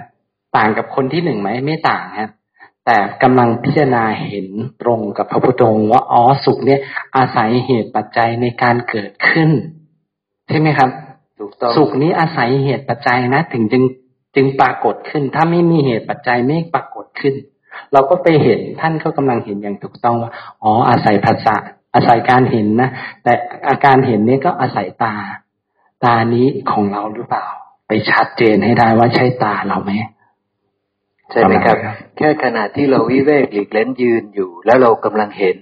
ต่างกับคนที่หนึ่งไหมไม่ต่างครับแต่กำลังพิจารณาเห็นตรงกับพระพุทธองค์ว่าอ๋อสุขเนี่ยอาศัยเหตุปัจจัยในการเกิดขึ้น ใช่ไหมครับ สุขนี้อาศัยเหตุปัจจัยนะ ถึงจึงจึงปรากฏขึ้น ถ้าไม่มีเหตุปัจจัยไม่ปรากฏขึ้น เราก็ไปเห็นท่านก็กำลังเห็นอย่างถูกต้องว่าอ๋ออาศัยภาษาอาศัยการเห็นนะแต่อาการเห็นนี้ก็อาศัยตา ตานี้ของเราหรือเปล่า ไปชัดเจนให้ได้ว่าใช่ตาเราไหม
ใช่ไหมครับ แค่ขณะที่เราวิเวกหลีกเล่นยืนอยู่ แล้วเรากำลังเห็น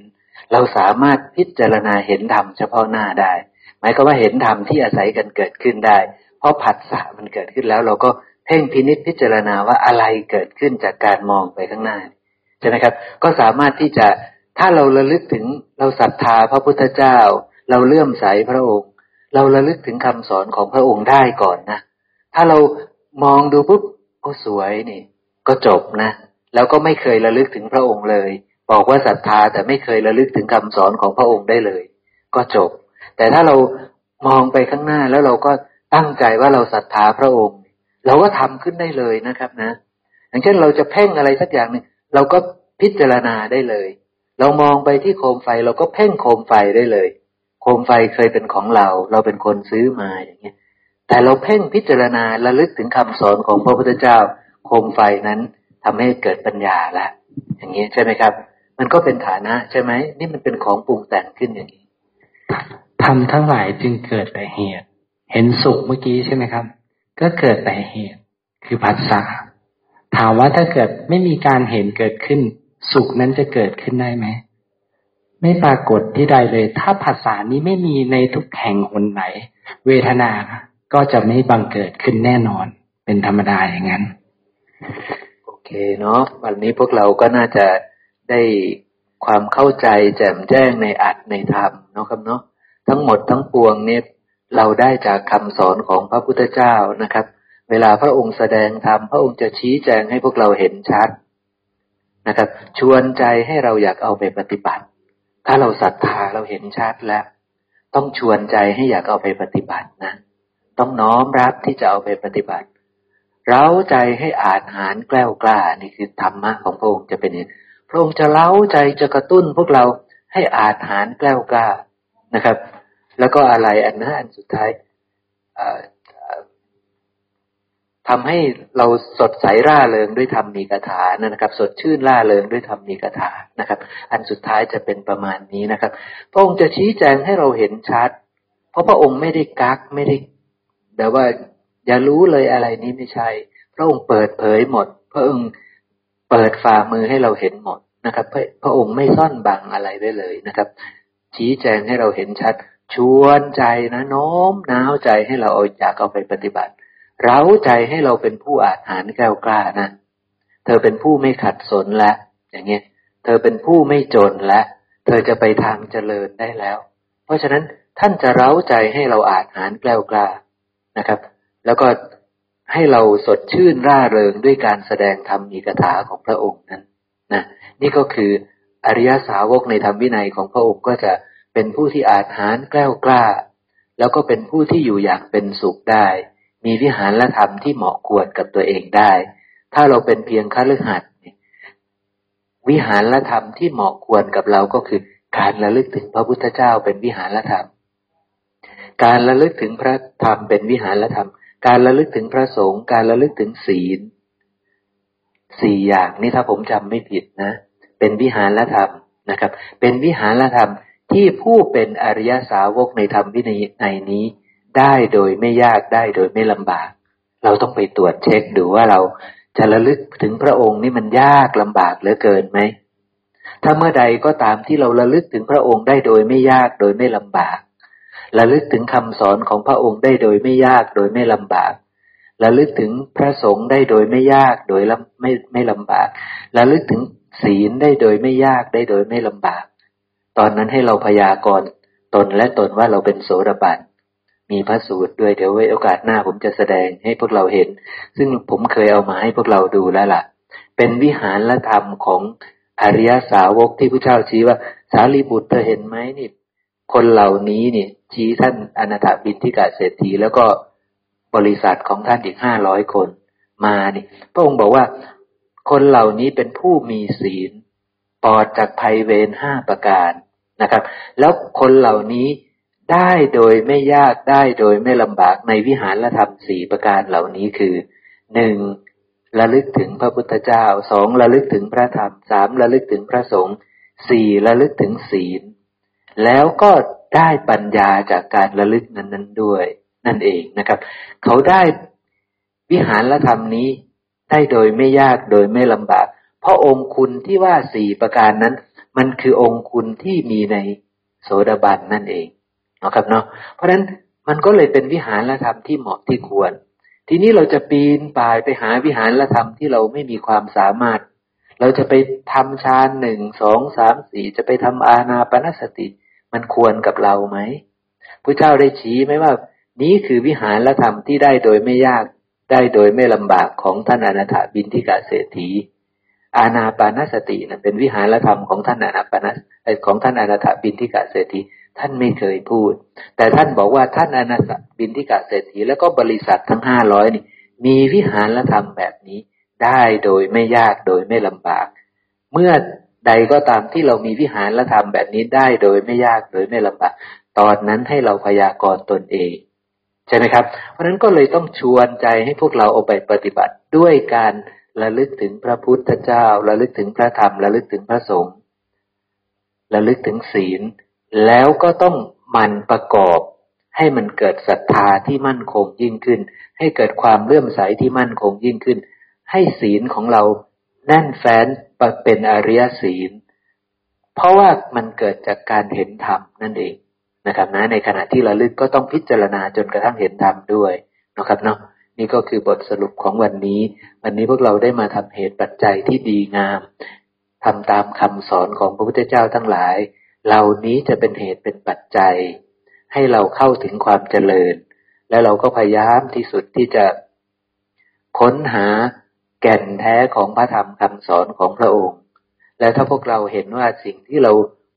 เราสามารถพิจารณาเห็นธรรมเฉพาะหน้าได้ห มายความว่าเห็นธรรมที่อาศัยกันเกิดขึ้นได้ เพราะผัสสะมันเกิดขึ้นแล้ว เราก็เพ่งพินิจพิจารณาว่าอะไรเกิดขึ้นจากการมองไปข้างหน้าใช่ไหมครับ ก็สามารถที่จะถ้าเราระลึกถึงเราศรัทธาพระพุทธเจ้า เราเลื่อมใสพระองค์ เราระลึกถึงคำสอนของพระองค์ได้ก่อนนะถ้าเรามองดูปุ๊บโอ้สวยนี่ ก็จบนะ แล้วก็ไม่เคยระลึกถึงพระองค์เลย บอกว่าศรัทธาแต่ไม่เคยระลึกถึงคำสอนของพระองค์ได้เลย ก็จบ แต่ถ้าเรามองไปข้างหน้าแล้วเราก็ตั้งใจว่าเราศรัทธาพระองค์ เราก็ทำขึ้นได้เลยนะครับนะ อย่างเช่นเราจะเพ่งอะไรสักอย่างหนึ่งเราก็พิจารณาได้เลย เรามองไปที่โคมไฟเราก็เพ่งโคมไฟได้เลย โคมไฟเคยเป็นของเรา เราเป็นคนซื้อมาอย่างเงี้ยแต่เราเพ่งพิจารณาระลึกถึงคำสอนของพระพุทธเจ้า โคมไฟนั้นทำให้เกิดปัญญาละอย่างนี้ใช่ไหมครับ มันก็เป็นฐานะใช่ไหมนี่มันเป็นของปรุงแต่งขึ้นอย่างนี้
ทำทั้งหลายจึงเกิดแต่เหตุ เห็นสุขเมื่อกี้ใช่ไหมครับ ก็เกิดแต่เหตุ คือผัสสะถามว่าถ้าเกิดไม่มีการเห็นเกิดขึ้น สุขนั้นจะเกิดขึ้นได้ไหมไม่ปรากฏที่ใดเลย ถ้าภาษานี้ไม่มีในทุกแห่งหนไหน เวทนาก็จะไม่บังเกิดขึ้นแน่นอน เป็นธรรมดาอย่างนั้น
โอเคเนาะวันนี้พวกเราก็น่าจะได้ความเข้าใจแจ่มแจ้งในอัดในธรรมเนาะครับเนาะ ทั้งหมดทั้งปวงเนี่ยเราได้จากคำสอนของพระพุทธเจ้านะครับ เวลาพระองค์แสดงธรรมพระองค์จะชี้แจงให้พวกเราเห็นชัดนะครับ ชวนใจให้เราอยากเอาไปปฏิบัติ ถ้าเราศรัทธาเราเห็นชัดแล้ว ต้องชวนใจให้อยากเอาไปปฏิบัตินะ ต้องน้อมรับที่จะเอาไปปฏิบัติเร้าใจให้อาจหารแกล้วกล้านี่คือธรรมะของพระองค์จะเป็นอย่างพระองค์จะเล้าใจจะกระตุ้นพวกเราให้อาจหารแกล้วกล้านะครับ แล้วก็อะไรอันนั้นอันสุดท้ายทำให้เราสดใสร่าเริงด้วยธรรมมีกถานะครับ สดชื่นร่าเริงด้วยธรรมมีกถานะครับ อันสุดท้ายจะเป็นประมาณนี้นะครับ พระองค์จะชี้แจงให้เราเห็นชัด เพราะพระองค์ไม่ได้กักไม่ได้แต่ว่าอย่ารู้เลยอะไรนี้ไม่ใช่ พระองค์เปิดเผยหมด พระองค์เปิดฝ่ามือให้เราเห็นหมดนะครับ พระพระองค์ไม่ซ่อนบังอะไรไว้เลยนะครับ ชี้แจงให้เราเห็นชัด ชวนใจนะโน้มน้าวใจให้เราเอาอยากเอาไปปฏิบัติ เร้าใจให้เราเป็นผู้อาหารแก้วกล้านะเธอเป็นผู้ไม่ขัดสนแล้วอย่างเงี้ยเธอเป็นผู้ไม่จนแล้วเธอจะไปทางเจริญได้แล้ว เพราะฉะนั้นท่านจะเร้าใจให้เราอาจหารแกล้วกล้านะครับ แล้วก็ให้เราสดชื่นร่าเริงด้วยการแสดงธรรมมีกถาของพระองค์นั้นนะนี่ก็คืออริยสาวกในธรรมวินัยของพระองค์ก็จะ เป็นผู้ที่อาจหารแกล้วกล้า แล้วก็เป็นผู้ที่อยู่อย่างเป็นสุขได้ มีวิหารและธรรมที่เหมาะควรกับตัวเองได้ ถ้าเราเป็นเพียงคฤหัสถ์วิหารละธรรมที่เหมาะควรกับเราก็คือ การระลึกถึงพระพุทธเจ้าเป็นวิหารธรรม การระลึกถึงพระธรรมเป็นวิหารธรรม การระลึกถึงพระสงฆ์การระลึกถึงศีลสี่อย่างนี้ถ้าผมจำไม่ผิดนะ เป็นวิหารธรรมนะครับ เป็นวิหารธรรม ที่ผู้เป็นอริยสาวกในธรรมวินัยในนี้ ได้โดยไม่ยากได้โดยไม่ลำบาก เราต้องไปตรวจเช็คดูว่าเราจะระลึกถึงพระองค์นี่มันยากลำบากเหลือเกินไหม ถ้าเมื่อใดก็ตามที่เราระลึกถึงพระองค์ได้โดยไม่ยากโดยไม่ลำบากระลึกถึงคำสอนของพระองค์ได้โดยไม่ยากโดยไม่ลำบากระลึกถึงพระสงฆ์ได้โดยไม่ยากโดยไม่ไม่ลำบากระลึกถึงศีลได้โดยไม่ยากได้โดยไม่ลำบาก ตอนนั้นให้เราพยากรณ์ตนและตนว่าเราเป็นโสดาบัน มีพระสูตรด้วยเดี๋ยวไว้โอกาสหน้าผมจะแสดงให้พวกเราเห็น ซึ่งผมเคยเอามาให้พวกเราดูแล้วล่ะ เป็นวิหารละธรรมของอริยสาวกที่พระเจ้าชี้ว่า สารีบุตรเธอเห็นไหมนี่ คนเหล่านี้นี่ ชี้ท่านอนาถบินทิกาเศรษฐีแล้วก็บริษัทของท่านอีกห้าร้อยคนมานี่พระองค์บอกว่าคนเหล่านี้เป็นผู้มีศีล ปลอดจากภัยเวรห้าประการ นะครับ แล้วคนเหล่านี้ได้โดยไม่ยากได้โดยไม่ลำบากในวิหารธรรมสี่ประการเหล่านี้คือหนึ่งระลึกถึงพระพุทธเจ้าสองระลึกถึงพระธรรมสามระลึกถึงพระสงฆ์สี่ระลึกถึงศีล แล้วก็ได้ปัญญาจากการระลึกนั้นๆด้วย นั่นเองนะครับ เขาได้วิหารธรรมนี้ได้โดยไม่ยากโดยไม่ลำบาก เพราะองค์คุณที่ว่าสี่ประการนั้น มันคือองค์คุณที่มีในโสดาบันนั่นเองเนาะครับเนาะเพราะฉะนั้นมันก็เลยเป็นวิหารธรรมที่เหมาะที่ควร ทีนี้เราจะปีนป่ายไปหาวิหารธรรมที่เราไม่มีความสามารถ เราจะไปทำฌานหนึ่งสองสามสี่จะไปทำอาณาปณสติ มันควรกับเราไหมพระเจ้าได้ชี้ไหมว่า นี้คือวิหารธรรมที่ได้โดยไม่ยากได้โดยไม่ลำบากของท่านอนาถบินทิกาเศรษฐี อาณาปานสตินะเป็นวิหารธรรมของท่านอนาปานของท่านอนาถบินทิกาเศรษฐีท่านไม่เคยพูด แต่ท่านบอกว่าท่านอนาสบินทิกาเศรษฐีแล้วก็บริษัททั้งห้าร้อยนี่ มีวิหารธรรมแบบนี้ ได้โดยไม่ยากโดยไม่ลำบาก เมื่อใดก็ตามที่เรามีวิหารธรรมแบบนี้ได้โดยไม่ยากโดยไม่ลำบากตอนนั้นให้เราพยากรณ์ตนเอง ใช่ไหมครับ เพราะนั้นก็เลยต้องชวนใจให้พวกเราเอาไปปฏิบัติด้วยการ ระลึกถึงพระพุทธเจ้า ระลึกถึงพระธรรม ระลึกถึงพระสงฆ์ ระลึกถึงศีล แล้วก็ต้องมันประกอบ ให้มันเกิดศรัทธาที่มั่นคงยิ่งขึ้น ให้เกิดความเลื่อมใสที่มั่นคงยิ่งขึ้น ให้ศีลของเราแน่นแฟ้นเป็นอริยศีล เพราะว่ามันเกิดจากการเห็นธรรมนั่นเองนะครับนะในขณะที่ระลึกก็ต้องพิจารณาจนกระทั่งเห็นธรรมด้วยนะครับเนาะ นี่ก็คือบทสรุปของวันนี้ วันนี้พวกเราได้มาทำเหตุปัจจัยที่ดีงามทำตามคำสอนของพระพุทธเจ้าทั้งหลาย เหล่านี้จะเป็นเหตุเป็นปัจจัย ให้เราเข้าถึงความเจริญ และเราก็พยายามที่สุดที่จะค้นหาแก่นแท้ของพระธรรมคำสอนของพระองค์ และถ้าพวกเราเห็นว่าสิ่งที่เรา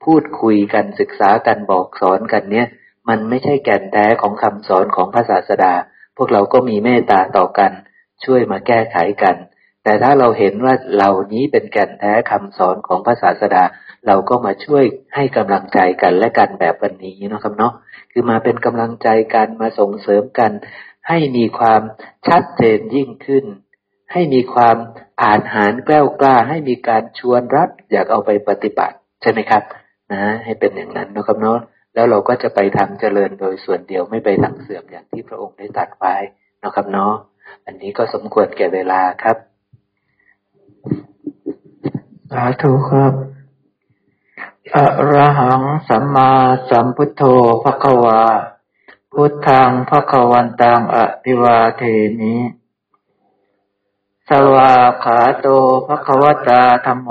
พูดคุยกันศึกษากันบอกสอนกันเนี่ยมันไม่ใช่แก่นแท้ของคำสอนของพระศาสดา พวกเราก็มีเมตตาต่อกัน ช่วยมาแก้ไขกัน แต่ถ้าเราเห็นว่าเหล่านี้เป็นแก่นแท้คำสอนของพระศาสดา เราก็มาช่วยให้กำลังใจกันและกันแบบวันนี้นะครับเนาะคือมาเป็นกำลังใจกันมาส่งเสริมกัน ให้มีความชัดเจนยิ่งขึ้น ให้มีความอ่านหารแกล้วกล้า ให้มีการชวนรับอยากเอาไปปฏิบัติ ใช่ไหมครับ นะ ให้เป็นอย่างนั้นนะครับเนาะ แล้วเราก็จะไปทางเจริญโดยส่วนเดียวไม่ไปทางเสื่อมอย่างที่พระองค์ได้ตรัสไว้นะครับเนาะอันนี้ก็สมควรแก่เวลาครับ
สาธุครับอะระหังสัมมาสัมพุทโธภควา พุทธังภควันตังอภิวาเทมิสวาขาโตภควตาธรรมโม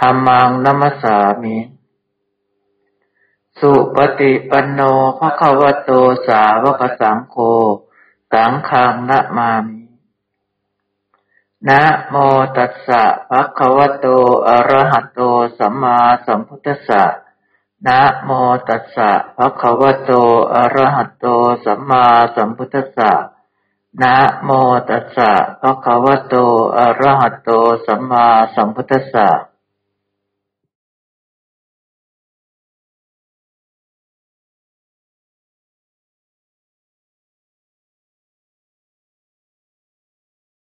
ธรรมังนัมสามิ สุปฏิปันโนภะคะวะโตสาวกสังโฆสังฆังนะมามินะโมตัสสะภะคะวะโตอะระหะโตสัมมาสัมพุทธัสสะนะโมตัสสะภะคะวะโตอะระหะโตสัมมาสัมพุทธัสสะนะโมตัสสะภะคะวะโตอะระหะโตสัมมาสัมพุทธัสสะ